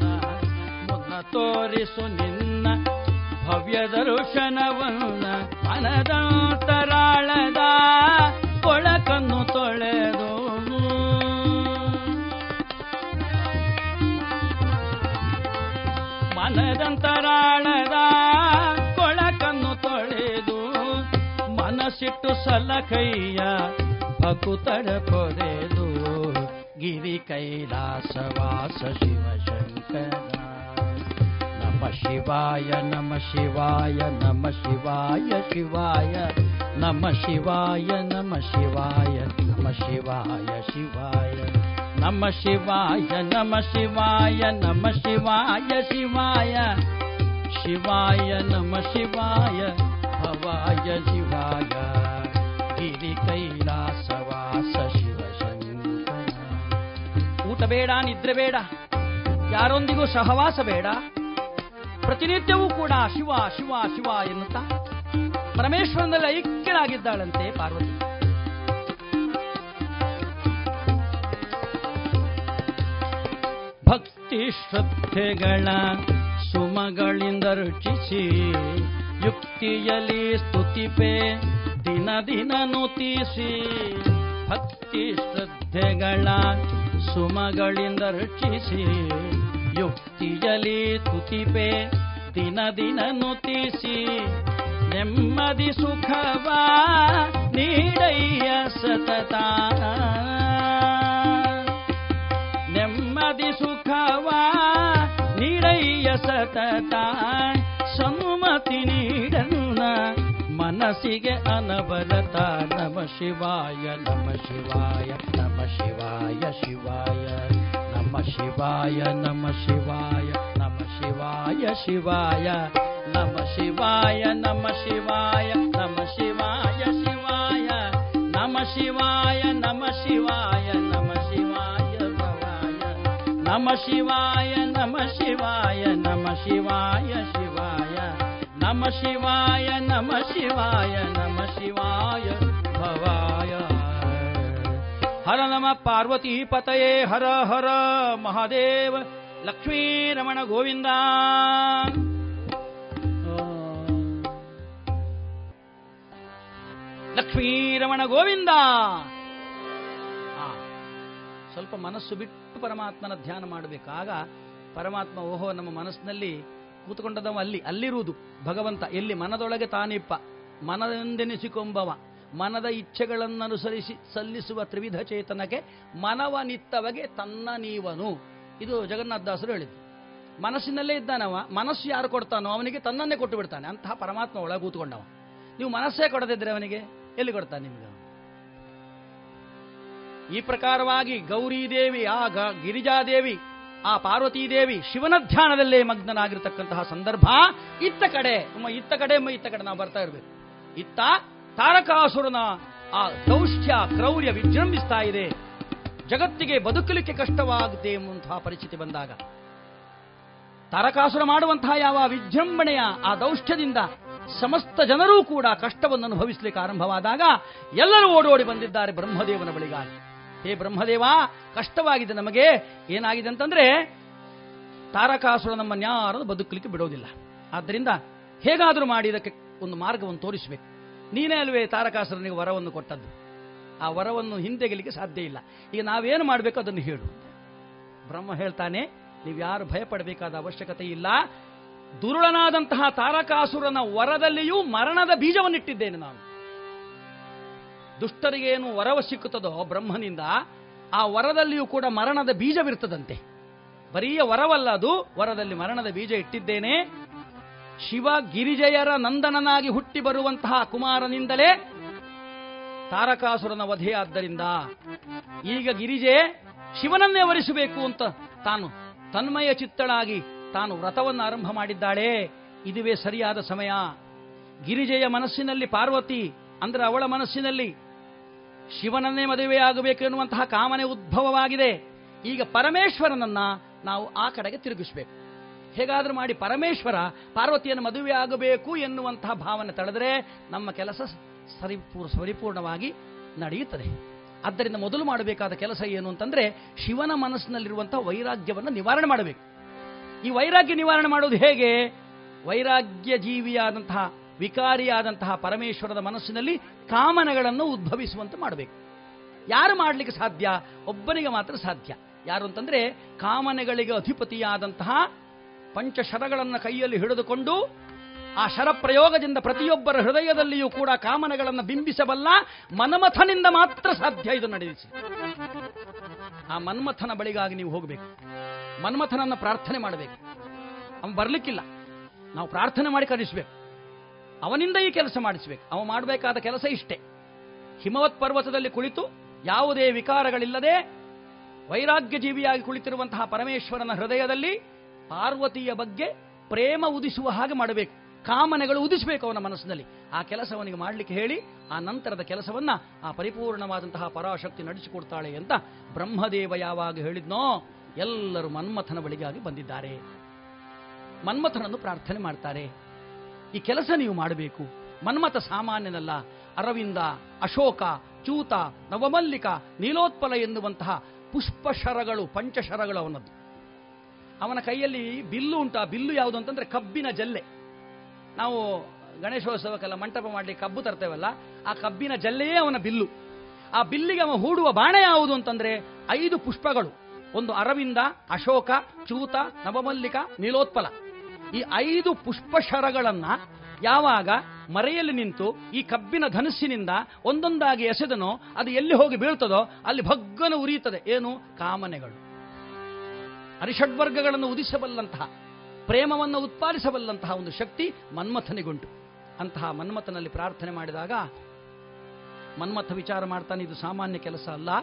ತೋರಿಸು ನಿನ್ನ ಭವ್ಯ ದರ್ಶನವನ್ನ ಮನದಂತರಾಳದ ಕೊಳಕನ್ನು ತೊಳೆದು. ಮನದಂತರಾಳದ ಕೊಳಕನ್ನು ತೊಳೆದು ಮನಸ್ಸಿಟ್ಟು ಸಲಕೈಯ ಭಕುತಡ ಕೊರೆದು ಗಿರಿ ಕೈಲಾಸವಾಸ ಶಿವಶಂಕರ. ಶಿವಾಯ ನಮ ಶಿವಾಯ ನಮ ಶಿವಾಯ ಶಿವಾಯ ನಮ ಶಿವಾಯ ನಮ ಶಿವಾಯ ನಮ ಶಿವಾಯ ಶಿವಾಯ ನಮ ಶಿವಾಯ ನಮ ಶಿವಾಯ ನಮ ಶಿವಾಯ ಶಿವಾಯ ಶಿವಾಯ ನಮ ಶಿವಾಯ ಭವಾಯ ಶಿವಾಯ ಗಿರಿ ಕೈಲಾಸವಾಸ ಶಿವಶಂಕರ ಊಟ ಬೇಡ ನಿದ್ರೆ ಬೇಡ ಯಾರೊಂದಿಗೂ ಸಹವಾಸ ಬೇಡ ಪ್ರತಿನಿತ್ಯವೂ ಕೂಡ ಶಿವ ಶಿವ ಶಿವ ಎನ್ನುತ್ತಾ ಪರಮೇಶ್ವರನಲ್ಲಿ ಐಕ್ಯನಾಗಿದ್ದಾಳಂತೆ ಪಾರ್ವತಿ. ಭಕ್ತಿ ಶ್ರದ್ಧೆಗಳ ಸುಮಗಳಿಂದ ರುಚಿಸಿ ಯುಕ್ತಿಯಲಿ ಸ್ತುತಿಪೆ ದಿನ ದಿನ ನುತಿಸಿ ಭಕ್ತಿ ಶ್ರದ್ಧೆಗಳ ಸುಮಗಳಿಂದ ರಚಿಸಿ ಯುಕ್ತಿಯಲಿ ತುತಿಪೆ, ದಿನ ದಿನ ನುತಿಸಿ, ನೆಮ್ಮದಿ ಸುಖವ ನೀಡಯ್ಯ ಸತತ. ನೆಮ್ಮದಿ ಸುಖವ ನೀಡಯ್ಯ ಸತತ. ಸಮ್ಮತಿ ನೀಡನ್ನ ಮನಸ್ಸಿಗೆ ಅನಬರತ ನಮ ಶಿವಾಯ ನಮ ಶಿವಾಯ ನಮ ಶಿವಾಯ ಶಿವಾಯ. नमः शिवाय नमः शिवाय नम शिवाय शिवाय नम शिवाय नम शिवाय नम शिवाय शिवाय नम शिवाय नम शिवाय नम शिवाय भवाय नम शिवाय नमः शिवाय नमः शिवाय शिवाय नम शिवाय नमः शिवाय नमः शिवाय भवाय ಹರ ನಮ ಪಾರ್ವತಿ ಪತಯೇ ಹರ ಹರ ಮಹಾದೇವ ಲಕ್ಷ್ಮೀ ರಮಣ ಗೋವಿಂದ. ಲಕ್ಷ್ಮೀ ರಮಣ ಗೋವಿಂದ. ಸ್ವಲ್ಪ ಮನಸ್ಸು ಬಿಟ್ಟು ಪರಮಾತ್ಮನ ಧ್ಯಾನ ಮಾಡಬೇಕಾಗ ಪರಮಾತ್ಮ ಓಹೋ ನಮ್ಮ ಮನಸ್ಸಿನಲ್ಲಿ ಕೂತ್ಕೊಂಡದವ ಅಲ್ಲಿ ಅಲ್ಲಿರುವುದು ಭಗವಂತ ಎಲ್ಲಿ ಮನದೊಳಗೆ ತಾನಿಪ್ಪ ಮನದೆಂದೆನಿಸಿಕೊಂಬವ ಮನದ ಇಚ್ಛೆಗಳನ್ನನುಸರಿಸಿ ಸಲ್ಲಿಸುವ ತ್ರಿವಿಧ ಚೇತನಕ್ಕೆ ಮನವನಿತ್ತವಗೆ ತನ್ನ ನೀವನು. ಇದು ಜಗನ್ನಾಥದಾಸರು ಹೇಳಿದರು ಮನಸ್ಸಿನಲ್ಲೇ ಇದ್ದಾನವ, ಮನಸ್ಸು ಯಾರು ಕೊಡ್ತಾನೋ ಅವನಿಗೆ ತನ್ನನ್ನೇ ಕೊಟ್ಟು ಬಿಡ್ತಾನೆ. ಅಂತಹ ಪರಮಾತ್ಮ ಒಳಗೆ ಕೂತ್ಕೊಂಡವ. ನೀವು ಮನಸ್ಸೇ ಕೊಡದಿದ್ರೆ ಅವನಿಗೆ ಎಲ್ಲಿ ಕೊಡ್ತಾನೆ ನಿಮ್ಗೆ ಈ ಪ್ರಕಾರವಾಗಿ ಗೌರಿದೇವಿ ಆ ಗಿರಿಜಾದೇವಿ ಆ ಪಾರ್ವತೀದೇವಿ ಶಿವನ ಧ್ಯಾನದಲ್ಲೇ ಮಗ್ನನಾಗಿರ್ತಕ್ಕಂತಹ ಸಂದರ್ಭ ಇತ್ತ ಕಡೆ. ಇತ್ತ ಕಡೆ ಇತ್ತ ಕಡೆ ನಾವು ಬರ್ತಾ ಇರ್ಬೇಕು. ಇತ್ತ ತಾರಕಾಸುರನ ಆ ದೌಷ್ಟ್ಯ ಕ್ರೌರ್ಯ ವಿಜೃಂಭಿಸ್ತಾ ಇದೆ. ಜಗತ್ತಿಗೆ ಬದುಕಲಿಕ್ಕೆ ಕಷ್ಟವಾಗುತ್ತೆ ಎಂಬಂತಹ ಪರಿಸ್ಥಿತಿ ಬಂದಾಗ ತಾರಕಾಸುರ ಮಾಡುವಂತಹ ಯಾವ ವಿಜೃಂಭಣೆಯ ಆ ದೌಷ್ಟ್ಯದಿಂದ ಸಮಸ್ತ ಜನರೂ ಕೂಡ ಕಷ್ಟವನ್ನು ಅನುಭವಿಸಲಿಕ್ಕೆ ಆರಂಭವಾದಾಗ ಎಲ್ಲರೂ ಓಡೋಡಿ ಬಂದಿದ್ದಾರೆ ಬ್ರಹ್ಮದೇವನ ಬಳಿಗಾಗಿ. ಹೇ ಬ್ರಹ್ಮದೇವ, ಕಷ್ಟವಾಗಿದೆ ನಮಗೆ. ಏನಾಗಿದೆ ಅಂತಂದ್ರೆ ತಾರಕಾಸುರ ನಮ್ಮನ್ಯಾರನ್ನು ಬದುಕಲಿಕ್ಕೆ ಬಿಡೋದಿಲ್ಲ. ಆದ್ದರಿಂದ ಹೇಗಾದರೂ ಮಾಡಿ ಇದಕ್ಕೆ ಒಂದು ಮಾರ್ಗವನ್ನು ತೋರಿಸಬೇಕು. ನೀನೇ ಅಲ್ವೇ ತಾರಕಾಸುರನಿಗೆ ವರವನ್ನು ಕೊಟ್ಟದ್ದು. ಆ ವರವನ್ನು ಹಿಂದೆಗಲಿಕ್ಕೆ ಸಾಧ್ಯ ಇಲ್ಲ. ಈಗ ನಾವೇನು ಮಾಡಬೇಕು ಅದನ್ನು ಹೇಳು ಬ್ರಹ್ಮ ಹೇಳ್ತಾನೆ, ನೀವು ಯಾರು ಭಯಪಡಬೇಕಾದ ಅವಶ್ಯಕತೆ ಇಲ್ಲ. ದುರುಳನಾದಂತಹ ತಾರಕಾಸುರನ ವರದಲ್ಲಿಯೂ ಮರಣದ ಬೀಜವನ್ನಿಟ್ಟಿದ್ದೇನೆ ನಾನು. ದುಷ್ಟರಿಗೆ ಏನು ವರವ ಸಿಕ್ಕುತ್ತದೋ ಬ್ರಹ್ಮನಿಂದ, ಆ ವರದಲ್ಲಿಯೂ ಕೂಡ ಮರಣದ ಬೀಜವಿರ್ತದಂತೆ. ಬರೀ ವರವಲ್ಲ ಅದು, ವರದಲ್ಲಿ ಮರಣದ ಬೀಜ ಇಟ್ಟಿದ್ದೇನೆ. ಶಿವ ಗಿರಿಜಯರ ನಂದನನಾಗಿ ಹುಟ್ಟಿ ಬರುವಂತಹ ಕುಮಾರನಿಂದಲೇ ತಾರಕಾಸುರನ ವಧೆಯಾದ್ದರಿಂದ ಈಗ ಗಿರಿಜೆ ಶಿವನನ್ನೇ ವರಿಸಬೇಕು ಅಂತ ತಾನು ತನ್ಮಯ ಚಿತ್ತಳಾಗಿ ತಾನು ವ್ರತವನ್ನು ಆರಂಭ ಮಾಡಿದ್ದಾಳೆ. ಇದುವೇ ಸರಿಯಾದ ಸಮಯ. ಗಿರಿಜೆಯ ಮನಸ್ಸಿನಲ್ಲಿ ಪಾರ್ವತಿ, ಅಂದ್ರೆ ಅವಳ ಮನಸ್ಸಿನಲ್ಲಿ ಶಿವನನ್ನೇ ಮದುವೆಯಾಗಬೇಕು ಎನ್ನುವಂತಹ ಕಾಮನೆ ಉದ್ಭವವಾಗಿದೆ. ಈಗ ಪರಮೇಶ್ವರನನ್ನ ನಾವು ಆ ಕಡೆಗೆ ತಿರುಗಿಸಬೇಕು. ಹೇಗಾದ್ರೂ ಮಾಡಿ ಪರಮೇಶ್ವರ ಪಾರ್ವತಿಯನ್ನು ಮದುವೆಯಾಗಬೇಕು ಎನ್ನುವಂತಹ ಭಾವನೆ ತಳೆದರೆ ನಮ್ಮ ಕೆಲಸ ಸರಿಪೂರ್ ಪರಿಪೂರ್ಣವಾಗಿ ನಡೆಯುತ್ತದೆ. ಆದ್ದರಿಂದ ಮೊದಲು ಮಾಡಬೇಕಾದ ಕೆಲಸ ಏನು ಅಂತಂದ್ರೆ ಶಿವನ ಮನಸ್ಸಿನಲ್ಲಿರುವಂತಹ ವೈರಾಗ್ಯವನ್ನು ನಿವಾರಣೆ ಮಾಡಬೇಕು. ಈ ವೈರಾಗ್ಯ ನಿವಾರಣೆ ಮಾಡೋದು ಹೇಗೆ? ವೈರಾಗ್ಯ ಜೀವಿಯಾದಂತಹ, ವಿಕಾರಿಯಾದಂತಹ ಪರಮೇಶ್ವರದ ಮನಸ್ಸಿನಲ್ಲಿ ಕಾಮನೆಗಳನ್ನು ಉದ್ಭವಿಸುವಂತೆ ಮಾಡಬೇಕು. ಯಾರು ಮಾಡಲಿಕ್ಕೆ ಸಾಧ್ಯ? ಒಬ್ಬನಿಗೆ ಮಾತ್ರ ಸಾಧ್ಯ. ಯಾರು ಅಂತಂದ್ರೆ ಕಾಮನೆಗಳಿಗೆ ಅಧಿಪತಿಯಾದಂತಹ ಪಂಚಶರಗಳನ್ನು ಕೈಯಲ್ಲಿ ಹಿಡಿದುಕೊಂಡು ಆ ಶರ ಪ್ರಯೋಗದಿಂದ ಪ್ರತಿಯೊಬ್ಬರ ಹೃದಯದಲ್ಲಿಯೂ ಕೂಡ ಕಾಮನೆಗಳನ್ನು ಬಿಂಬಿಸಬಲ್ಲ ಮನ್ಮಥನಿಂದ ಮಾತ್ರ ಸಾಧ್ಯ ಇದು ನಡೆಯಿಸಿ ಆ ಮನ್ಮಥನ ಬಳಿಗಾಗಿ ನೀವು ಹೋಗಬೇಕು. ಮನ್ಮಥನನ್ನ ಪ್ರಾರ್ಥನೆ ಮಾಡಬೇಕು. ಅವನು ಬರಲಿಕ್ಕಿಲ್ಲ. ನಾವು ಪ್ರಾರ್ಥನೆ ಮಾಡಿ ಕರೆಸಬೇಕು. ಅವನಿಂದ ಈ ಕೆಲಸ ಮಾಡಿಸಬೇಕು. ಅವ ಮಾಡಬೇಕಾದ ಕೆಲಸ ಇಷ್ಟೇ. ಹಿಮವತ್ ಪರ್ವತದಲ್ಲಿ ಕುಳಿತು ಯಾವುದೇ ವಿಕಾರಗಳಿಲ್ಲದೆ ವೈರಾಗ್ಯ ಜೀವಿಯಾಗಿ ಕುಳಿತಿರುವಂತಹ ಪರಮೇಶ್ವರನ ಹೃದಯದಲ್ಲಿ ಪಾರ್ವತಿಯ ಬಗ್ಗೆ ಪ್ರೇಮ ಉದಿಸುವ ಹಾಗೆ ಮಾಡಬೇಕು. ಕಾಮನೆಗಳು ಉದಿಸಬೇಕು ಅವನ ಮನಸ್ಸಿನಲ್ಲಿ. ಆ ಕೆಲಸವನಿಗೆ ಮಾಡಲಿಕ್ಕೆ ಹೇಳಿ, ಆ ನಂತರದ ಕೆಲಸವನ್ನ ಆ ಪರಿಪೂರ್ಣವಾದಂತಹ ಪರಾಶಕ್ತಿ ನಡೆಸಿಕೊಡ್ತಾಳೆ ಅಂತ ಬ್ರಹ್ಮದೇವ ಯಾವಾಗ ಹೇಳಿದ್ನೋ, ಎಲ್ಲರೂ ಮನ್ಮಥನ ಬಳಿಗಾಗಿ ಬಂದಿದ್ದಾರೆ. ಮನ್ಮಥನನ್ನು ಪ್ರಾರ್ಥನೆ ಮಾಡ್ತಾರೆ. ಈ ಕೆಲಸ ನೀವು ಮಾಡಬೇಕು. ಮನ್ಮಥ ಸಾಮಾನ್ಯನಲ್ಲ. ಅರವಿಂದ, ಅಶೋಕ, ಚೂತ, ನವಮಲ್ಲಿಕ, ನೀಲೋತ್ಪಲ ಎನ್ನುವಂತಹ ಪುಷ್ಪಶರಗಳು, ಪಂಚಶರಗಳು ಅವನದ್ದು. ಅವನ ಕೈಯಲ್ಲಿ ಬಿಲ್ಲು ಉಂಟು. ಆ ಬಿಲ್ಲು ಯಾವುದು ಅಂತಂದ್ರೆ ಕಬ್ಬಿನ ಜಲ್ಲೆ. ನಾವು ಗಣೇಶೋತ್ಸವಕ್ಕೆಲ್ಲ ಮಂಟಪ ಮಾಡಲಿ ಕಬ್ಬು ತರ್ತೇವಲ್ಲ, ಆ ಕಬ್ಬಿನ ಜಲ್ಲೆಯೇ ಅವನ ಬಿಲ್ಲು. ಆ ಬಿಲ್ಲಿಗೆ ಅವನು ಹೂಡುವ ಬಾಣ ಯಾವುದು ಅಂತಂದ್ರೆ ಐದು ಪುಷ್ಪಗಳು. ಒಂದು ಅರವಿಂದ, ಅಶೋಕ, ಚೂತ, ನವಮಲ್ಲಿಕ, ನೀಲೋತ್ಪಲ. ಈ ಐದು ಪುಷ್ಪಶರಗಳನ್ನ ಯಾವಾಗ ಮರೆಯಲ್ಲಿ ನಿಂತು ಈ ಕಬ್ಬಿನ ಧನಸ್ಸಿನಿಂದ ಒಂದೊಂದಾಗಿ ಎಸೆದನೋ, ಅದು ಎಲ್ಲಿ ಹೋಗಿ ಬೀಳ್ತದೋ, ಅಲ್ಲಿ ಭಗ್ಗನ ಉರಿಯುತ್ತದೆ. ಏನು? ಕಾಮನೆಗಳು. ಅರಿಷಡ್ವರ್ಗಗಳನ್ನು ಉದಿಸಬಲ್ಲಂತಹ, ಪ್ರೇಮವನ್ನು ಉತ್ಪಾದಿಸಬಲ್ಲಂತಹ ಒಂದು ಶಕ್ತಿ ಮನ್ಮಥನಿಗುಂಟು. ಅಂತಹ ಮನ್ಮಥನಲ್ಲಿ ಪ್ರಾರ್ಥನೆ ಮಾಡಿದಾಗ, ಮನ್ಮಥ ವಿಚಾರ ಮಾಡ್ತಾನೆ, ಇದು ಸಾಮಾನ್ಯ ಕೆಲಸ ಅಲ್ಲ.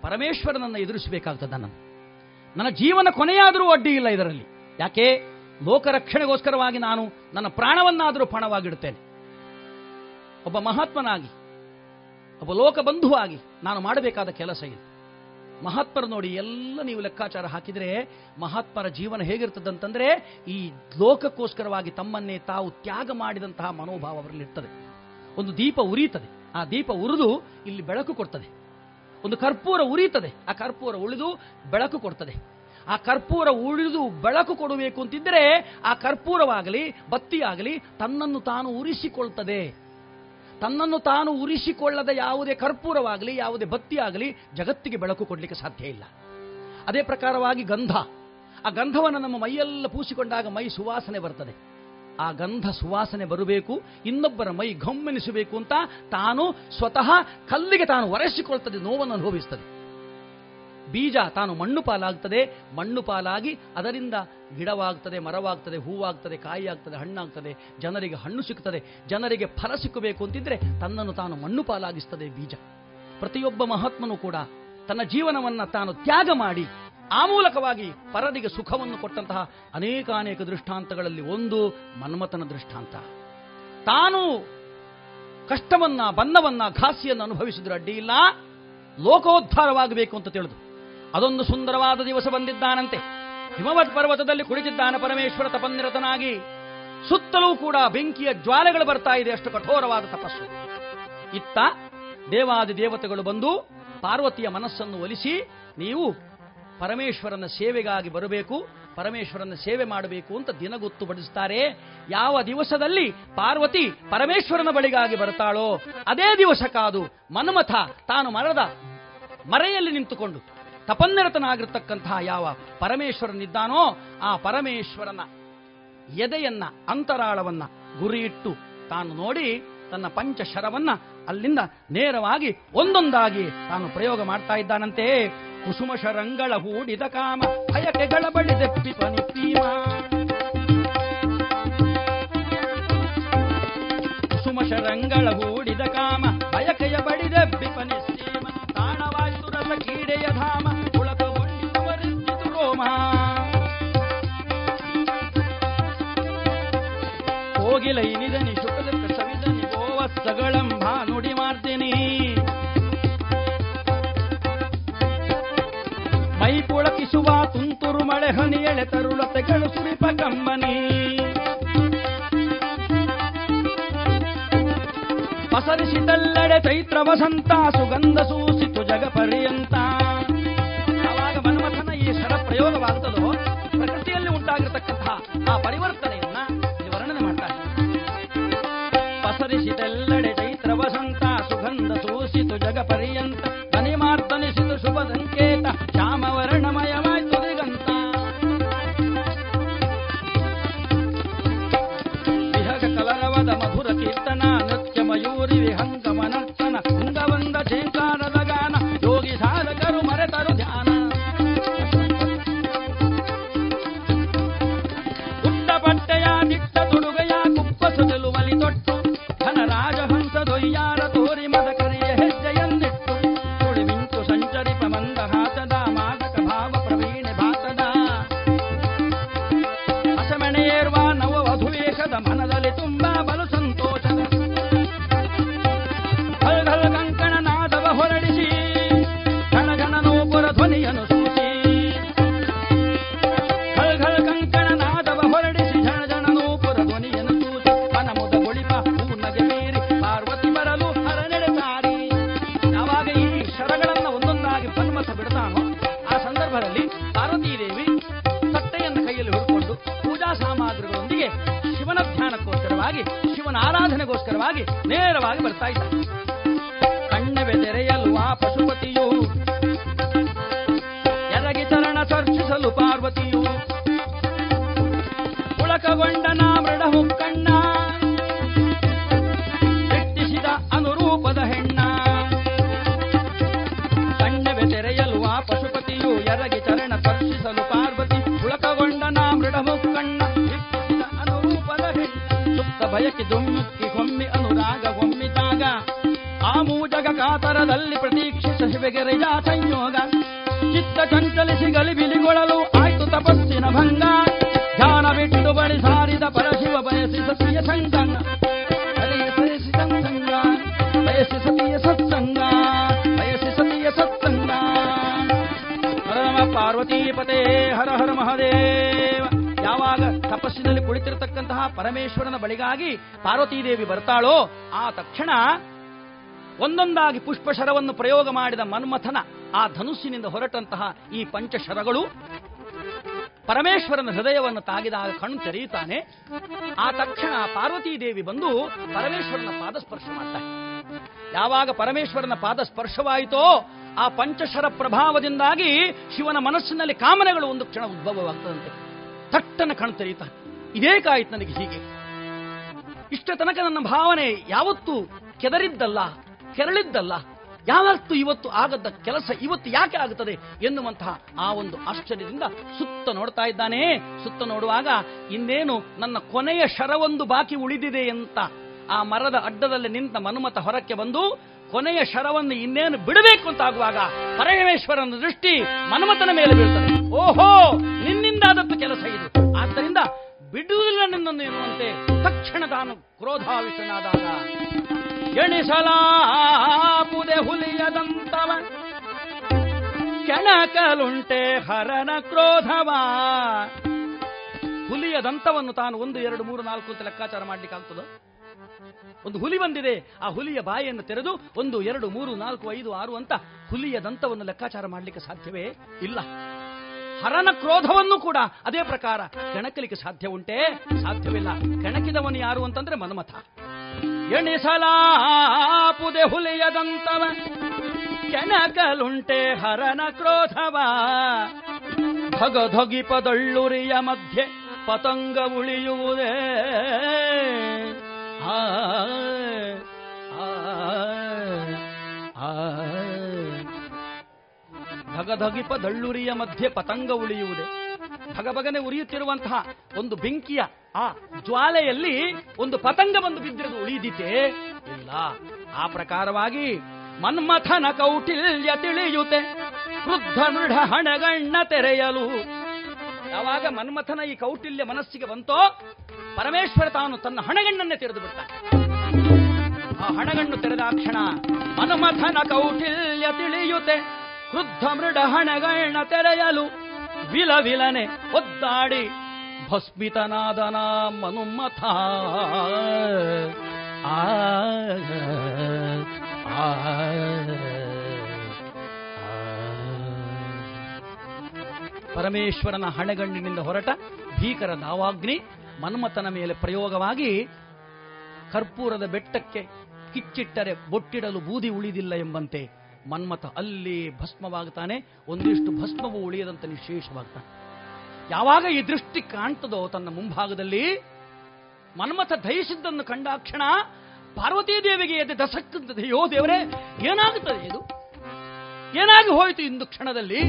ಪರಮೇಶ್ವರನನ್ನು ಎದುರಿಸಬೇಕಾಗ್ತದೆ ನಾನು. ನನ್ನ ಜೀವನ ಕೊನೆಯಾದರೂ ಅಡ್ಡಿ ಇಲ್ಲ ಇದರಲ್ಲಿ. ಯಾಕೆ? ಲೋಕರಕ್ಷಣೆಗೋಸ್ಕರವಾಗಿ ನಾನು ನನ್ನ ಪ್ರಾಣವನ್ನಾದರೂ ಪಣವಾಗಿಡುತ್ತೇನೆ. ಒಬ್ಬ ಮಹಾತ್ಮನಾಗಿ, ಒಬ್ಬ ಲೋಕಬಂಧುವಾಗಿ ನಾನು ಮಾಡಬೇಕಾದ ಕೆಲಸ ಇದು. ಮಹಾತ್ಮರು ನೋಡಿ ಎಲ್ಲ ನೀವು ಲೆಕ್ಕಾಚಾರ ಹಾಕಿದರೆ ಮಹಾತ್ಮರ ಜೀವನ ಹೇಗಿರ್ತದಂತಂದ್ರೆ ಈ ಲೋಕಕ್ಕೋಸ್ಕರವಾಗಿ ತಮ್ಮನ್ನೇ ತಾವು ತ್ಯಾಗ ಮಾಡಿದಂತಹ ಮನೋಭಾವ ಅವರಲ್ಲಿ ಇರ್ತದೆ. ಒಂದು ದೀಪ ಉರಿಯುತ್ತದೆ. ಆ ದೀಪ ಉರಿದು ಇಲ್ಲಿ ಬೆಳಕು ಕೊಡ್ತದೆ. ಒಂದು ಕರ್ಪೂರ ಉರಿಯುತ್ತದೆ. ಆ ಕರ್ಪೂರ ಉಳಿದು ಬೆಳಕು ಕೊಡ್ತದೆ. ಆ ಕರ್ಪೂರ ಉಳಿದು ಬೆಳಕು ಕೊಡಬೇಕು ಅಂತಿದ್ರೆ ಆ ಕರ್ಪೂರವಾಗಲಿ, ಬತ್ತಿಯಾಗಲಿ ತನ್ನನ್ನು ತಾನು ಉರಿಸಿಕೊಳ್ತದೆ. ತನ್ನನ್ನು ತಾನು ಉರಿಸಿಕೊಳ್ಳದ ಯಾವುದೇ ಕರ್ಪೂರವಾಗಲಿ, ಯಾವುದೇ ಬತ್ತಿಯಾಗಲಿ ಜಗತ್ತಿಗೆ ಬೆಳಕು ಕೊಡಲಿಕ್ಕೆ ಸಾಧ್ಯ ಇಲ್ಲ. ಅದೇ ಪ್ರಕಾರವಾಗಿ ಗಂಧ. ಆ ಗಂಧವನ್ನು ನಮ್ಮ ಮೈಯೆಲ್ಲ ಪೂಸಿಕೊಂಡಾಗ ಮೈ ಸುವಾಸನೆ ಬರ್ತದೆ. ಆ ಗಂಧ ಸುವಾಸನೆ ಬರಬೇಕು, ಇನ್ನೊಬ್ಬರ ಮೈ ಘಮ್ಮೆನಿಸಬೇಕು ಅಂತ ತಾನು ಸ್ವತಃ ಕಲ್ಲಿಗೆ ತಾನು ಒರೆಸಿಕೊಳ್ತದೆ, ನೋವನ್ನು ಅನುಭವಿಸ್ತದೆ. ಬೀಜ ತಾನು ಮಣ್ಣು ಪಾಲಾಗ್ತದೆ, ಮಣ್ಣು ಪಾಲಾಗಿ ಅದರಿಂದ ಗಿಡವಾಗ್ತದೆ, ಮರವಾಗ್ತದೆ, ಹೂವಾಗ್ತದೆ ಕಾಯಿ ಆಗ್ತದೆ ಹಣ್ಣಾಗ್ತದೆ, ಜನರಿಗೆ ಹಣ್ಣು ಸಿಗ್ತದೆ, ಜನರಿಗೆ ಫಲ ಸಿಕ್ಕಬೇಕು ಅಂತಿದ್ರೆ ತನ್ನನ್ನು ತಾನು ಮಣ್ಣು ಪಾಲಾಗಿಸ್ತದೆ ಬೀಜ. ಪ್ರತಿಯೊಬ್ಬ ಮಹಾತ್ಮನು ಕೂಡ ತನ್ನ ಜೀವನವನ್ನ ತಾನು ತ್ಯಾಗ ಮಾಡಿ ಆ ಮೂಲಕವಾಗಿ ಪರರಿಗೆ ಸುಖವನ್ನು ಕೊಟ್ಟಂತಹ ಅನೇಕಾನೇಕ ದೃಷ್ಟಾಂತಗಳಲ್ಲಿ ಒಂದು ಮನ್ಮಥನ ದೃಷ್ಟಾಂತ. ತಾನು ಕಷ್ಟವನ್ನ, ಬನ್ನವನ್ನ, ಘಾಸಿಯನ್ನು ಅನುಭವಿಸಿದ್ರೆ ಇಲ್ಲ, ಲೋಕೋದ್ಧಾರವಾಗಬೇಕು ಅಂತ ತಿಳಿದು. ಅದೊಂದು ಸುಂದರವಾದ ದಿವಸ ಬಂದಿದ್ದಾನಂತೆ. ಹಿಮವತ್ ಪರ್ವತದಲ್ಲಿ ಕುಳಿತಿದ್ದಾನ ಪರಮೇಶ್ವರ ತಪನ್ನಿರತನಾಗಿ. ಸುತ್ತಲೂ ಕೂಡ ಬೆಂಕಿಯ ಜ್ವಾಲೆಗಳು ಬರ್ತಾ ಇದೆ, ಅಷ್ಟು ಕಠೋರವಾದ ತಪಸ್ಸು. ಇತ್ತ ದೇವಾದಿ ದೇವತೆಗಳು ಬಂದು ಪಾರ್ವತಿಯ ಮನಸ್ಸನ್ನು ಒಲಿಸಿ, ನೀವು ಪರಮೇಶ್ವರನ ಸೇವೆಗಾಗಿ ಬರಬೇಕು, ಪರಮೇಶ್ವರನ ಸೇವೆ ಮಾಡಬೇಕು ಅಂತ ದಿನಗೊತ್ತು ಬಡಿಸ್ತಾರೆ. ಯಾವ ದಿವಸದಲ್ಲಿ ಪಾರ್ವತಿ ಪರಮೇಶ್ವರನ ಬಳಿಗಾಗಿ ಬರ್ತಾಳೋ, ಅದೇ ದಿವಸ ಕಾದು ಮನ್ಮಥ ತಾನು ಮರದ ಮರೆಯಲ್ಲಿ ನಿಂತುಕೊಂಡು ತಪನ್ನಿರತನಾಗಿರ್ತಕ್ಕಂತಹ ಯಾವ ಪರಮೇಶ್ವರನಿದ್ದಾನೋ ಆ ಪರಮೇಶ್ವರನ ಎದೆಯನ್ನ, ಅಂತರಾಳವನ್ನ ಗುರಿಯಿಟ್ಟು ತಾನು ನೋಡಿ ತನ್ನ ಪಂಚಶರವನ್ನ ಅಲ್ಲಿಂದ ನೇರವಾಗಿ ಒಂದೊಂದಾಗಿ ತಾನು ಪ್ರಯೋಗ ಮಾಡ್ತಾ ಇದ್ದಾನಂತೆ. ಕುಸುಮ ಶರಂಗಳ ಹೂಡಿದ ಕಾಮ ಭಯಕೆಗಳ ಬಳಿದೆಪ್ಪಿ ಪನಿಪೀಮ. ಕುಸುಮ ಶರಂಗಳ ಹೂಡಿದ ಕಾಮ ಕೋಗಿಲ ಇನಿದನಿ ಶುಕದ ಸವಿದನಿ ಗೋವತ್ಸಗಳಂಭ ನುಡಿ ಮಾಡ್ತೀನಿ. ಮೈ ಪುಳಕಿಸುವ ತುಂತುರು ಮಳೆ ಹನಿ ಎಳೆ ತರುಳತೆಗಳು ಸುರಿಪ ಕಂಬನಿ ಪಸರಿಸಿದಲ್ಲೆಡೆ ಚೈತ್ರ ವಸಂತ ಸುಗಂಧ ಸೂಸಿತು ಜಗ ಪರ್ಯಂತ. ಯಾವಾಗ ಮನ್ಮಥನ ಈ ಸರ ಪ್ರಯೋಗವಾಗ್ತದೋ ಪ್ರಕೃತಿಯಲ್ಲಿ ಉಂಟಾಗಿರತಕ್ಕಂತಹ ಆ ಪರಿವರ್ತನೆಯನ್ನ ಸೂಸಿತು ಜಗ ತಪಸ್ಸಿನಲ್ಲಿ ಕುಳಿತಿರತಕ್ಕಂತಹ ಪರಮೇಶ್ವರನ ಬಳಿಗಾಗಿ ಪಾರ್ವತೀದೇವಿ ಬರ್ತಾಳೋ, ಆ ತಕ್ಷಣ ಒಂದೊಂದಾಗಿ ಪುಷ್ಪಶರವನ್ನು ಪ್ರಯೋಗ ಮಾಡಿದ ಮನ್ಮಥನ ಆ ಧನುಸ್ಸಿನಿಂದ ಹೊರಟಂತಹ ಈ ಪಂಚಶರಗಳು ಪರಮೇಶ್ವರನ ಹೃದಯವನ್ನು ತಾಗಿದಾಗ ಕಣ್ಣು ತೆರೆಯುತ್ತಾನೆ. ಆ ತಕ್ಷಣ ಪಾರ್ವತೀದೇವಿ ಬಂದು ಪರಮೇಶ್ವರನ ಪಾದಸ್ಪರ್ಶ ಮಾಡ್ತಾಳೆ. ಯಾವಾಗ ಪರಮೇಶ್ವರನ ಪಾದ ಸ್ಪರ್ಶವಾಯಿತೋ ಆ ಪಂಚಶರ ಪ್ರಭಾವದಿಂದಾಗಿ ಶಿವನ ಮನಸ್ಸಿನಲ್ಲಿ ಕಾಮನೆಗಳು ಒಂದು ಕ್ಷಣ ಉದ್ಭವವಾಗ್ತದಂತೆ. ತಟ್ಟನ ಕಣ್ತರೀತ ಇದೇಕಾಯ್ತು ನನಗೆ ಹೀಗೆ. ಇಷ್ಟ ತನಕ ನನ್ನ ಭಾವನೆ ಯಾವತ್ತೂ ಕೆದರಿದ್ದಲ್ಲ, ಕೆರಳಿದ್ದಲ್ಲ, ಯಾವತ್ತು ಇವತ್ತು ಆಗದ ಕೆಲಸ ಇವತ್ತು ಯಾಕೆ ಆಗುತ್ತದೆ ಎನ್ನುವಂತಹ ಆ ಒಂದು ಆಶ್ಚರ್ಯದಿಂದ ಸುತ್ತ ನೋಡ್ತಾ ಇದ್ದಾನೆ. ಸುತ್ತ ನೋಡುವಾಗ ಇನ್ನೇನು ನನ್ನ ಕೊನೆಯ ಶರವೊಂದು ಬಾಕಿ ಉಳಿದಿದೆ ಅಂತ ಆ ಮರದ ಅಡ್ಡದಲ್ಲಿ ನಿಂತ ಮನುಮತ ಹೊರಕ್ಕೆ ಬಂದು ಕೊನೆಯ ಶರವನ್ನು ಇನ್ನೇನು ಬಿಡಬೇಕು ಅಂತ ಆಗುವಾಗ ಪರಮೇಶ್ವರನ ದೃಷ್ಟಿ ಮನುಮತನ ಮೇಲೆ ಬೀಳ್ತದೆ. ಓಹೋ ನಿನ್ನಿಂದಾದದ್ದು ಕೆಲಸ ಇದು. ಆದ್ದರಿಂದ ಬಿಡುವುದಿಲ್ಲ ನಿನ್ನನ್ನು ಎನ್ನುವಂತೆ ತಕ್ಷಣ ತಾನು ಕ್ರೋಧಾವಿಷ್ಟನಾದಾಗ ಎಣಿಸಲಾಪುದೆ ಹುಲಿಯದಂತವ. ಕೆಣಕಲುಂಟೆ ಹರನ ಕ್ರೋಧವ. ಹುಲಿಯ ದಂತವನ್ನು ತಾನು ಒಂದು, ಎರಡು, ಮೂರು, ನಾಲ್ಕು ಅಂತ ಲೆಕ್ಕಾಚಾರ ಮಾಡ್ಲಿಕ್ಕೆ ಆಗ್ತದೆ? ಒಂದು ಹುಲಿ ಬಂದಿದೆ, ಆ ಹುಲಿಯ ಬಾಯಿಯನ್ನು ತೆರೆದು ಒಂದು, ಎರಡು, ಮೂರು, ನಾಲ್ಕು, ಐದು, ಆರು ಅಂತ ಹುಲಿಯ ದಂತವನ್ನು ಲೆಕ್ಕಾಚಾರ ಮಾಡ್ಲಿಕ್ಕೆ ಸಾಧ್ಯವೇ ಇಲ್ಲ. ಹರನ ಕ್ರೋಧವನ್ನು ಕೂಡ. ಅದೇ ಪ್ರಕಾರ ಕೆಣಕಲಿಕ್ಕೆ ಸಾಧ್ಯ ಉಂಟೆ? ಸಾಧ್ಯವಿಲ್ಲ. ಕೆಣಕಿದವನು ಯಾರು ಅಂತಂದ್ರೆ ಮನ್ಮಥ. ಎಣಿಸಲಾಪುದೆ ಹುಲಿಯದಂತವ. ಕೆಣಕಲುಂಟೆ ಹರನ ಕ್ರೋಧವ. ಧೊಗಿಪದಳ್ಳುರಿಯ ಮಧ್ಯೆ ಪತಂಗ ಉಳಿಯುವುದೇ. ಆ, ಆ. ಧಗಧಗಿಪ ದಳ್ಳುರಿಯ ಮಧ್ಯೆ ಪತಂಗ ಉಳಿಯುವುದೇ. ಭಗಭಗನೆ ಉರಿಯುತ್ತಿರುವಂತಹ ಒಂದು ಬೆಂಕಿಯ ಆ ಜ್ವಾಲೆಯಲ್ಲಿ ಒಂದು ಪತಂಗ ಬಂದು ಬಿದ್ದಿರೋದು ಉಳಿದಿತೆ ಇಲ್ಲ, ಆ ಪ್ರಕಾರವಾಗಿ ಮನ್ಮಥನ ಕೌಟಿಲ್ಯ ತಿಳಿಯುತ್ತೆ. ವೃದ್ಧ ಮೃಢ ಹಣಗಣ್ಣ ತೆರೆಯಲು. ಯಾವಾಗ ಮನ್ಮಥನ ಈ ಕೌಟಿಲ್ಯ ಮನಸ್ಸಿಗೆ ಬಂತೋ ಪರಮೇಶ್ವರ ತಾನು ತನ್ನ ಹಣಗಣ್ಣನ್ನೇ ತೆರೆದು ಬಿಡ್ತಾನೆ. ಆ ಹಣಗಣ್ಣು ತೆರೆದ ಕ್ಷಣ ಮನ್ಮಥನ ಕೌಟಿಲ್ಯ ತಿಳಿಯುತ್ತೆ. ಕ್ರುದ್ಧ ಮೃಡ ಹಣಗಳನ್ನ ತೆರೆಯಲು ವಿಲ ವಿಲನೆ ಒದ್ದಾಡಿ ಭಸ್ಮಿತನಾದನ ಮನುಮಥ ಆ ಪರಮೇಶ್ವರನ ಹಣಗಣ್ಣಿನಿಂದ ಹೊರಟ ಭೀಕರ ದಾವಾಗ್ನಿ ಮನ್ಮಥನ ಮೇಲೆ ಪ್ರಯೋಗವಾಗಿ ಕರ್ಪೂರದ ಬೆಟ್ಟಕ್ಕೆ ಕಿಚ್ಚಿಟ್ಟರೆ ಬೊಟ್ಟಿಡಲು ಬೂದಿ ಉಳಿದಿಲ್ಲ ಎಂಬಂತೆ ಮನ್ಮಥ ಅಲ್ಲಿ ಭಸ್ಮವಾಗ್ತಾನೆ, ಒಂದಿಷ್ಟು ಭಸ್ಮವು ಉಳಿಯದಂತ ನಿಶೇಷವಾಗ್ತಾನೆ. ಯಾವಾಗ ಈ ದೃಷ್ಟಿ ಕಾಣ್ತದೋ ತನ್ನ ಮುಂಭಾಗದಲ್ಲಿ, ಮನ್ಮಥ ದಯಿಸಿದ್ದನ್ನು ಕಂಡಾಕ್ಷಣ ಪಾರ್ವತೀ ದೇವಿಗೆ ಎದೆ ದಸಕ್ಕಂತದೆ ಯೋ ದೇವರೇ, ಏನಾಗುತ್ತದೆ ಇದು? ಏನಾಗಿ ಹೋಯಿತು ಇಂದು ಕ್ಷಣದಲ್ಲಿ?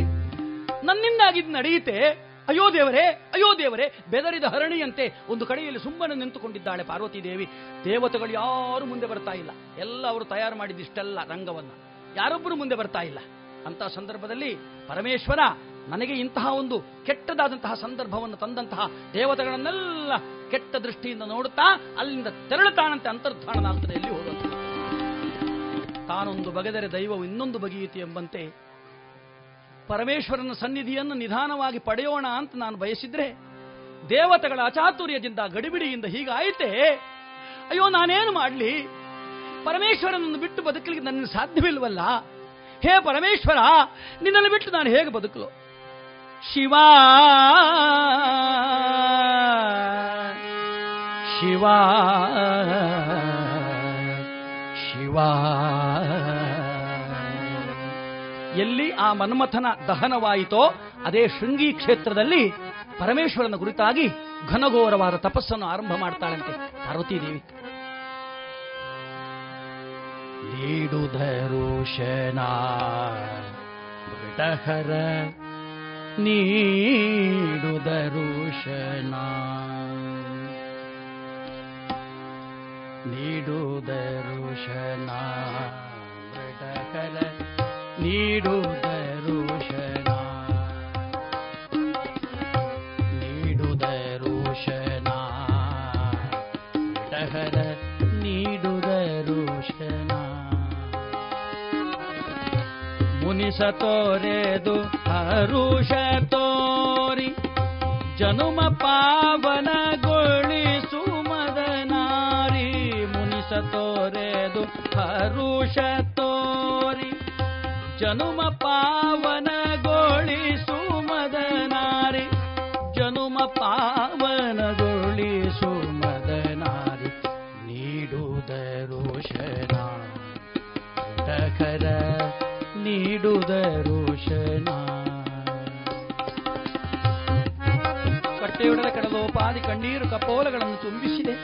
ನನ್ನಿಂದಾಗಿ ಇದು ನಡೆಯುತ್ತೆ. ಅಯ್ಯೋ ದೇವರೇ ಅಯ್ಯೋ ದೇವರೇ, ಬೆದರಿದ ಹರಣಿಯಂತೆ ಒಂದು ಕಡೆಯಲ್ಲಿ ಸುಮ್ಮನೆ ನಿಂತುಕೊಂಡಿದ್ದಾಳೆ ಪಾರ್ವತಿ ದೇವಿ. ದೇವತೆಗಳು ಯಾರು ಮುಂದೆ ಬರ್ತಾ ಇಲ್ಲ. ಎಲ್ಲ ಅವರು ತಯಾರು ಮಾಡಿದಿಷ್ಟೆಲ್ಲ ರಂಗವನ್ನ. ಯಾರೊಬ್ಬರು ಮುಂದೆ ಬರ್ತಾ ಇಲ್ಲ. ಅಂತ ಸಂದರ್ಭದಲ್ಲಿ ಪರಮೇಶ್ವರ ನನಗೆ ಇಂತಹ ಒಂದು ಕೆಟ್ಟದಾದಂತಹ ಸಂದರ್ಭವನ್ನು ತಂದಂತಹ ದೇವತೆಗಳನ್ನೆಲ್ಲ ಕೆಟ್ಟ ದೃಷ್ಟಿಯಿಂದ ನೋಡುತ್ತಾ ಅಲ್ಲಿಂದ ತೆರಳುತ್ತಾನಂತೆ ಅಂತರ್ಧಾನನಾಗ್ತದೆ ಎಲ್ಲಿ ಹೋದಂತೆ. ತಾನೊಂದು ಬಗೆದರೆ ದೈವವು ಇನ್ನೊಂದು ಬಗೆಯಿತು ಎಂಬಂತೆ ಪರಮೇಶ್ವರನ ಸನ್ನಿಧಿಯನ್ನು ನಿಧಾನವಾಗಿ ಪಡೆಯೋಣ ಅಂತ ನಾನು ಬಯಸಿದ್ರೆ ದೇವತೆಗಳ ಅಚಾತುರ್ಯದಿಂದ ಗಡಿಬಿಡಿಯಿಂದ ಹೀಗಾಯಿತೆ? ಅಯ್ಯೋ, ನಾನೇನು ಮಾಡಲಿ? ಪರಮೇಶ್ವರನನ್ನು ಬಿಟ್ಟು ಬದುಕಲಿಕ್ಕೆ ನನ್ನ ಸಾಧ್ಯವಿಲ್ವಲ್ಲ ಹೇ ಪರಮೇಶ್ವರ, ನಿನ್ನನ್ನು ಬಿಟ್ಟು ನಾನು ಹೇಗೆ ಬದುಕಲು? ಶಿವ ಶಿವ ಶಿವ. ಎಲ್ಲಿ ಆ ಮನ್ಮಥನ ದಹನವಾಯಿತೋ, ಅದೇ ಶೃಂಗಿ ಕ್ಷೇತ್ರದಲ್ಲಿ ಪರಮೇಶ್ವರನ ಕುರಿತಾಗಿ ಘನಘೋರವಾದ ತಪಸ್ಸನ್ನು ಆರಂಭ ಮಾಡ್ತಾಳಂತೆ ಪಾರ್ವತೀ लीडुधरोषणा भटहर नीडुदरोषणा नीडुदरोषणा ಮುನಿಸ ತೋರೆದು ಹರುಷ ತೋರಿ ಜನುಮ ಪಾವನಗೊಳಿಸು ಮದನಾರಿ ಮುನಿಸ ತೋರೆದು ಹರುಷ ತೋರಿ ಜನುಮ ಪಾವನಗೊಳಿಸು ನೀಡುದರುಷನ ಕಟ್ಟೆಯೊಡನೆ ಕಡಲೋಪಾದಿ ಕಣ್ಣೀರು ಕಪೋಲಗಳನ್ನು ತುಂಬಿಸಿದೆ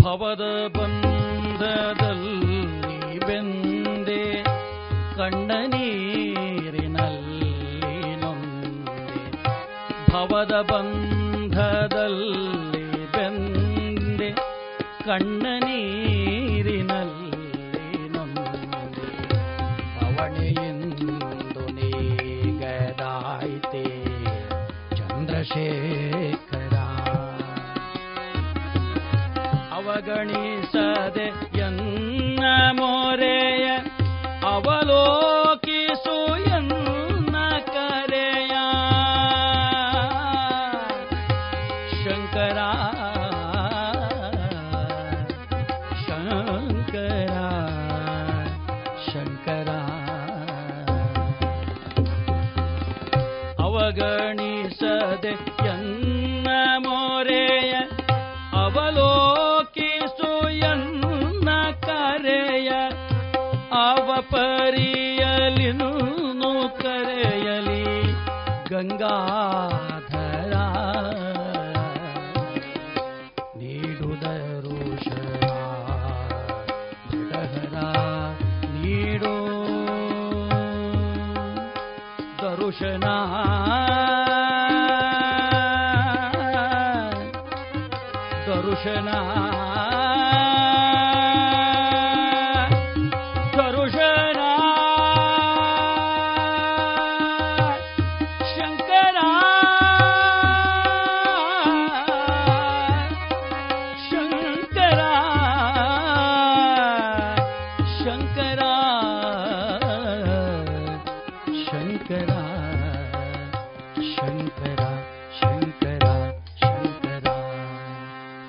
ಭವದ ಬಂಧದಲ್ಲಿ ಬೆಂದೆ ಕಣ್ಣ ಬಂದ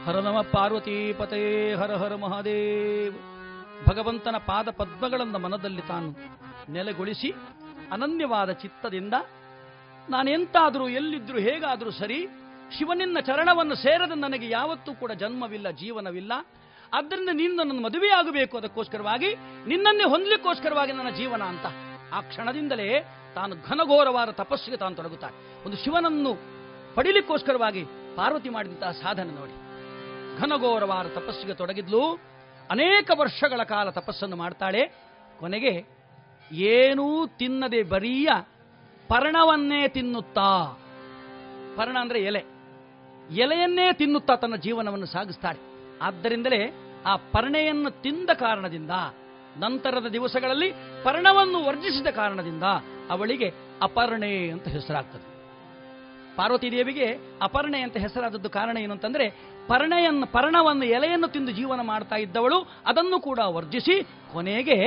ಹರ ನಮ ಪಾರ್ವತಿ ಪತೇ ಹರ ಹರ ಮಹಾದೇವ್. ಭಗವಂತನ ಪಾದ ಪದ್ಮಗಳನ್ನು ಮನದಲ್ಲಿ ತಾನು ನೆಲೆಗೊಳಿಸಿ ಅನನ್ಯವಾದ ಚಿತ್ತದಿಂದ ನಾನೆಂತಾದರೂ ಎಲ್ಲಿದ್ರೂ ಹೇಗಾದರೂ ಸರಿ ಶಿವನಿನ್ನ ಚರಣವನ್ನು ಸೇರದ ನನಗೆ ಯಾವತ್ತೂ ಕೂಡ ಜನ್ಮವಿಲ್ಲ, ಜೀವನವಿಲ್ಲ. ಆದ್ದರಿಂದ ನೀನು ನನ್ನನ್ನು ಮದುವೆಯಾಗಬೇಕು ಅದಕ್ಕೋಸ್ಕರವಾಗಿ, ನಿನ್ನನ್ನೇ ಹೊಂದಲಿಕ್ಕೋಸ್ಕರವಾಗಿ ನನ್ನ ಜೀವನ ಅಂತ ಆ ಕ್ಷಣದಿಂದಲೇ ತಾನು ಘನಘೋರವಾದ ತಪಸ್ಸಿಗೆ ತಾನು ತೊಡಗುತ್ತಾನೆ ಒಂದು ಶಿವನನ್ನು ಪಡಿಲಿಕ್ಕೋಸ್ಕರವಾಗಿ ಪಾರ್ವತಿ ಮಾಡಿದಂತಹ ಸಾಧನೆ ನೋಡಿ. ಘನಘೋರವಾದ ತಪಸ್ಸಿಗೆ ತೊಡಗಿದ್ಲು. ಅನೇಕ ವರ್ಷಗಳ ಕಾಲ ತಪಸ್ಸನ್ನು ಮಾಡ್ತಾಳೆ. ಕೊನೆಗೆ ಏನೂ ತಿನ್ನದೆ ಬರೀಯ ಪರ್ಣವನ್ನೇ ತಿನ್ನುತ್ತಾ. ಪರ್ಣ ಅಂದ್ರೆ ಎಲೆ. ಎಲೆಯನ್ನೇ ತಿನ್ನುತ್ತಾ ತನ್ನ ಜೀವನವನ್ನು ಸಾಗಿಸ್ತಾಳೆ. ಆದ್ದರಿಂದಲೇ ಆ ಪರ್ಣೆಯನ್ನು ತಿಂದ ಕಾರಣದಿಂದ, ನಂತರದ ದಿವಸಗಳಲ್ಲಿ ಪರ್ಣವನ್ನು ವರ್ಜಿಸಿದ ಕಾರಣದಿಂದ ಅವಳಿಗೆ ಅಪರ್ಣೆ ಅಂತ ಹೆಸರಾಗ್ತದೆ. ಪಾರ್ವತಿ ದೇವಿಗೆ ಅಪರ್ಣೆ ಅಂತ ಹೆಸರಾದದ್ದು ಕಾರಣ ಏನು ಅಂತಂದ್ರೆ ಪರ್ಣೆಯನ್ನು, ಪರ್ಣವನ್ನು, ಎಲೆಯನ್ನು ತಿಂದು ಜೀವನ ಮಾಡ್ತಾ ಇದ್ದವಳು. ಅದನ್ನು ಕೂಡ ವರ್ಜಿಸಿ ಕೊನೆಗೆ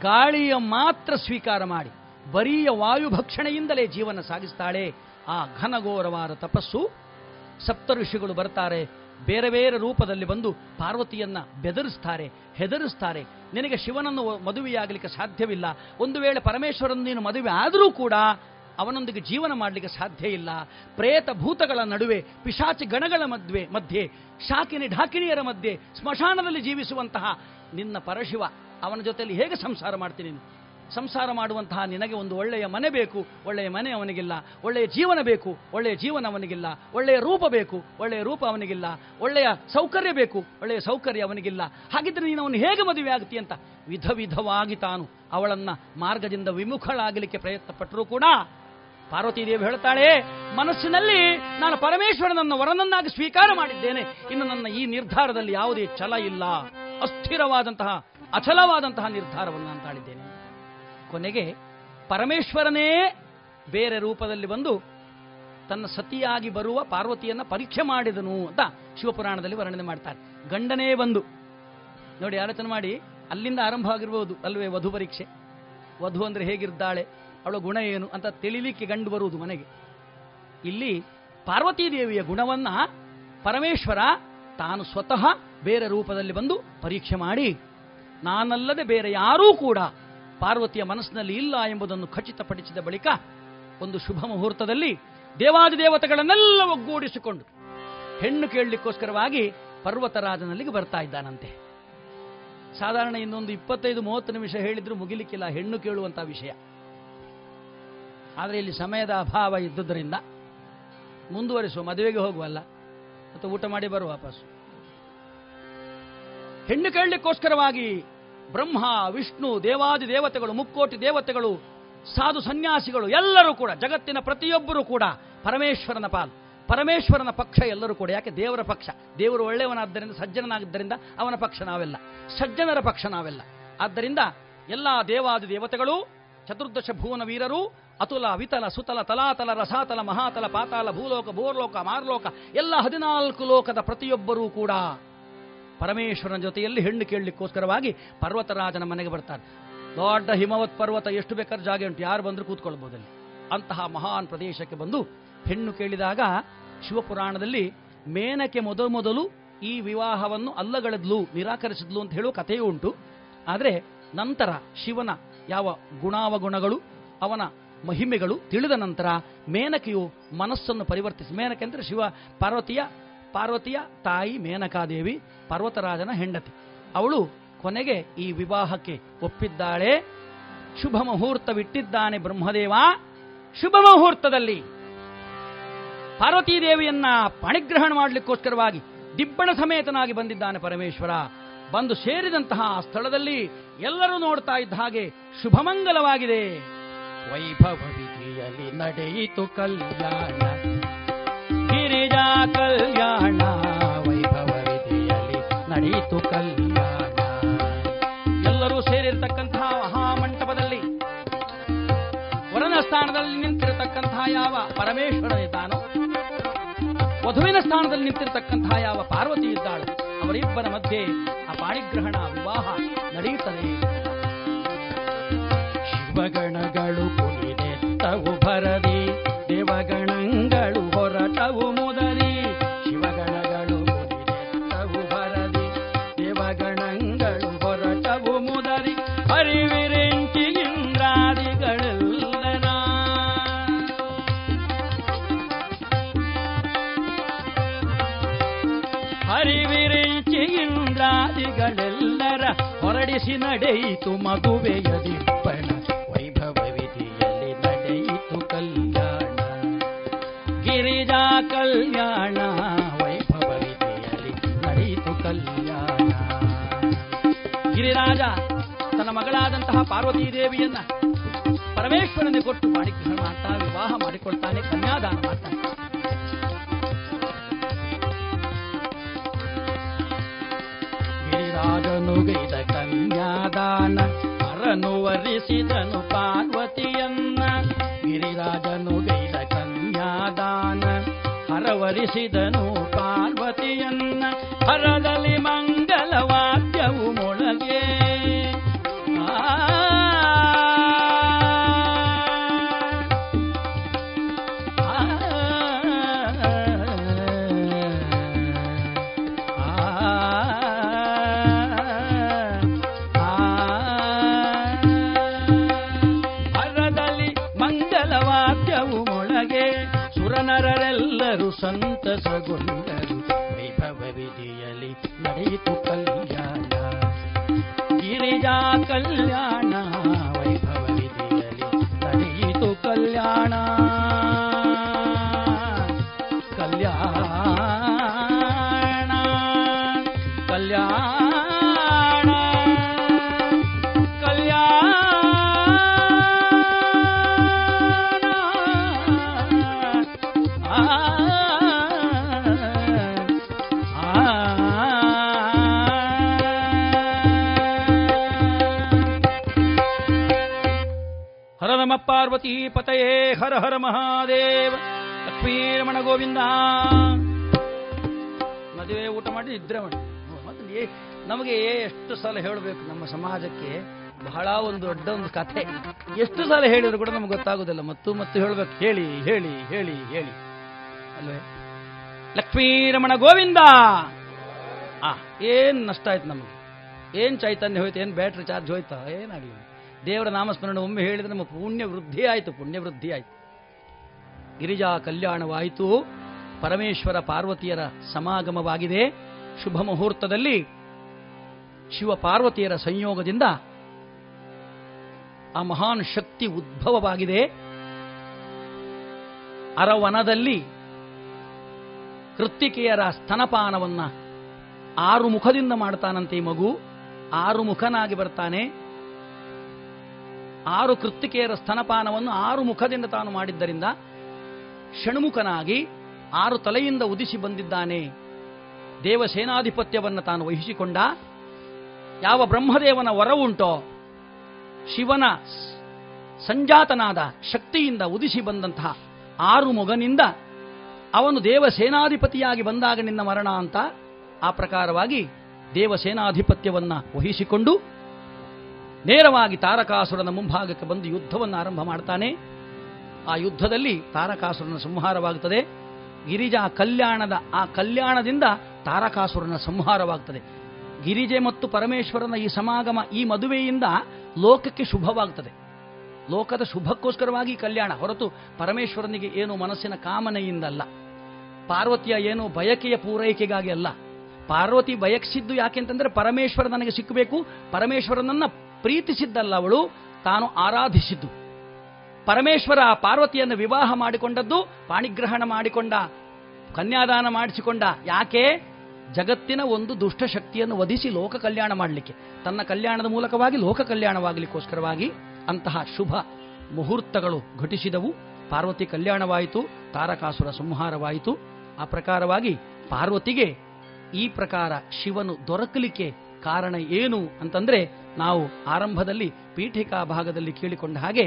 ಗಾಳಿಯ ಮಾತ್ರ ಸ್ವೀಕಾರ ಮಾಡಿ, ಬರಿಯ ವಾಯುಭಕ್ಷಣೆಯಿಂದಲೇ ಜೀವನ ಸಾಗಿಸ್ತಾಳೆ. ಆ ಘನಘೋರವಾದ ತಪಸ್ಸು ಸಪ್ತ ಋಷಿಗಳು ಬರ್ತಾರೆ. ಬೇರೆ ಬೇರೆ ರೂಪದಲ್ಲಿ ಬಂದು ಪಾರ್ವತಿಯನ್ನ ಬೆದರಿಸ್ತಾರೆ, ಹೆದರಿಸ್ತಾರೆ. ನಿನಗೆ ಶಿವನನ್ನು ಮದುವೆಯಾಗಲಿಕ್ಕೆ ಸಾಧ್ಯವಿಲ್ಲ. ಒಂದು ವೇಳೆ ಪರಮೇಶ್ವರನ್ ನೀನು ಮದುವೆ ಆದರೂ ಕೂಡ ಅವನೊಂದಿಗೆ ಜೀವನ ಮಾಡಲಿಕ್ಕೆ ಸಾಧ್ಯ ಇಲ್ಲ. ಪ್ರೇತ ಭೂತಗಳ ನಡುವೆ, ಪಿಶಾಚಿ ಗಣಗಳ ಮಧ್ಯೆ ಮಧ್ಯೆ, ಶಾಕಿನಿ ಢಾಕಿನಿಯರ ಮಧ್ಯೆ, ಸ್ಮಶಾನದಲ್ಲಿ ಜೀವಿಸುವಂತಹ ನಿನ್ನ ಪರಶಿವ, ಅವನ ಜೊತೆಯಲ್ಲಿ ಹೇಗೆ ಸಂಸಾರ ಮಾಡ್ತೀನಿ ಸಂಸಾರ ಮಾಡುವಂತಹ ನಿನಗೆ ಒಂದು ಒಳ್ಳೆಯ ಮನೆ ಬೇಕು, ಒಳ್ಳೆಯ ಮನೆ ಅವನಿಗಿಲ್ಲ, ಒಳ್ಳೆಯ ಜೀವನ ಬೇಕು, ಒಳ್ಳೆಯ ಜೀವನ ಅವನಿಗಿಲ್ಲ, ಒಳ್ಳೆಯ ರೂಪ ಬೇಕು, ಒಳ್ಳೆಯ ರೂಪ ಅವನಿಗಿಲ್ಲ, ಒಳ್ಳೆಯ ಸೌಕರ್ಯ ಬೇಕು, ಒಳ್ಳೆಯ ಸೌಕರ್ಯ ಅವನಿಗಿಲ್ಲ. ಹಾಗಿದ್ರೆ ನೀನು ಅವನು ಹೇಗೆ ಮದುವೆ ಆಗ್ತಿ ಅಂತ? ವಿಧ ವಿಧವಾಗಿ ತಾನು ಅವಳನ್ನ ಮಾರ್ಗದಿಂದ ವಿಮುಖಳಾಗಲಿಕ್ಕೆ ಪ್ರಯತ್ನ ಪಟ್ಟರೂ ಕೂಡ ಪಾರ್ವತಿ ದೇವಿ ಹೇಳ್ತಾಳೆ, ಮನಸ್ಸಿನಲ್ಲಿ ನಾನು ಪರಮೇಶ್ವರನನ್ನ ವರನನ್ನಾಗಿ ಸ್ವೀಕಾರ ಮಾಡಿದ್ದೇನೆ. ಇನ್ನು ನನ್ನ ಈ ನಿರ್ಧಾರದಲ್ಲಿ ಯಾವುದೇ ಛಲ ಇಲ್ಲ. ಅಸ್ಥಿರವಾದಂತಹ, ಅಚಲವಾದಂತಹ ನಿರ್ಧಾರವನ್ನು ನಾನು ತಾಳಿದ್ದೇನೆ. ಕೊನೆಗೆ ಪರಮೇಶ್ವರನೇ ಬೇರೆ ರೂಪದಲ್ಲಿ ಬಂದು ತನ್ನ ಸತಿಯಾಗಿ ಬರುವ ಪಾರ್ವತಿಯನ್ನ ಪರೀಕ್ಷೆ ಮಾಡಿದನು ಅಂತ ಶಿವಪುರಾಣದಲ್ಲಿ ವರ್ಣನೆ ಮಾಡ್ತಾರೆ. ಗಂಡನೇ ಬಂದು. ನೋಡಿ, ಆಲೋಚನೆ ಮಾಡಿ, ಅಲ್ಲಿಂದ ಆರಂಭ ಆಗಿರ್ಬೋದು ಅಲ್ವೇ ವಧು ಪರೀಕ್ಷೆ. ವಧು ಅಂದ್ರೆ ಹೇಗಿರ್ತಾಳೆ? ಅವಳ ಗುಣ ಏನು ಅಂತ ತಿಳಿಲಿಕ್ಕೆ ಗಂಡು ಬರುವುದು ಮನೆಗೆ. ಇಲ್ಲಿ ಪಾರ್ವತೀದೇವಿಯ ಗುಣವನ್ನ ಪರಮೇಶ್ವರ ತಾನು ಸ್ವತಃ ಬೇರೆ ರೂಪದಲ್ಲಿ ಬಂದು ಪರೀಕ್ಷೆ ಮಾಡಿ, ನಾನಲ್ಲದೆ ಬೇರೆ ಯಾರೂ ಕೂಡ ಪಾರ್ವತಿಯ ಮನಸ್ಸಿನಲ್ಲಿ ಇಲ್ಲ ಎಂಬುದನ್ನು ಖಚಿತಪಡಿಸಿದ ಬಳಿಕ ಒಂದು ಶುಭ ಮುಹೂರ್ತದಲ್ಲಿ ದೇವಾದಿ ದೇವತೆಗಳನ್ನೆಲ್ಲ ಒಗ್ಗೂಡಿಸಿಕೊಂಡು ಹೆಣ್ಣು ಕೇಳಲಿಕ್ಕೋಸ್ಕರವಾಗಿ ಪರ್ವತರಾಜನಲ್ಲಿಗೆ ಬರ್ತಾ ಇದ್ದಾನಂತೆ. ಸಾಧಾರಣ ಇನ್ನೊಂದು ಇಪ್ಪತ್ತೈದು, ಮೂವತ್ತು ನಿಮಿಷ ಹೇಳಿದ್ರು ಮುಗಿಲಿಕ್ಕಿಲ್ಲ, ಹೆಣ್ಣು ಕೇಳುವಂತಹ ವಿಷಯ. ಆದರೆ ಇಲ್ಲಿ ಸಮಯದ ಅಭಾವ ಇದ್ದುದರಿಂದ ಮುಂದುವರಿಸುವ, ಮದುವೆಗೆ ಹೋಗುವಲ್ಲ. ಮತ್ತು ಊಟ ಮಾಡಿ ಬರುವ ವಾಪಸ್ಸು. ಹೆಣ್ಣು ಕೇಳಲಿಕ್ಕೋಸ್ಕರವಾಗಿ ಬ್ರಹ್ಮ, ವಿಷ್ಣು, ದೇವಾದಿ ದೇವತೆಗಳು, ಮುಕ್ಕೋಟಿ ದೇವತೆಗಳು, ಸಾಧು ಸನ್ಯಾಸಿಗಳು ಎಲ್ಲರೂ ಕೂಡ, ಜಗತ್ತಿನ ಪ್ರತಿಯೊಬ್ಬರೂ ಕೂಡ ಪರಮೇಶ್ವರನ ಪಾಲು. ಪರಮೇಶ್ವರನ ಪಕ್ಷ ಎಲ್ಲರೂ ಕೂಡ, ಯಾಕೆ ದೇವರ ಪಕ್ಷ? ದೇವರು ಒಳ್ಳೆಯವನಾದ್ದರಿಂದ ಸಜ್ಜನನಾಗಿದ್ದರಿಂದ ಅವನ ಪಕ್ಷ ನಾವೆಲ್ಲ. ಸಜ್ಜನರ ಪಕ್ಷ ನಾವೆಲ್ಲ. ಆದ್ದರಿಂದ ಎಲ್ಲ ದೇವಾದಿ ದೇವತೆಗಳು, ಚತುರ್ದಶ ಭುವನ ವೀರರು ಅತುಲ, ವಿತಲ, ಸುತಲ, ತಲಾತಲ, ರಸಾತಲ, ಮಹಾತಲ, ಪಾತಾಲ, ಭೂಲೋಕ, ಭೂರ್ಲೋಕ, ಮಾರ್ಲೋಕ, ಎಲ್ಲ ಹದಿನಾಲ್ಕು ಲೋಕದ ಪ್ರತಿಯೊಬ್ಬರೂ ಕೂಡ ಪರಮೇಶ್ವರನ ಜೊತೆಯಲ್ಲಿ ಹೆಣ್ಣು ಕೇಳಲಿಕ್ಕೋಸ್ಕರವಾಗಿ ಪರ್ವತರಾಜನ ಮನೆಗೆ ಬರ್ತಾರೆ. ದೊಡ್ಡ ಹಿಮವತ್ ಪರ್ವತ ಎಷ್ಟು ಬೇಕಾದ್ರೆ ಜಾಗ ಉಂಟು. ಯಾರು ಬಂದರೂ ಕೂತ್ಕೊಳ್ಬೋದಲ್ಲಿ ಅಂತಹ ಮಹಾನ್ ಪ್ರದೇಶಕ್ಕೆ ಬಂದು ಹೆಣ್ಣು ಕೇಳಿದಾಗ ಶಿವಪುರಾಣದಲ್ಲಿ ಮೇನಕೆ ಮೊದಲು ಮೊದಲು ಈ ವಿವಾಹವನ್ನು ಅಲ್ಲಗಳೆದ್ಲು, ನಿರಾಕರಿಸಿದ್ಲು ಅಂತ ಹೇಳುವ ಕಥೆಯೂ ಉಂಟು. ಆದರೆ ನಂತರ ಶಿವನ ಯಾವ ಗುಣಾವಗುಣಗಳು, ಅವನ ಮಹಿಮೆಗಳು ತಿಳಿದ ನಂತರ ಮೇನಕೆಯು ಮನಸ್ಸನ್ನು ಪರಿವರ್ತಿಸಿ. ಮೇನಕೆ ಅಂದರೆ ಶಿವ, ಪಾರ್ವತಿಯ ಪಾರ್ವತಿಯ ತಾಯಿ ಮೇನಕಾದೇವಿ, ಪರ್ವತರಾಜನ ಹೆಂಡತಿ. ಅವಳು ಕೊನೆಗೆ ಈ ವಿವಾಹಕ್ಕೆ ಒಪ್ಪಿದ್ದಾಳೆ. ಶುಭ ಮುಹೂರ್ತವಿಟ್ಟಿದ್ದಾನೆ ಬ್ರಹ್ಮದೇವ. ಶುಭ ಮುಹೂರ್ತದಲ್ಲಿ ಪಾರ್ವತೀ ದೇವಿಯನ್ನ ಪಣಿಗ್ರಹಣ ಮಾಡಲಿಕ್ಕೋಸ್ಕರವಾಗಿ ದಿಬ್ಬಣ ಸಮೇತನಾಗಿ ಬಂದಿದ್ದಾನೆ ಪರಮೇಶ್ವರ. ಬಂದು ಸೇರಿದಂತಹ ಸ್ಥಳದಲ್ಲಿ ಎಲ್ಲರೂ ನೋಡ್ತಾ ಇದ್ದ ಹಾಗೆ ಶುಭಮಂಗಲವಾಗಿದೆ. ವೈಭವ ವಿಧಿಯಲ್ಲಿ ನಡೆಯಿತು ಕಲ್ಯಾಣ. ಗಿರಿಜಾ ಕಲ್ಯಾಣ ವೈಭವ ವಿಧಿಯಲ್ಲಿ ನಡೆಯಿತು ಕಲ್ಯಾಣ. ಎಲ್ಲರೂ ಸೇರಿರ್ತಕ್ಕಂತಹ ಮಹಾಮಂಟಪದಲ್ಲಿ ವರನ ಸ್ಥಾನದಲ್ಲಿ ನಿಂತಿರತಕ್ಕಂತಹ ಯಾವ ಪರಮೇಶ್ವರನಿದ್ದಾನೋ ವಧುವಿನ ಸ್ಥಾನದಲ್ಲಿ ನಿಂತಿರತಕ್ಕಂತಹ ಯಾವ ಪಾರ್ವತಿ ಇದ್ದಾಳು, ಅವರಿಬ್ಬರ ಮಧ್ಯೆ ಆ ಪಾಣಿಗ್ರಹಣ, ವಿವಾಹ ನಡೆಯುತ್ತದೆ ಶಿವಗಣಗಳು ಭರದಿ ದೇವಗಣಗಳು ಹೊರಟವು ಮುದರಿ ಶಿವಗಣಗಳು ತವು ಭರದಿ ದೇವಗಣಗಳು ಹೊರಟವು ಮುದರಿ ಹರಿವಿರೆಂಚಿ ಇಂದ್ರಾದಿಗಳೆಲ್ಲನ ಹರಿವಿರೆಂಚಿ ಇಂದ್ರಾದಿಗಳೆಲ್ಲರ ಹೊರಡಿಸಿ ನಡೆಯಿತು ಮಗುವೆಯ ಕಲ್ಯಾಣ ವೈಭವ ವಿಧಿಯಲ್ಲಿ ನಡೆಯಿತು ಕಲ್ಯಾಣ. ಗಿರಿರಾಜ ತನ್ನ ಮಗಳಾದಂತಹ ಪಾರ್ವತೀ ದೇವಿಯನ್ನ ಪರಮೇಶ್ವರನಿಗೆ ಕೊಟ್ಟು ಮಾಡಿಗ್ರಹಣ ಮಾಡ್ತಾ ವಿವಾಹ ಮಾಡಿಕೊಳ್ತಾನೆ ಕನ್ಯಾದಾನ ಮಾಡ್ತಾನೆ. ಗಿರಿರಾಜನು ಗೈದ ಕನ್ಯಾದಾನ, ಅರನು ವರಿಸಿದನು ಪಾರ್ವತಿಯನ್ನ ಹರವರಿಸಿದನು ಪಾರ್ವತಿಯನ್ನ ಹರದಲ್ಲಿ ಮಂಗಲವಾದ್ಯವು ಮೊಳಗೆ. ಪಾರ್ವತಿ ಪತಯೇ ಹರ ಹರ ಮಹಾದೇವ. ಲಕ್ಷ್ಮೀರಮಣ ಗೋವಿಂದ. ಮದುವೆ ಊಟ ಮಾಡಿ ನಿದ್ರೆ ಮಾಡಿ. ನಮಗೆ ಎಷ್ಟು ಸಲ ಹೇಳಬೇಕು ನಮ್ಮ ಸಮಾಜಕ್ಕೆ? ಬಹಳ ಒಂದು ದೊಡ್ಡ ಒಂದು ಕಥೆ. ಎಷ್ಟು ಸಲ ಹೇಳಿದ್ರು ಕೂಡ ನಮ್ಗೆ ಗೊತ್ತಾಗೋದಿಲ್ಲ. ಮತ್ತು ಮತ್ತು ಹೇಳಬೇಕು. ಹೇಳಿ ಹೇಳಿ ಹೇಳಿ ಹೇಳಿ. ಅಲ್ವೇ? ಲಕ್ಷ್ಮೀರಮಣ ಗೋವಿಂದ. ಆ, ಏನ್ ನಷ್ಟ ಆಯ್ತು ನಮಗೆ? ಏನ್ ಚೈತನ್ಯ ಹೋಯ್ತು? ಏನ್ ಬ್ಯಾಟ್ರಿ ಚಾರ್ಜ್ ಹೋಯ್ತಾ? ಏನಾಗಲಿಲ್ಲ ದೇವರ ನಾಮಸ್ಮರಣೆ ಒಮ್ಮೆ ಹೇಳಿದ್ರೆ ನಮ್ಮ ಪುಣ್ಯ ವೃದ್ಧಿ ಆಯಿತು, ಪುಣ್ಯ ವೃದ್ಧಿ ಆಯಿತು. ಗಿರಿಜಾ ಕಲ್ಯಾಣವಾಯಿತು, ಪರಮೇಶ್ವರ ಪಾರ್ವತಿಯರ ಸಮಾಗಮವಾಗಿದೆ. ಶುಭ ಮುಹೂರ್ತದಲ್ಲಿ ಶಿವ ಪಾರ್ವತಿಯರ ಸಂಯೋಗದಿಂದ ಆ ಮಹಾನ್ ಶಕ್ತಿ ಉದ್ಭವವಾಗಿದೆ. ಅರವನದಲ್ಲಿ ಕೃತ್ತಿಕೆಯರ ಸ್ತನಪಾನವನ್ನ ಆರು ಮುಖದಿಂದ ಮಾಡ್ತಾನಂತೆ ಮಗು. ಆರು ಮುಖನಾಗಿ ಬರ್ತಾನೆ. ಆರು ಕೃತ್ತಿಕೆಯರ ಸ್ತನಪಾನವನ್ನು ಆರು ಮುಖದಿಂದ ತಾನು ಮಾಡಿದ್ದರಿಂದ ಷಣ್ಮುಖನಾಗಿ ಆರು ತಲೆಯಿಂದ ಉದಿಸಿ ಬಂದಿದ್ದಾನೆ. ದೇವಸೇನಾಧಿಪತ್ಯವನ್ನು ತಾನು ವಹಿಸಿಕೊಂಡ. ಯಾವ ಬ್ರಹ್ಮದೇವನ ವರವುಂಟೋ, ಶಿವನ ಸಂಜಾತನಾದ ಶಕ್ತಿಯಿಂದ ಉದಿಸಿ ಬಂದಂತಹ ಆರು ಮೊಗನಿಂದ ಅವನು ದೇವಸೇನಾಧಿಪತಿಯಾಗಿ ಬಂದಾಗ ನಿನ್ನ ಮರಣ ಅಂತ ಆ ಪ್ರಕಾರವಾಗಿ ದೇವಸೇನಾಧಿಪತ್ಯವನ್ನು ವಹಿಸಿಕೊಂಡು ನೇರವಾಗಿ ತಾರಕಾಸುರನ ಮುಂಭಾಗಕ್ಕೆ ಬಂದು ಯುದ್ಧವನ್ನು ಆರಂಭ ಮಾಡ್ತಾನೆ. ಆ ಯುದ್ಧದಲ್ಲಿ ತಾರಕಾಸುರನ ಸಂಹಾರವಾಗುತ್ತದೆ ಗಿರಿಜಾ ಕಲ್ಯಾಣದ, ಆ ಕಲ್ಯಾಣದಿಂದ ತಾರಕಾಸುರನ ಸಂಹಾರವಾಗುತ್ತದೆ ಗಿರಿಜೆ ಮತ್ತು ಪರಮೇಶ್ವರನ ಈ ಸಮಾಗಮ ಈ ಮದುವೆಯಿಂದ ಲೋಕಕ್ಕೆ ಶುಭವಾಗುತ್ತದೆ ಲೋಕದ ಶುಭಕ್ಕೋಸ್ಕರವಾಗಿ ಕಲ್ಯಾಣ, ಹೊರತು ಪರಮೇಶ್ವರನಿಗೆ ಏನು ಮನಸ್ಸಿನ ಕಾಮನೆಯಿಂದಲ್ಲ. ಪಾರ್ವತಿಯ ಏನು ಬಯಕೆಯ ಪೂರೈಕೆಗಾಗಿ ಅಲ್ಲ. ಪಾರ್ವತಿ ಬಯಕಿಸಿದ್ದು ಯಾಕೆಂತಂದ್ರೆ ಪರಮೇಶ್ವರ ನನಗೆ ಸಿಕ್ಕಬೇಕು, ಪರಮೇಶ್ವರನನ್ನ ಪ್ರೀತಿಸಿದ್ದಲ್ಲ ಅವಳು, ತಾನು ಆರಾಧಿಸಿದ್ದು. ಪರಮೇಶ್ವರ ಪಾರ್ವತಿಯನ್ನು ವಿವಾಹ ಮಾಡಿಕೊಂಡದ್ದು, ಪಾಣಿಗ್ರಹಣ ಮಾಡಿಕೊಂಡ, ಕನ್ಯಾದಾನ ಮಾಡಿಸಿಕೊಂಡ. ಯಾಕೆ? ಜಗತ್ತಿನ ಒಂದು ದುಷ್ಟ ಶಕ್ತಿಯನ್ನು ವಧಿಸಿ ಲೋಕ ಕಲ್ಯಾಣ ಮಾಡಲಿಕ್ಕೆ. ತನ್ನ ಕಲ್ಯಾಣದ ಮೂಲಕವಾಗಿ ಲೋಕ ಕಲ್ಯಾಣವಾಗಲಿಕ್ಕೋಸ್ಕರವಾಗಿ ಅಂತಹ ಶುಭ ಮುಹೂರ್ತಗಳು ಘಟಿಸಿದವು. ಪಾರ್ವತಿ ಕಲ್ಯಾಣವಾಯಿತು, ತಾರಕಾಸುರ ಸಂಹಾರವಾಯಿತು. ಆ ಪ್ರಕಾರವಾಗಿ ಪಾರ್ವತಿಗೆ ಈ ಪ್ರಕಾರ ಶಿವನು ದೊರಕಲಿಕ್ಕೆ ಕಾರಣ ಏನು ಅಂತಂದ್ರೆ ನಾವು ಆರಂಭದಲ್ಲಿ ಪೀಠಿಕಾ ಭಾಗದಲ್ಲಿ ಕೇಳಿಕೊಂಡ ಹಾಗೆ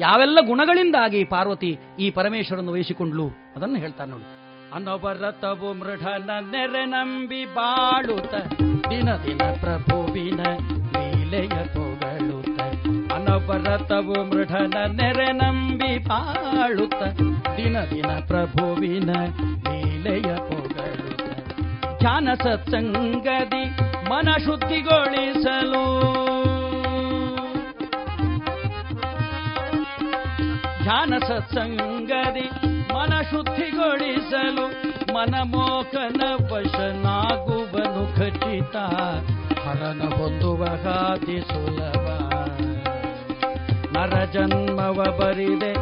ಯಾವೆಲ್ಲ ಗುಣಗಳಿಂದಾಗಿ ಪಾರ್ವತಿ ಈ ಪರಮೇಶ್ವರನ್ನು ವಹಿಸಿಕೊಂಡ್ಲು ಅದನ್ನು ಹೇಳ್ತಾನೆ ನೋಡಿ. ಅನವರತವು ಮೃಢನ ನೆರೆ ನಂಬಿ ಬಾಳುತ ದಿನ ದಿನ ಪ್ರಭುವಿನ ಲೀಲೆಯ ಪೊಗಳುತ್ತ ಅನವರತವು ಮೃಢನ ನೆರೆ ನಂಬಿ ಬಾಳುತ ದಿನ ದಿನ ಪ್ರಭುವಿನ ಲೀಲೆಯ ಪೊಗಳುತ್ತ ಧ್ಯಾನ ಸತ್ಸಂಗದಿ ಮನ ಶುದ್ಧಿಗೊಳಿಸಲು ಧ್ಯಾನ ಸತ್ಸಂಗದಿ ಮನ ಶುದ್ಧಿಗೊಳಿಸಲು ಮನಮೋಕನ ವಶನಾಗುವನು ಖಚಿತ. ಹರನ ಹೊಂದುವ ಹಾದಿ ಸುಲಭ. ನರ ಜನ್ಮವ ಬರಿದೆ,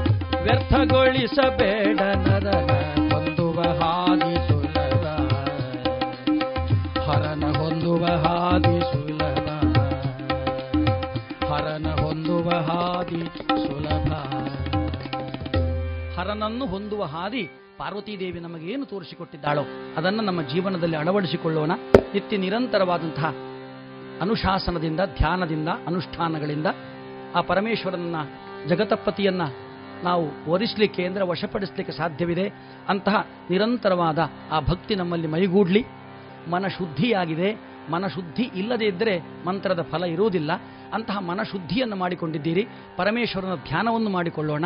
ವ್ಯರ್ಥಗೊಳಿಸಬೇಡ ನರನ ಹೊಂದುವ ಹಾದಿ ಸುಲಭ. ಹರನ ಹೊಂದುವ ಹಾದಿ ಹರನನ್ನು ಹೊಂದುವ ಹಾದಿ ಪಾರ್ವತೀದೇವಿ ನಮಗೇನು ತೋರಿಸಿಕೊಟ್ಟಿದ್ದಾಳೋ ಅದನ್ನು ನಮ್ಮ ಜೀವನದಲ್ಲಿ ಅಳವಡಿಸಿಕೊಳ್ಳೋಣ. ನಿತ್ಯ ನಿರಂತರವಾದಂತಹ ಅನುಶಾಸನದಿಂದ, ಧ್ಯಾನದಿಂದ, ಅನುಷ್ಠಾನಗಳಿಂದ ಆ ಪರಮೇಶ್ವರನ ಜಗತಪತಿಯನ್ನ ನಾವು ಒರಿಸಲಿಕ್ಕೆ ಅಂದರೆ ವಶಪಡಿಸಲಿಕ್ಕೆ ಸಾಧ್ಯವಿದೆ. ಅಂತಹ ನಿರಂತರವಾದ ಆ ಭಕ್ತಿ ನಮ್ಮಲ್ಲಿ ಮೈಗೂಡ್ಲಿ. ಮನಶುದ್ಧಿಯಾಗಿದೆ. ಮನಶುದ್ಧಿ ಮನ ಶುದ್ಧಿ ಇಲ್ಲದೇ ಇದ್ದರೆ ಮಂತ್ರದ ಫಲ ಇರುವುದಿಲ್ಲ. ಅಂತಹ ಮನಶುದ್ಧಿಯನ್ನು ಮಾಡಿಕೊಂಡಿದ್ದೀರಿ. ಪರಮೇಶ್ವರನ ಧ್ಯಾನವನ್ನು ಮಾಡಿಕೊಳ್ಳೋಣ.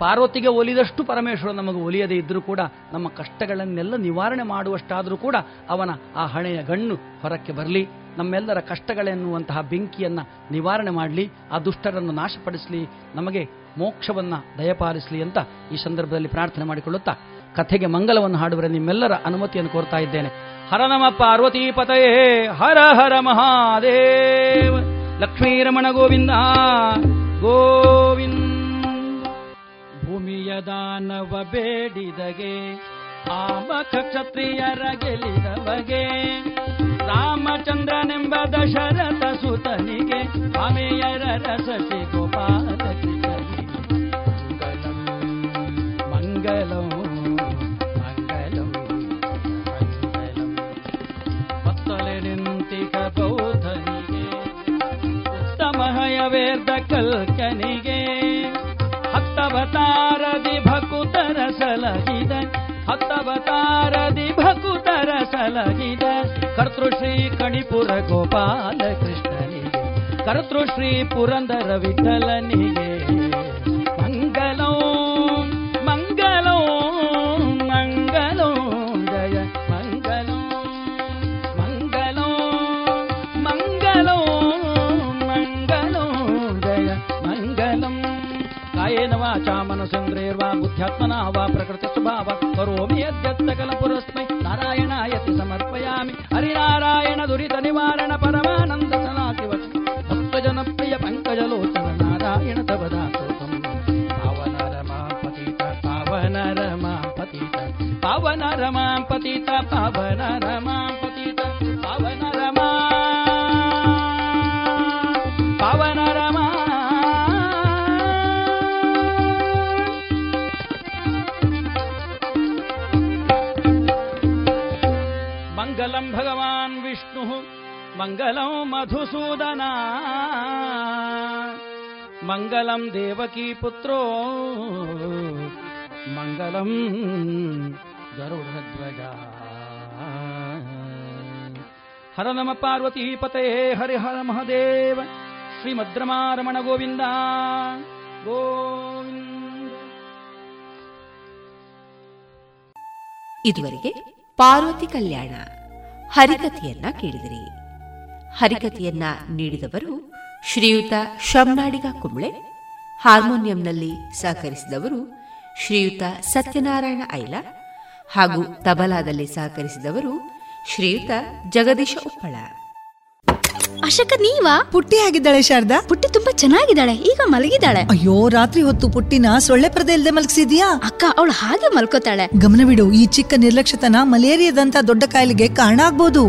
ಪಾರ್ವತಿಗೆ ಒಲಿದಷ್ಟು ಪರಮೇಶ್ವರ ನಮಗೆ ಒಲಿಯದೇ ಇದ್ದರೂ ಕೂಡ ನಮ್ಮ ಕಷ್ಟಗಳನ್ನೆಲ್ಲ ನಿವಾರಣೆ ಮಾಡುವಷ್ಟಾದರೂ ಕೂಡ ಅವನ ಆ ಹಣೆಯ ಗಣ್ಣು ಹೊರಕ್ಕೆ ಬರಲಿ, ನಮ್ಮೆಲ್ಲರ ಕಷ್ಟಗಳೆನ್ನುವಂತಹ ಬೆಂಕಿಯನ್ನ ನಿವಾರಣೆ ಮಾಡಲಿ, ಆ ದುಷ್ಟರನ್ನು ನಾಶಪಡಿಸಲಿ, ನಮಗೆ ಮೋಕ್ಷವನ್ನ ದಯಪಾಲಿಸಲಿ ಅಂತ ಈ ಸಂದರ್ಭದಲ್ಲಿ ಪ್ರಾರ್ಥನೆ ಮಾಡಿಕೊಳ್ಳುತ್ತಾ ಕಥೆಗೆ ಮಂಗಲವನ್ನು ಹಾಡುವರೆ ನಿಮ್ಮೆಲ್ಲರ ಅನುಮತಿಯನ್ನು ಕೋರ್ತಾ ಇದ್ದೇನೆ. ಹರ ನಮ ಪಾರ್ವತೀಪತಯೇ ಹರ ಹರ ಮಹಾದೇವ, ಲಕ್ಷ್ಮೀರಮಣ ಗೋವಿಂದ ಗೋವಿಂದ ಭೂಮಿಯ ದಾನವ ಬೇಡಿದಗೆ ಆಮಕ ಕ್ಷತ್ರಿಯರ ಗೆಲಿದವಗೆ ರಾಮಚಂದ್ರನೆಂಬ ದಶರಥ ಸುತನಿಗೆ, ಆಮೆಯರ ರಸಸಿ ಗೋಪಾಲ ಮಂಗಲಂ ಮಂಗಲಂ ಮಂಗಲಂ. ಮತ್ತಲೆ ನಿಂತಿಕ ಬೌದ್ಧನಿಗೆ, ಉತ್ತಮ ಹಯವೇರ್ದ ಕಲ್ಕನಿಗೆ ಸಲಹಿದ ಹತ್ತವತಾರದಿ ಭಕುತರ ಸಲಹಿದ. ಕರ್ತೃ ಶ್ರೀ ಕಣಿಪುರ ಗೋಪಾಲ ಕೃಷ್ಣನಿಗೆ ಕರ್ತೃ ಶ್ರೀ ಪುರಂದರ ವಿಠಲನಿಗೆ. ಮನಸೇಂದ್ರೇರ್ವಾ ಬುದ್ಧ್ಯಾತ್ಮನಾ ವಾ ಪ್ರಕೃತಿ ಸ್ವಭಾವ ಕರೋಮಿ ಯದ್ಯತ್ತಕಲ ಪುರಸ್ಮೈ ನಾರಾಯಣಾಯತಿ ಸಮರ್ಪಯಾಮಿ, ಹರಿನಾರಾಯಣ ದುರಿತ ನಿವಾರಣ ಪರಮಾನಂದ ಸನಾತಿ ಭಕ್ತ ಜನಪ್ರಿಯ ಪಂಕಜಲೋಚನ ನಾರಾಯಣ ತವದಾತೋಕಂ ಪಾವನ ರಮಾ ಪತಿತ ಪಾವನ ರಮಾ ಪತಿತ मङ्गलं मधुसूदना मङ्गलं देवकी पुत्रो मङ्गलं गरुडध्वजा हर नम पार्वतीपते हरि हर महदेव श्रीमद्रमारमण गोविन्द गोविन्द ಇದುವರೆಗೆ ಪಾರ್ವತಿ ಕಲ್ಯಾಣ ಹರಿಕಥೆಯನ್ನ ಕೇಳಿದಿರಿ ಹರಿಕಥೆಯನ್ನ ನೀಡಿದವರು ಶ್ರೀಯುತ ಶಮ್ನಾಡಿಗ ಕುಂಬ್ಳೆ ಹಾರ್ಮೋನಿಯಂನಲ್ಲಿ ಸಹಕರಿಸಿದವರು ಶ್ರೀಯುತ ಸತ್ಯನಾರಾಯಣ ಐಲ ಹಾಗೂ ತಬಲಾದಲ್ಲಿ ಸಹಕರಿಸಿದವರು ಶ್ರೀಯುತ ಜಗದೀಶ ಉಪ್ಪಳ. ಅಶಕ ನೀವಾ? ಪುಟ್ಟಿ ಆಗಿದ್ದಾಳೆ ಶಾರದಾ. ಪುಟ್ಟಿ ತುಂಬಾ ಚೆನ್ನಾಗಿದ್ದಾಳೆ ಈಗ ಮಲಗಿದ್ದಾಳೆ. ಅಯ್ಯೋ ರಾತ್ರಿ ಹೊತ್ತು ಪುಟ್ಟಿನ ಸೊಳ್ಳೆ ಪರದೆ ಇಲ್ಲದೆ ಮಲಗಿಸಿದ್ಯಾ? ಅಕ್ಕ ಅವಳು ಹಾಗೆ ಮಲ್ಕೋತಾಳೆ. ಗಮನವಿಡು ಈ ಚಿಕ್ಕ ನಿರ್ಲಕ್ಷ್ಯತನ ಮಲೇರಿಯಾದಂತ ದೊಡ್ಡ ಕಾಯಿಲೆಗೆ ಕಾರಣ ಆಗ್ಬೋದು.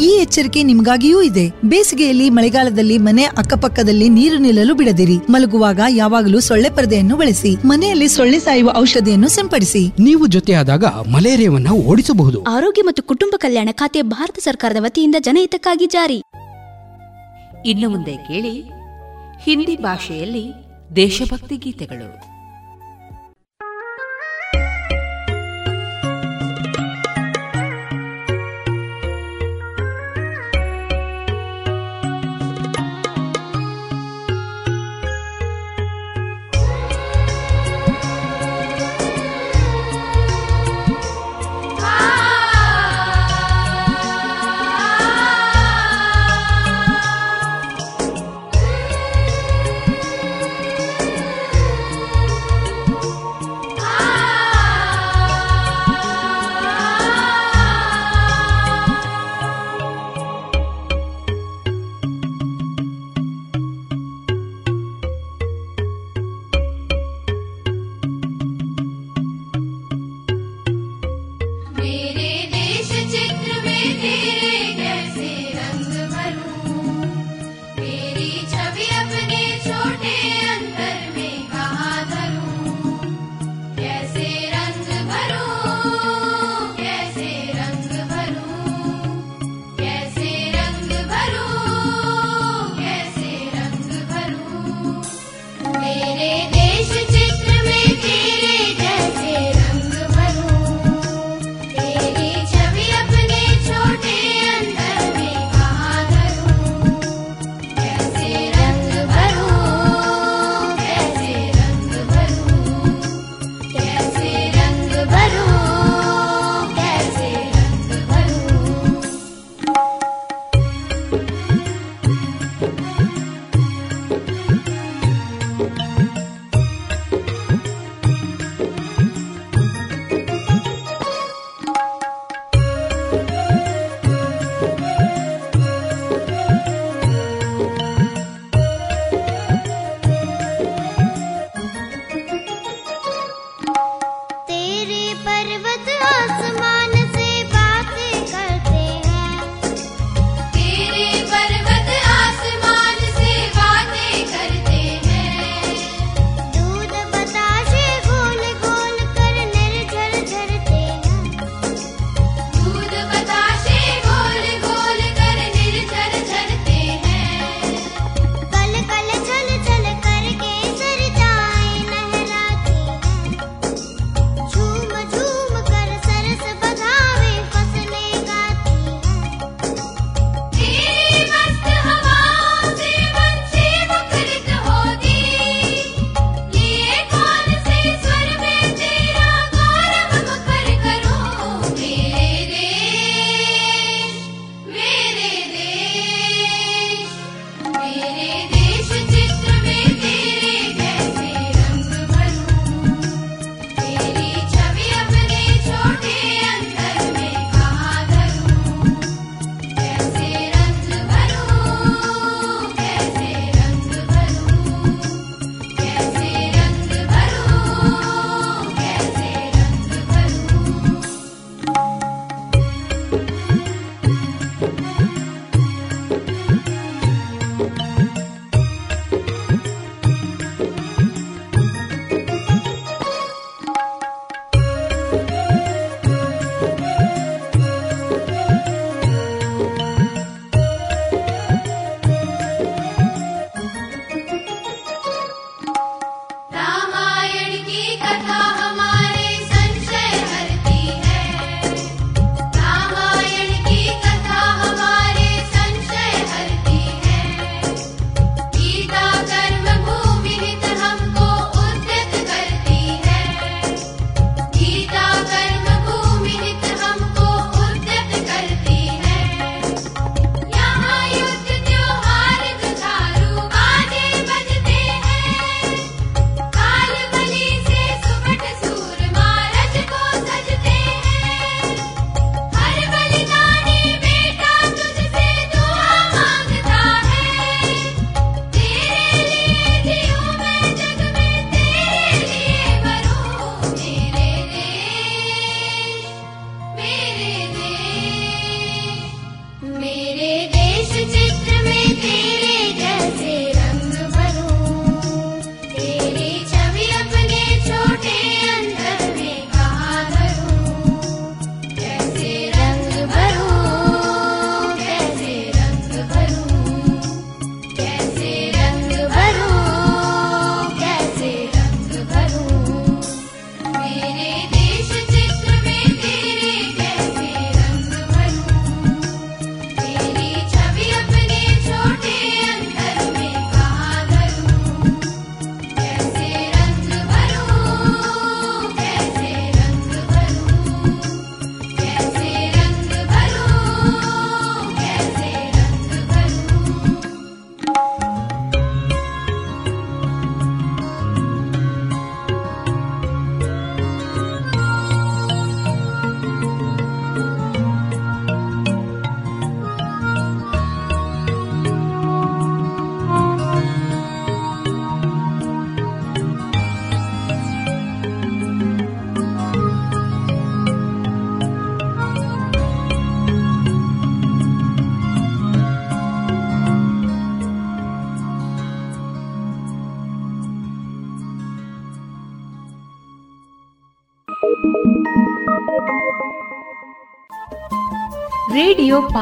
ಈ ಎಚ್ಚರಿಕೆ ನಿಮಗಾಗಿಯೂ ಇದೆ. ಬೇಸಿಗೆಯಲ್ಲಿ ಮಳೆಗಾಲದಲ್ಲಿ ಮನೆ ಅಕ್ಕಪಕ್ಕದಲ್ಲಿ ನೀರು ನಿಲ್ಲಲು ಬಿಡದಿರಿ. ಮಲಗುವಾಗ ಯಾವಾಗಲೂ ಸೊಳ್ಳೆ ಪರದೆಯನ್ನು ಬಳಸಿ. ಮನೆಯಲ್ಲಿ ಸೊಳ್ಳೆ ಸಾಯುವ ಔಷಧಿಯನ್ನು ಸಿಂಪಡಿಸಿ. ನೀವು ಜೊತೆಯಾದಾಗ ಮಲೇರಿಯಾವನ್ನು ಓಡಿಸಬಹುದು. ಆರೋಗ್ಯ ಮತ್ತು ಕುಟುಂಬ ಕಲ್ಯಾಣ ಖಾತೆ ಭಾರತ ಸರ್ಕಾರದ ವತಿಯಿಂದ ಜನಹಿತಕ್ಕಾಗಿ ಜಾರಿ. ಇನ್ನು ಮುಂದೆ ಕೇಳಿ ಹಿಂದಿ ಭಾಷೆಯಲ್ಲಿ ದೇಶಭಕ್ತಿ ಗೀತೆಗಳು.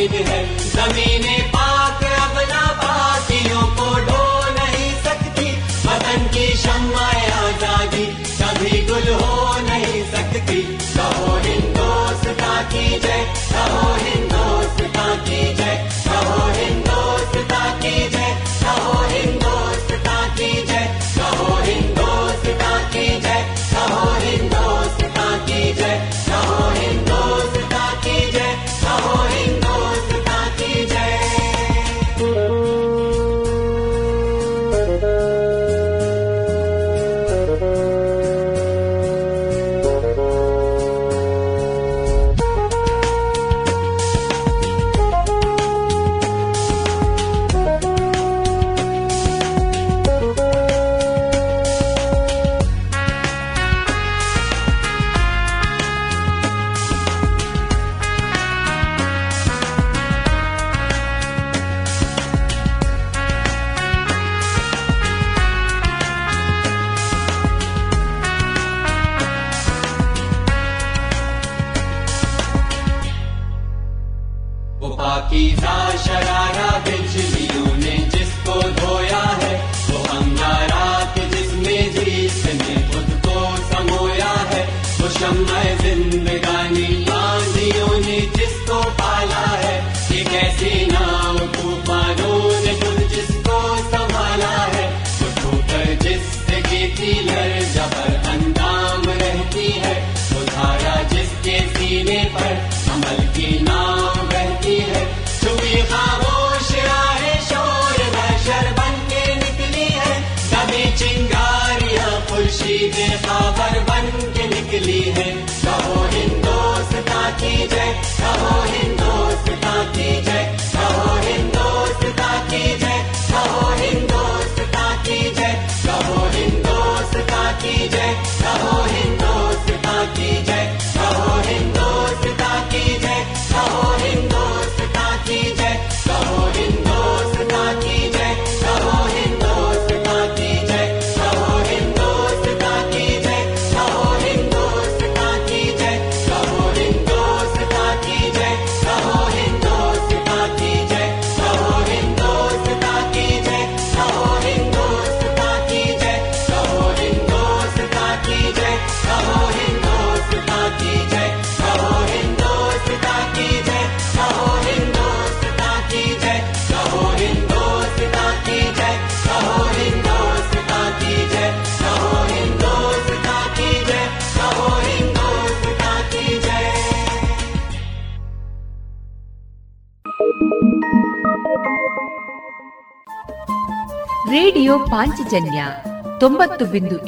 मुमकिन है। ज़मीन पाक अपना नापाकियों को ढो नहीं सकती। वतन की क्षमा आज़ादी कभी गुल हो नहीं सकती। कहो हिंदोस्ता की जय, कहो हिंद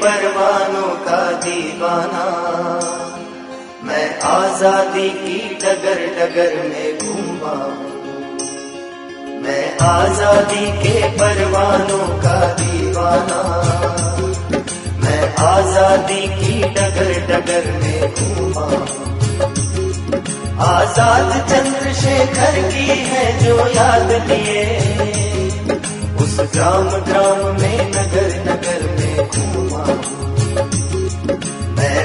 परवानों का दीवाना। मैं आज़ादी की डगर डगर में घूमा मैं आज़ादी के परवानों का दीवाना। मैं आज़ादी की डगर डगर में घूमा आज़ाद चंद्रशेखर की है जो याद लिए उस ग्राम ग्राम में नगर नगर में घूमा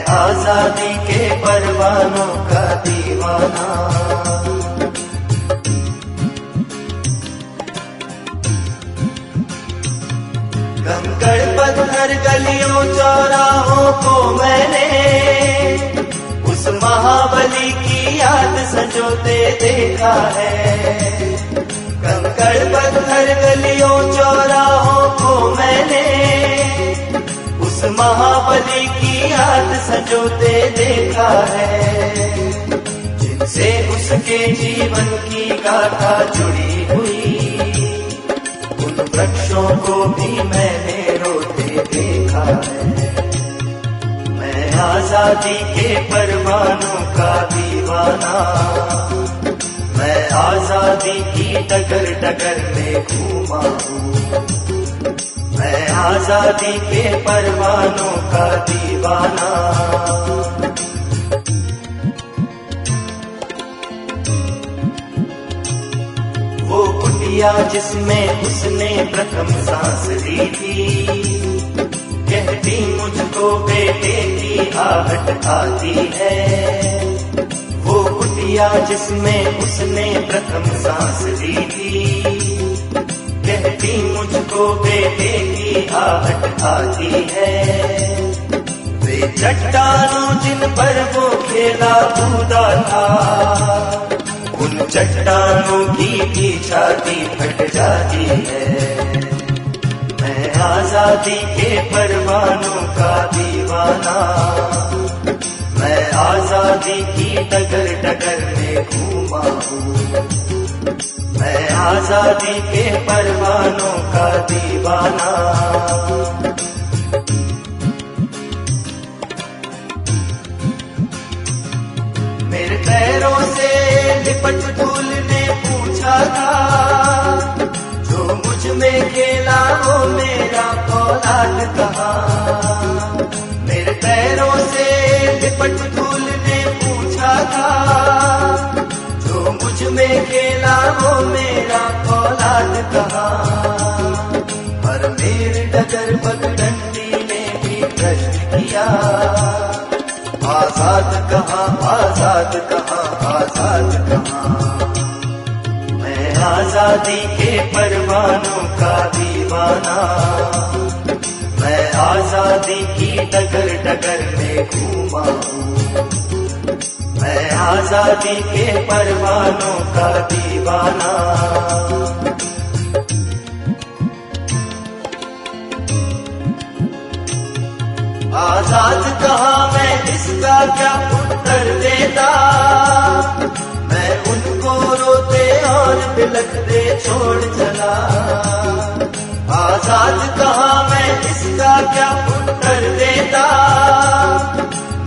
आज़ादी के परवानों का दीवाना। कंकड़ पत्थर गलियों चौराहों को मैंने उस महाबली की याद सजोते देखा है। कंकड़ पत्थर गलियों चौराहों को मैंने उस महाबली की याद सजोते देखा है। जिनसे उसके जीवन की गाथा जुड़ी हुई, उन वृक्षों को भी मैंने रोते देखा है। मैं आज़ादी के परवानों का दीवाना, मैं आज़ादी की डगर डगर में घूमा हूँ। मैं आज़ादी के परवानों का दीवाना। वो कुटिया जिसमें उसने प्रथम सांस ली थी, कहती मुझको बेटे की आहट आती है। वो कुटिया जिसमें उसने प्रथम सांस ली थी कहती मुझको बेटे की आहट आती है। वे चट्टानों जिन पर वो खेला कूदा था, उन चट्टानों की भी छाती फट जाती है। मैं आज़ादी के परवानों का दीवाना, मैं आज़ादी की डगर डगर में घूमा हूँ। मैं आज़ादी के परवानों का दीवाना। मेरे पैरों से लिपट फूल ने पूछा था, जो मुझमें खेला वो मेरा औलाद कहा। मेरे पैरों से लिपट धूल ने पूछा था में खेला वो मेरा औलाद कहा। पर मेरे डगर पगडंडी ने भी प्रश्न किया। आज़ाद कहा आज़ाद कहा आज़ाद कहा। मैं आज़ादी के परवानों का दीवाना। मैं आज़ादी की डगर डगर में घूमा हूँ। मैं आज़ादी के परवानों का दीवाना। आज़ाद कहा मैं, इसका क्या उत्तर देता? मैं उनको रोते और बिलखते छोड़ चला। आज़ाद कहा मैं, इसका क्या उत्तर देता?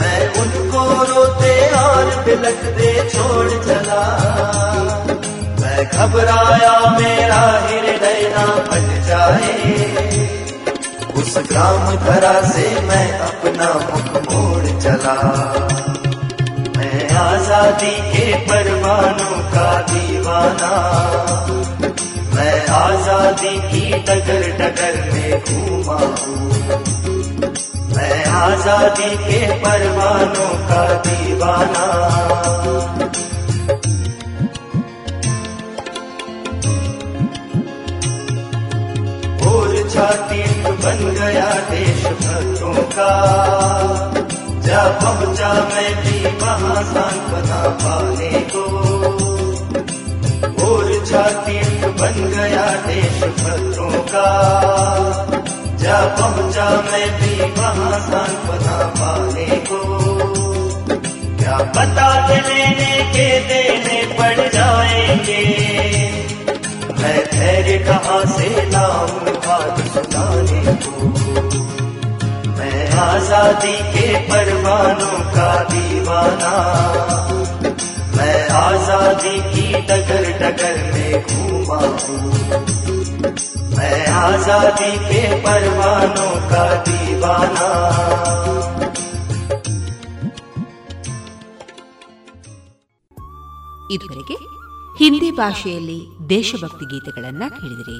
मैं उनको रोते और बिलखते छोड़ चला। मैं घबराया, मेरा हृदय ना फट जाए। उस ग्राम धरा से मैं अपना मुख मोड़ चला। मैं आज़ादी के परवानों का दीवाना। मैं आज़ादी की डगर डगर में घूमा हूँ। मैं आज़ादी के परवानों का दीवाना। और छाती बन गया देश भक्तों का। जा पहुँचा मैं भी वहाँ सांत्वना पाने को। और छाती बन गया देश भक्तों का। जा पहुँचा मैं भी वहाँ सांत्वना पाने को। क्या पता लेने के देने पड़ जाएँगे? मैं धैर्य कहाँ से लाऊं बात सुनाने को? मैं आज़ादी के परवानों का दीवाना। मैं आज़ादी की डगर डगर में घूमा हूँ। मैं आजादी के परवानों का दीवाना ಇದುವರೆಗೆ ಹಿಂದಿ ಭಾಷೆಯಲ್ಲಿ ದೇಶಭಕ್ತಿ ಗೀತೆಗಳನ್ನ ಕೇಳಿದಿರಿ